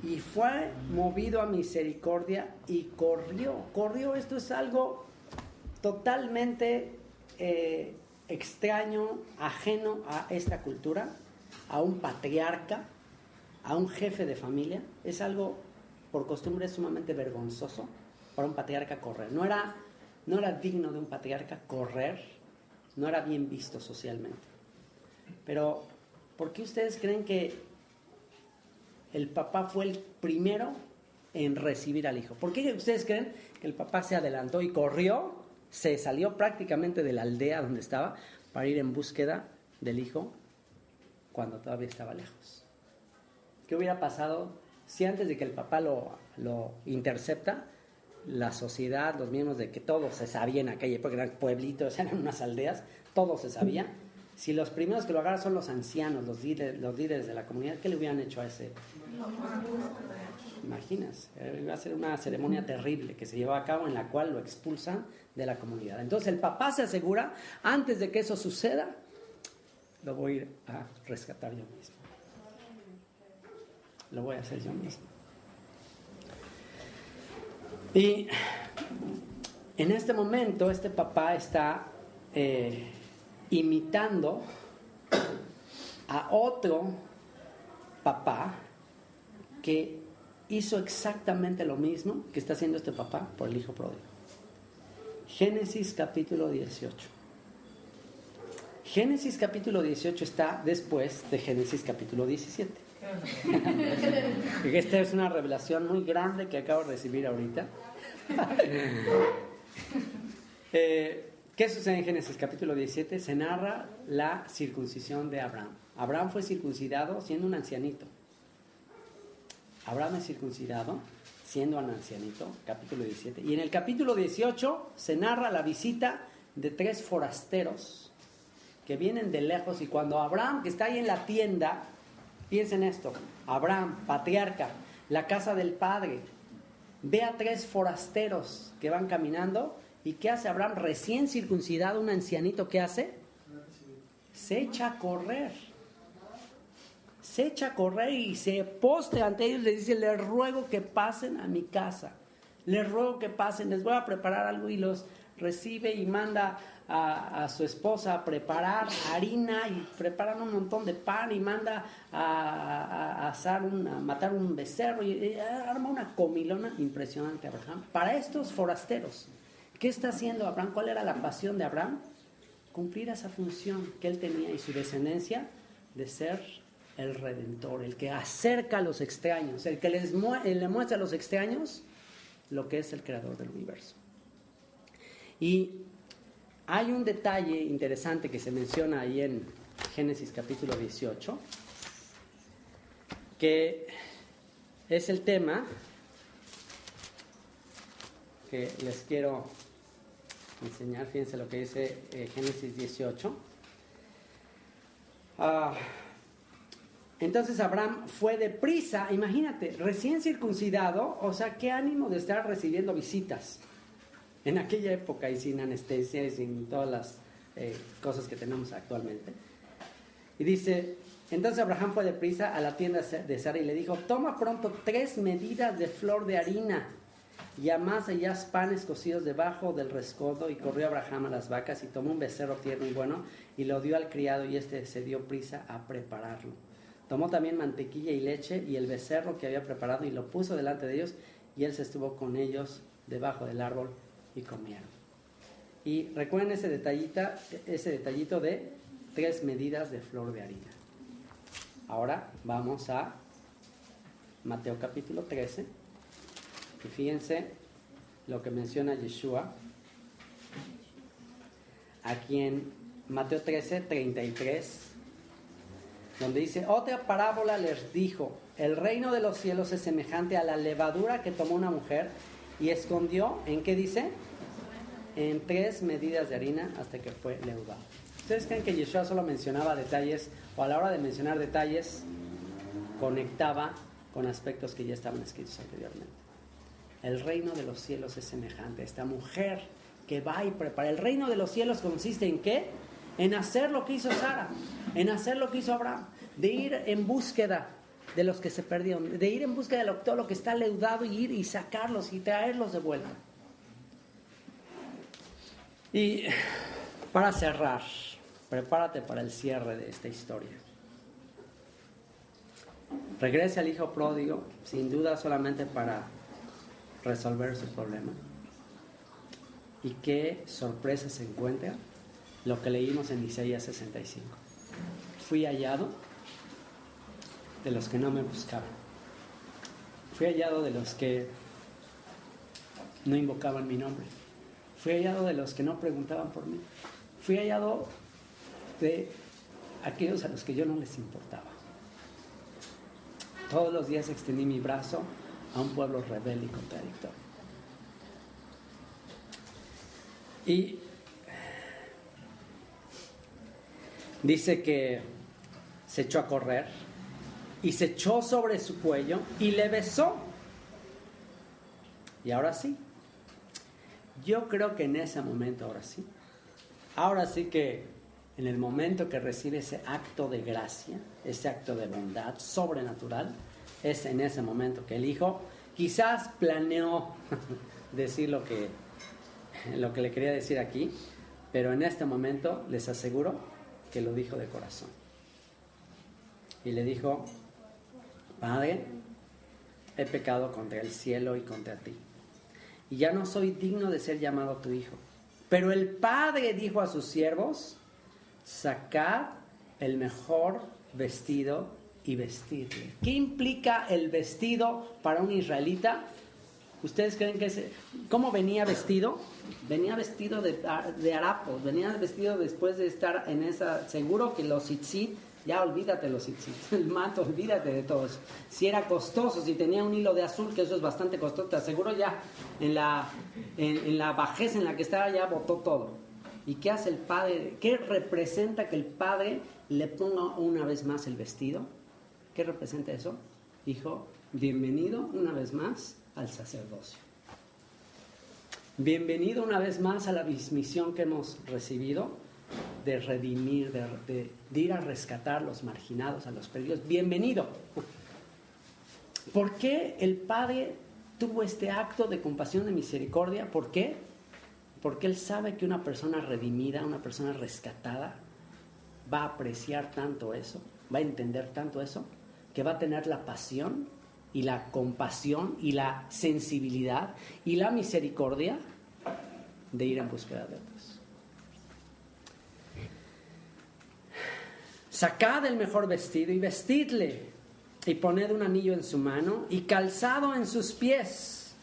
y fue movido a misericordia y corrió. Corrió, esto es algo totalmente eh, extraño, ajeno a esta cultura, a un patriarca, a un jefe de familia. Es algo por costumbre sumamente vergonzoso para un patriarca correr. No era, no era digno de un patriarca correr, no era bien visto socialmente. Pero, ¿por qué ustedes creen que el papá fue el primero en recibir al hijo? ¿Por qué ustedes creen que el papá se adelantó y corrió, se salió prácticamente de la aldea donde estaba para ir en búsqueda del hijo cuando todavía estaba lejos? ¿Qué hubiera pasado si antes de que el papá lo, lo intercepta, la sociedad, los miembros de que todo se sabía en aquella época, eran pueblitos, eran unas aldeas, todo se sabía. Si los primeros que lo agarran son los ancianos, los líderes, los líderes de la comunidad, ¿qué le hubieran hecho a ese? Imaginas, eh, iba a ser una ceremonia terrible que se llevaba a cabo en la cual lo expulsan de la comunidad. Entonces el papá se asegura, antes de que eso suceda, lo voy a ir a rescatar yo mismo. Lo voy a hacer yo mismo. Y en este momento este papá está eh, imitando a otro papá que hizo exactamente lo mismo que está haciendo este papá por el hijo pródigo. Génesis capítulo 18. Génesis capítulo 18 está después de Génesis capítulo 17. Esta es una revelación muy grande que acabo de recibir ahorita. Eh, ¿Qué sucede en Génesis capítulo 17? Se narra la circuncisión de Abraham. Abraham fue circuncidado siendo un ancianito. Abraham es circuncidado siendo un ancianito, capítulo 17. Y en el capítulo 18 se narra la visita de tres forasteros que vienen de lejos y cuando Abraham, que está ahí en la tienda, piensen esto, Abraham, patriarca, la casa del padre, ve a tres forasteros que van caminando y ¿qué hace Abraham? Recién circuncidado, un ancianito, ¿qué hace? Se echa a correr se echa a correr y se poste ante ellos, les dice, les ruego que pasen a mi casa, les ruego que pasen, les voy a preparar algo y los recibe y manda a, su esposa a preparar harina y preparan un montón de pan y manda a, asar a matar un becerro y, arma una comilona impresionante Abraham. Para estos forasteros, ¿qué está haciendo Abraham? ¿Cuál era la pasión de Abraham? Cumplir esa función que él tenía y su descendencia de ser el redentor, el que acerca a los extraños, el que les le muestra a los extraños lo que es el creador del universo. Y hay un detalle interesante que se menciona ahí en Génesis capítulo 18, que es el tema que les quiero enseñar. Fíjense lo que dice eh, Génesis 18. Ah, entonces Abraham fue deprisa, imagínate, recién circuncidado, o sea, qué ánimo de estar recibiendo visitas en aquella época y sin anestesia y sin todas las eh, cosas que tenemos actualmente. Y dice, entonces Abraham fue deprisa a la tienda de Sara y le dijo, toma pronto tres medidas de flor de harina y amasa ya panes cocidos debajo del rescodo. Y corrió Abraham a las vacas y tomó un becerro tierno y bueno y lo dio al criado y este se dio prisa a prepararlo. Tomó también mantequilla y leche y el becerro que había preparado y lo puso delante de ellos y él se estuvo con ellos debajo del árbol y comieron. Y recuerden ese, detallita, ese detallito de tres medidas de flor de harina. Ahora vamos a Mateo capítulo 13 y fíjense lo que menciona Yeshua aquí en Mateo 13, 33 donde dice, otra parábola les dijo, el reino de los cielos es semejante a la levadura que tomó una mujer y escondió, ¿en qué dice? En tres medidas de harina hasta que fue leudado. ¿Ustedes creen que Yeshua solo mencionaba detalles o a la hora de mencionar detalles conectaba con aspectos que ya estaban escritos anteriormente? El reino de los cielos es semejante a esta mujer que va y prepara. El reino de los cielos consiste en qué? En hacer lo que hizo Sara, en hacer lo que hizo Abraham, de ir en búsqueda de los que se perdieron, de ir en búsqueda de todo lo que está leudado y ir y sacarlos y traerlos de vuelta. Y para cerrar, prepárate para el cierre de esta historia. Regresa al hijo pródigo, sin duda solamente para resolver su problema. Y qué sorpresa se encuentra lo que leímos en Isaías 65. Fui hallado de los que no me buscaban. Fui hallado de los que no invocaban mi nombre. Fui hallado de los que no preguntaban por mí. Fui hallado de aquellos a los que yo no les importaba. Todos los días extendí mi brazo a un pueblo rebelde y contradictorio. Y dice que se echó a correr y se echó sobre su cuello y le besó. Y ahora sí, yo creo que en ese momento, ahora sí, ahora sí que en el momento que recibe ese acto de gracia, ese acto de bondad sobrenatural, es en ese momento que el hijo quizás planeó decir lo que, lo que le quería decir aquí, pero en este momento les aseguro que lo dijo de corazón. Y le dijo, Padre, he pecado contra el cielo y contra ti. Y ya no soy digno de ser llamado tu hijo. Pero el padre dijo a sus siervos, sacad el mejor vestido y vestirle. ¿Qué implica el vestido para un israelita? ¿Ustedes creen que es... ¿Cómo venía vestido? Venía vestido de, de harapos, venía vestido después de estar en esa... Seguro que los tzitzit, ya olvídate los tzitzit, el manto, olvídate de todo eso. Si era costoso, si tenía un hilo de azul, que eso es bastante costoso, te aseguro ya en la, en, en la bajeza en la que estaba ya botó todo. ¿Y qué hace el padre? ¿Qué representa que el padre le ponga una vez más el vestido? ¿Qué representa eso? Hijo, bienvenido una vez más al sacerdocio. Bienvenido una vez más a la misión que hemos recibido de redimir, de, ir a rescatar a los marginados, a los perdidos. Bienvenido. ¿Por qué el Padre tuvo este acto de compasión, de misericordia? ¿Por qué? Porque Él sabe que una persona redimida, una persona rescatada, va a apreciar tanto eso, va a entender tanto eso, que va a tener la pasión y la compasión y la sensibilidad y la misericordia de ir en búsqueda de otros. Sacad el mejor vestido y vestidle y poned un anillo en su mano y calzado en sus pies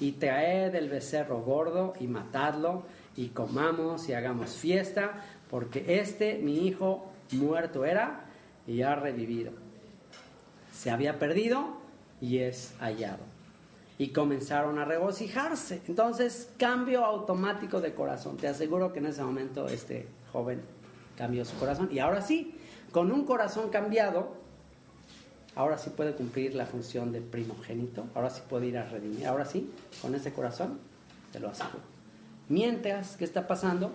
y traed el becerro gordo y matadlo y comamos y hagamos fiesta porque este mi hijo muerto era y ha revivido. Se había perdido y es hallado. Y comenzaron a regocijarse. Entonces, cambio automático de corazón. Te aseguro que en ese momento este joven cambió su corazón. Y ahora sí, con un corazón cambiado, ahora sí puede cumplir la función de primogénito. Ahora sí puede ir a redimir. Ahora sí, con ese corazón, te lo aseguro. Mientras, ¿qué está pasando?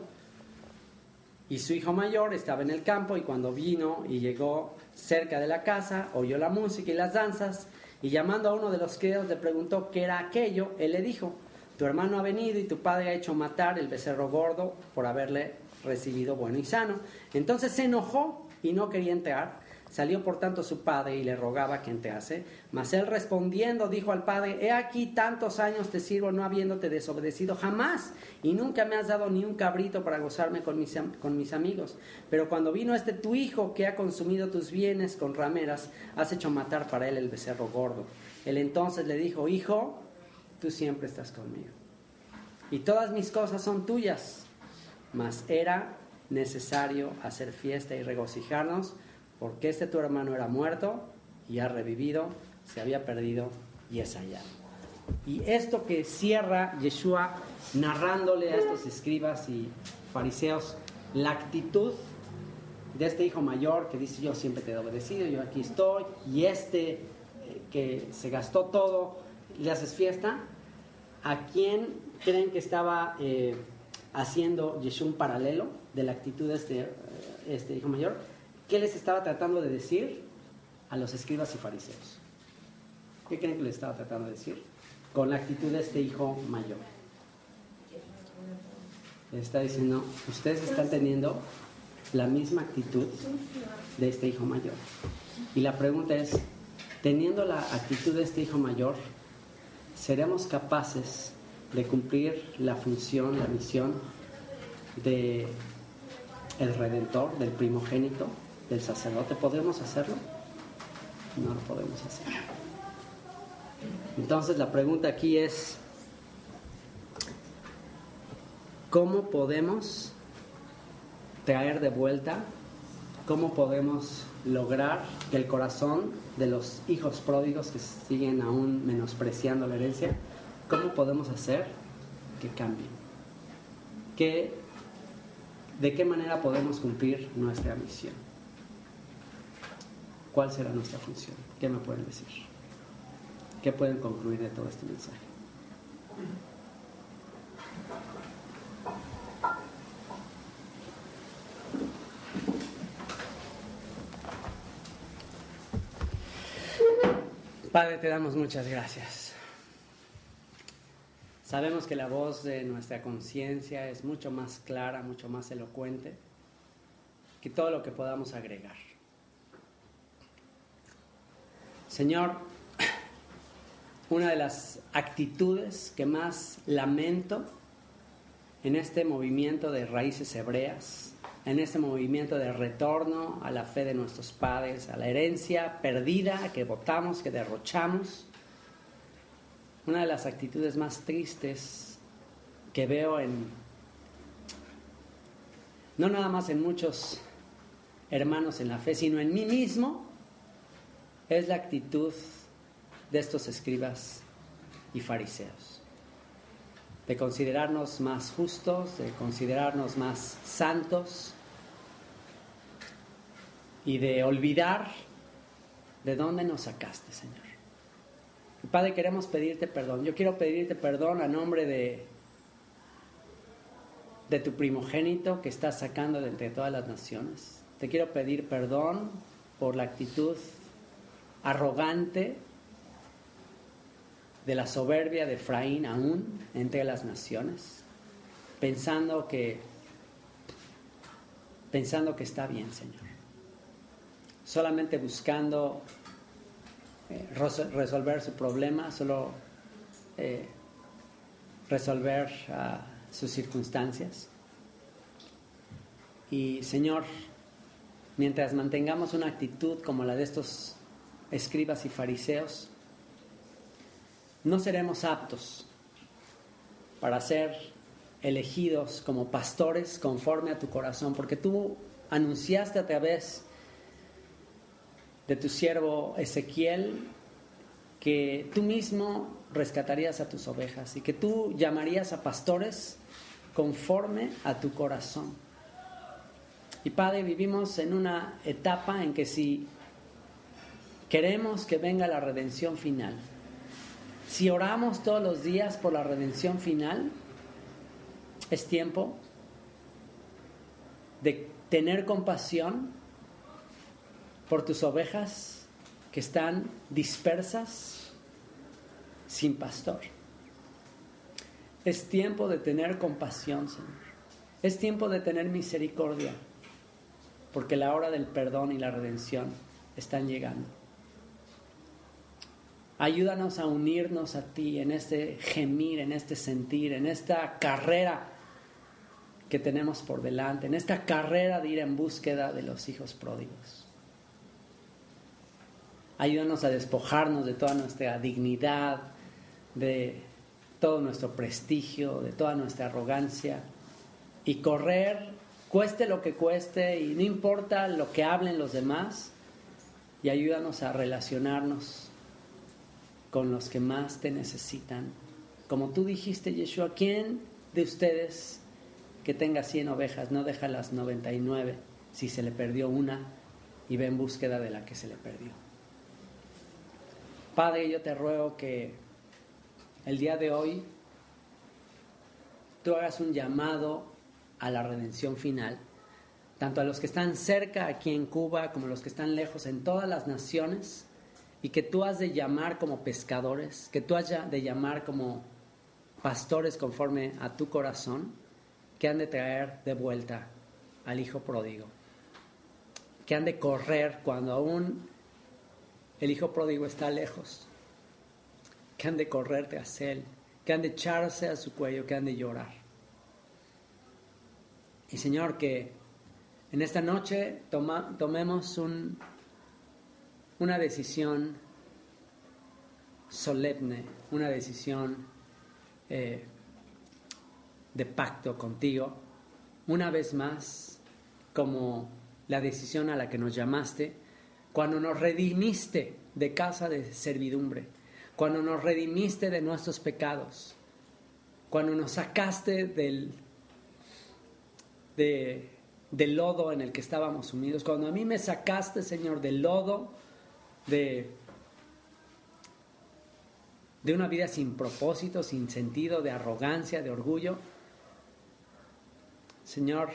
Y su hijo mayor estaba en el campo y cuando vino y llegó cerca de la casa, oyó la música y las danzas y llamando a uno de los criados le preguntó qué era aquello. Él le dijo, tu hermano ha venido y tu padre ha hecho matar el becerro gordo por haberle recibido bueno y sano. Entonces se enojó y no quería entrar. Salió por tanto su padre y le rogaba que entrase. Mas él respondiendo dijo al padre, he aquí tantos años te sirvo no habiéndote desobedecido jamás y nunca me has dado ni un cabrito para gozarme con mis, con mis amigos. Pero cuando vino este tu hijo que ha consumido tus bienes con rameras, has hecho matar para él el becerro gordo. Él entonces le dijo, hijo, tú siempre estás conmigo. Y todas mis cosas son tuyas. Mas era necesario hacer fiesta y regocijarnos porque este tu hermano era muerto y ha revivido, se había perdido y es hallado. Y esto que cierra Yeshua narrándole a estos escribas y fariseos la actitud de este hijo mayor que dice yo siempre te he obedecido, yo aquí estoy, y este eh, que se gastó todo, le haces fiesta, ¿a quién creen que estaba eh, haciendo Yeshua un paralelo de la actitud de este, este hijo mayor? ¿Qué les estaba tratando de decir a los escribas y fariseos? ¿Qué creen que les estaba tratando de decir? Con la actitud de este hijo mayor. Está diciendo, ustedes están teniendo la misma actitud de este hijo mayor. Y la pregunta es, teniendo la actitud de este hijo mayor, ¿seremos capaces de cumplir la función, la misión de el redentor, del primogénito, del sacerdote. ¿Podemos hacerlo? No lo podemos hacer. Entonces la pregunta aquí es, ¿cómo podemos traer de vuelta, cómo podemos lograr que el corazón de los hijos pródigos que siguen aún menospreciando la herencia, cómo podemos hacer que cambien? ¿Qué, ¿De qué manera podemos cumplir nuestra misión? ¿Cuál será nuestra función? ¿Qué me pueden decir? ¿Qué pueden concluir de todo este mensaje? Padre, te damos muchas gracias. Sabemos que la voz de nuestra conciencia es mucho más clara, mucho más elocuente que todo lo que podamos agregar. Señor, una de las actitudes que más lamento en este movimiento de raíces hebreas, en este movimiento de retorno a la fe de nuestros padres, a la herencia perdida que votamos, que derrochamos. Una de las actitudes más tristes que veo en, no nada más en muchos hermanos en la fe, sino en mí mismo, es la actitud de estos escribas y fariseos. De considerarnos más justos, de considerarnos más santos y de olvidar de dónde nos sacaste, Señor. Padre, queremos pedirte perdón. Yo quiero pedirte perdón a nombre de, de tu primogénito que estás sacando de entre todas las naciones. Te quiero pedir perdón por la actitud arrogante de la soberbia de Efraín aún entre las naciones, pensando que pensando que está bien, Señor. Solamente buscando eh, resolver su problema, solo eh, resolver uh, sus circunstancias. Y Señor, mientras mantengamos una actitud como la de estos escribas y fariseos, no seremos aptos para ser elegidos como pastores conforme a tu corazón, porque tú anunciaste a través de tu siervo Ezequiel que tú mismo rescatarías a tus ovejas y que tú llamarías a pastores conforme a tu corazón. Y Padre, vivimos en una etapa en que si queremos que venga la redención final, si oramos todos los días por la redención final, es tiempo de tener compasión por tus ovejas que están dispersas sin pastor. Es tiempo de tener compasión, Señor. Es tiempo de tener misericordia, porque la hora del perdón y la redención están llegando. Ayúdanos a unirnos a ti en este gemir, en este sentir, en esta carrera que tenemos por delante, en esta carrera de ir en búsqueda de los hijos pródigos. Ayúdanos a despojarnos de toda nuestra dignidad, de todo nuestro prestigio, de toda nuestra arrogancia y correr, cueste lo que cueste y no importa lo que hablen los demás, y ayúdanos a relacionarnos con los que más te necesitan. Como tú dijiste, Yeshua, ¿quién de ustedes que tenga 100 ovejas no deja las 99 si se le perdió una y ve en búsqueda de la que se le perdió? Padre, yo te ruego que el día de hoy tú hagas un llamado a la redención final, tanto a los que están cerca aquí en Cuba como a los que están lejos en todas las naciones y que tú has de llamar como pescadores, que tú has de llamar como pastores conforme a tu corazón, que han de traer de vuelta al hijo pródigo, que han de correr cuando aún el hijo pródigo está lejos, que han de correr tras él, que han de echarse a su cuello, que han de llorar. Y Señor, que en esta noche tomemos un, una decisión solemne, una decisión eh, de pacto contigo, una vez más, como la decisión a la que nos llamaste, cuando nos redimiste de casa de servidumbre, cuando nos redimiste de nuestros pecados, cuando nos sacaste del, del lodo en el que estábamos sumidos, cuando a mí me sacaste, Señor, del lodo de, de una vida sin propósito, sin sentido, de arrogancia, de orgullo. Señor,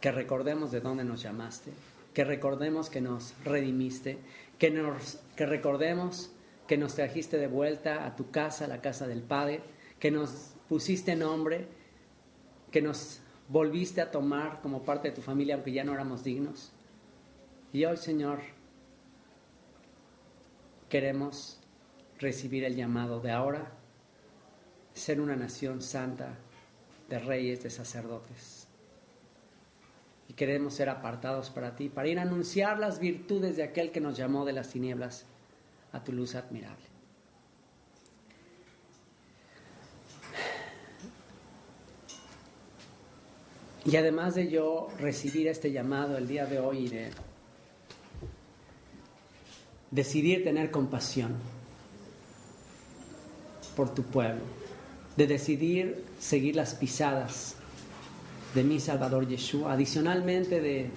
que recordemos de dónde nos llamaste, que recordemos que nos redimiste, que, nos, que recordemos que nos trajiste de vuelta a tu casa, a la casa del Padre, que nos pusiste nombre, que nos volviste a tomar como parte de tu familia aunque ya no éramos dignos. Y hoy, Señor, queremos recibir el llamado de ahora. ser una nación santa de reyes, de sacerdotes. Y queremos ser apartados para ti, para ir a anunciar las virtudes de aquel que nos llamó de las tinieblas a tu luz admirable. Y además de yo recibir este llamado el día de hoy y de decidir tener compasión por tu pueblo, de decidir seguir las pisadas de mi Salvador Yeshua, adicionalmente de,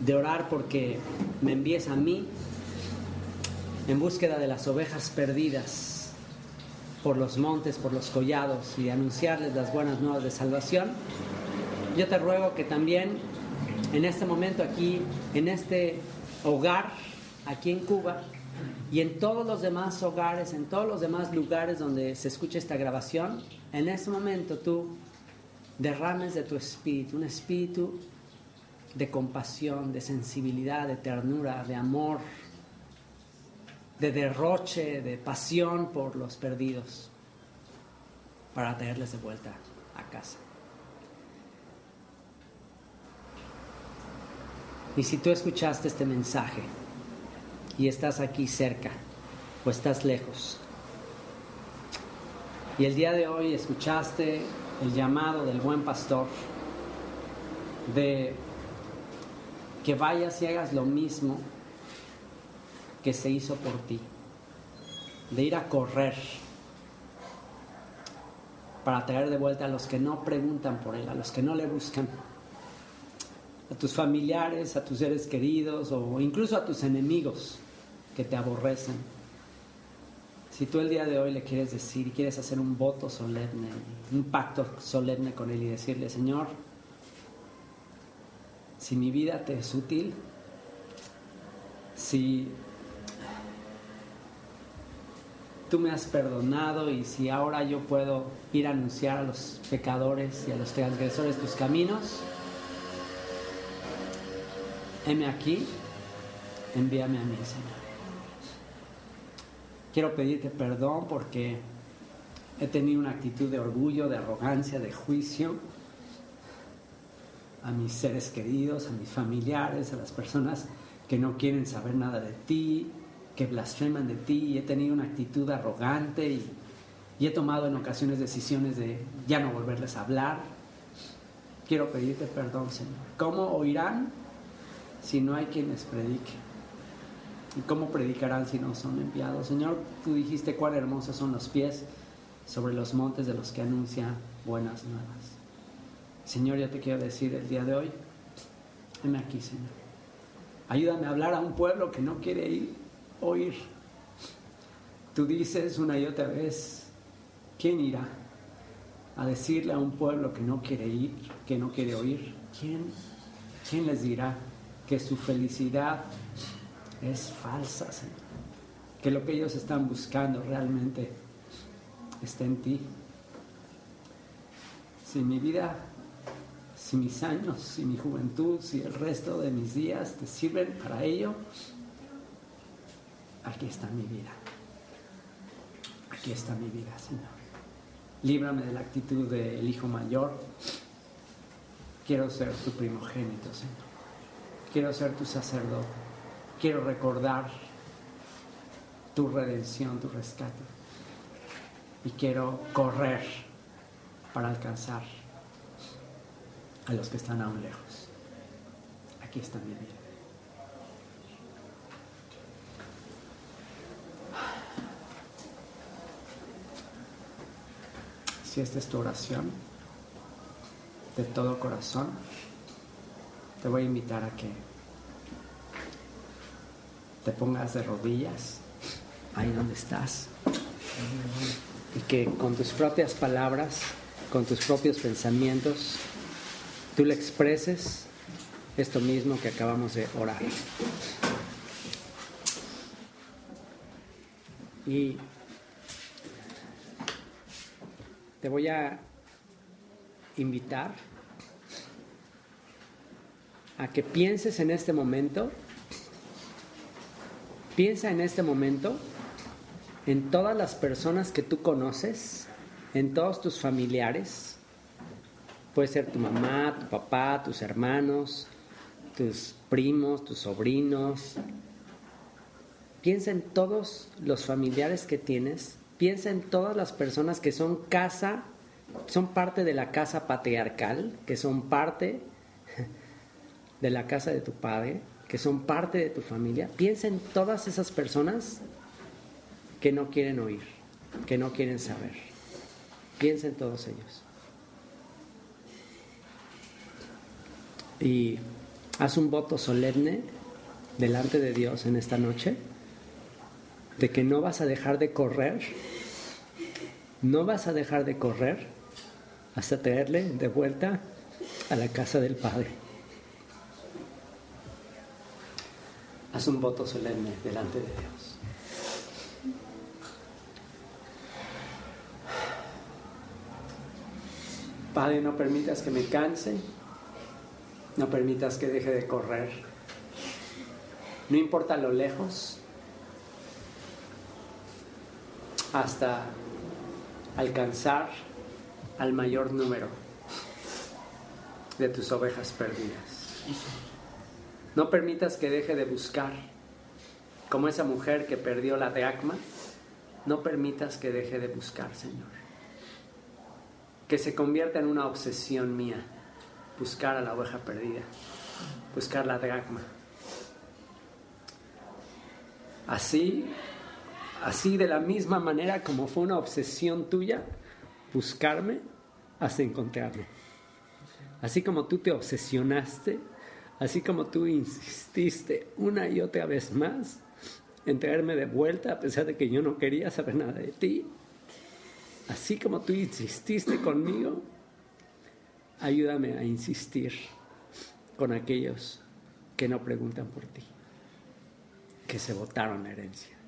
de orar porque me envíes a mí en búsqueda de las ovejas perdidas por los montes, por los collados y anunciarles las buenas nuevas de salvación, yo te ruego que también en este momento aquí, en este hogar, aquí en Cuba, y en todos los demás hogares, en todos los demás lugares donde se escucha esta grabación, en este momento tú derrames de tu espíritu, un espíritu de compasión, de sensibilidad, de ternura, de amor, de derroche, de pasión por los perdidos, para traerles de vuelta a casa. Y si tú escuchaste este mensaje y estás aquí cerca o estás lejos, y el día de hoy escuchaste el llamado del buen pastor de que vayas y hagas lo mismo que se hizo por ti, de ir a correr para traer de vuelta a los que no preguntan por él, a los que no le buscan a tus familiares, a tus seres queridos o incluso a tus enemigos que te aborrecen. Si tú el día de hoy le quieres decir y quieres hacer un voto solemne, un pacto solemne con Él y decirle, Señor, si mi vida te es útil, si tú me has perdonado y si ahora yo puedo ir a anunciar a los pecadores y a los transgresores tus caminos, heme aquí, envíame a mí, Señor. Quiero pedirte perdón porque he tenido una actitud de orgullo, de arrogancia, de juicio a mis seres queridos, a mis familiares, a las personas que no quieren saber nada de ti, que blasfeman de ti. Y he tenido una actitud arrogante y, y he tomado en ocasiones decisiones de ya no volverles a hablar. Quiero pedirte perdón, Señor. ¿Cómo oirán si no hay quien les predique? ¿Y cómo predicarán si no son enviados? Señor, tú dijiste cuán hermosos son los pies sobre los montes de los que anuncian buenas nuevas. Señor, yo te quiero decir el día de hoy, heme aquí, Señor. Ayúdame a hablar a un pueblo que no quiere ir, oír. Tú dices una y otra vez, ¿quién irá a decirle a un pueblo que no quiere ir, que no quiere oír? ¿Quién, quién les dirá que su felicidad es falsa, Señor. Que lo que ellos están buscando realmente está en ti. Si mi vida, si mis años, si mi juventud, si el resto de mis días te sirven para ello, aquí está mi vida. Aquí está mi vida, Señor. Líbrame de la actitud del hijo mayor. Quiero ser tu primogénito, Señor. Quiero ser tu sacerdote. Quiero recordar tu redención, tu rescate. Y quiero correr para alcanzar a los que están aún lejos. Aquí está mi vida. Si esta es tu oración, de todo corazón, te voy a invitar a que te pongas de rodillas ahí donde estás y que con tus propias palabras, con tus propios pensamientos, tú le expreses esto mismo que acabamos de orar. Y te voy a invitar a que pienses en este momento, piensa en este momento en todas las personas que tú conoces en todos tus familiares. Puede ser tu mamá, tu papá, tus hermanos, tus primos, tus sobrinos. Piensa en todos los familiares que tienes. Piensa en todas las personas que son casa, son parte de la casa patriarcal, que son parte de la casa de tu padre, que son parte de tu familia. Piensa en todas esas personas que no quieren oír, que no quieren saber. Piensa en todos ellos. Y haz un voto solemne delante de Dios en esta noche de que no vas a dejar de correr, no vas a dejar de correr hasta traerle de vuelta a la casa del Padre. Haz un voto solemne delante de Dios. Padre, no permitas que me canse, no permitas que deje de correr. No importa lo lejos, hasta alcanzar al mayor número de tus ovejas perdidas. No permitas que deje de buscar, como esa mujer que perdió la dracma, no permitas que deje de buscar, Señor. Que se convierta en una obsesión mía, buscar a la oveja perdida, buscar la dracma. Así, así de la misma manera como fue una obsesión tuya, buscarme hasta encontrarme. Así como tú te obsesionaste, así como tú insististe una y otra vez más en traerme de vuelta a pesar de que yo no quería saber nada de ti, así como tú insististe conmigo, ayúdame a insistir con aquellos que no preguntan por ti, que se votaron la herencia.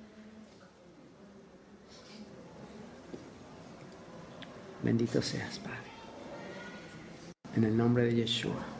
Bendito seas, Padre. En el nombre de Yeshua.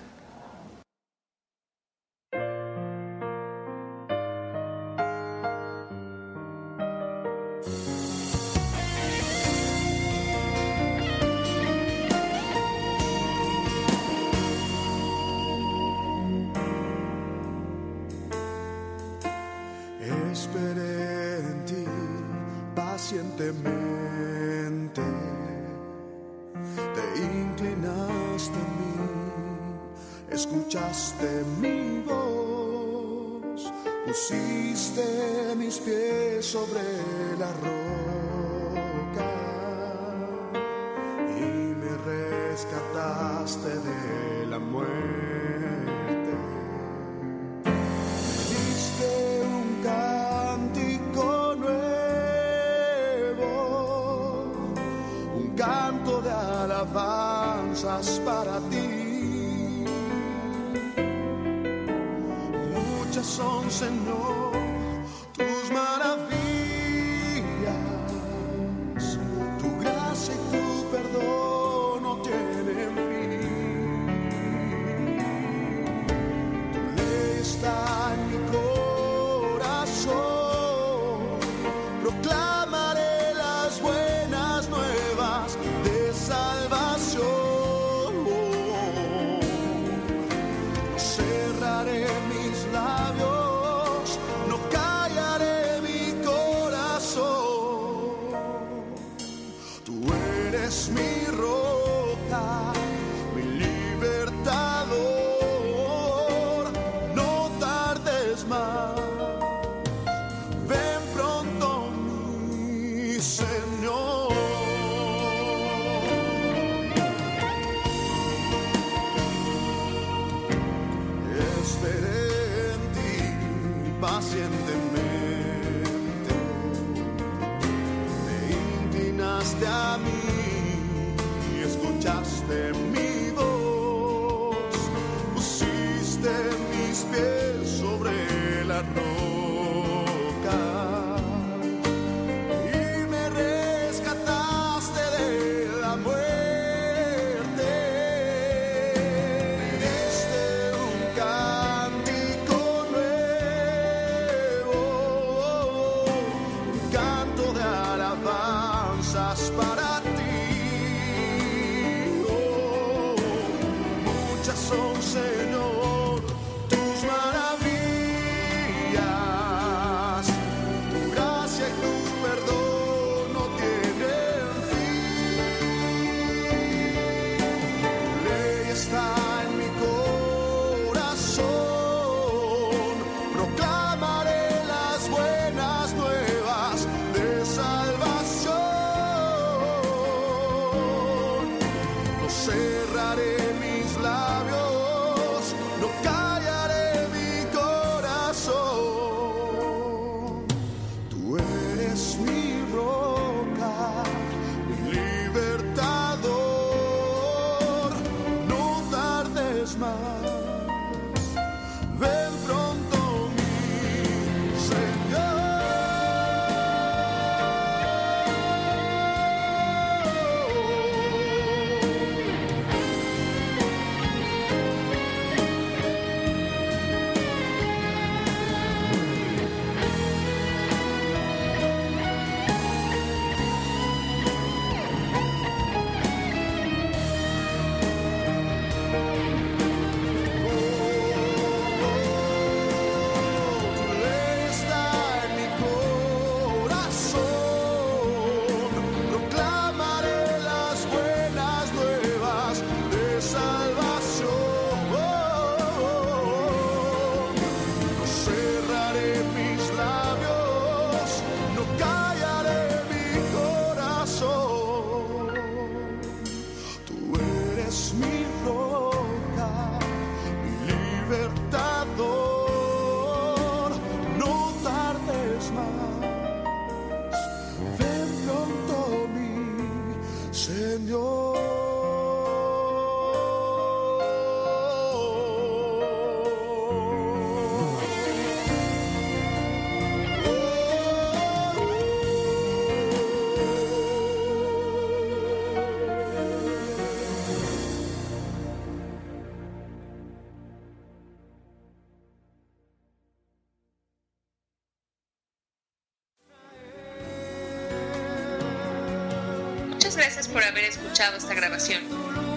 por haber escuchado esta grabación.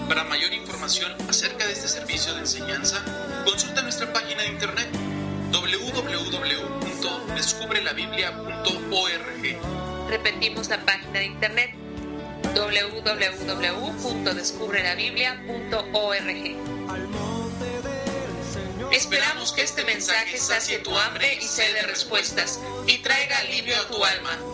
Para mayor información acerca de este servicio de enseñanza, consulta nuestra página de internet www.descubreLabiblia.org. Repetimos la página de internet www.descubrelaviblia.org. Esperamos que este mensaje sacie tu hambre y se dé respuestas y traiga alivio a tu alma.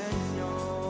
Señor.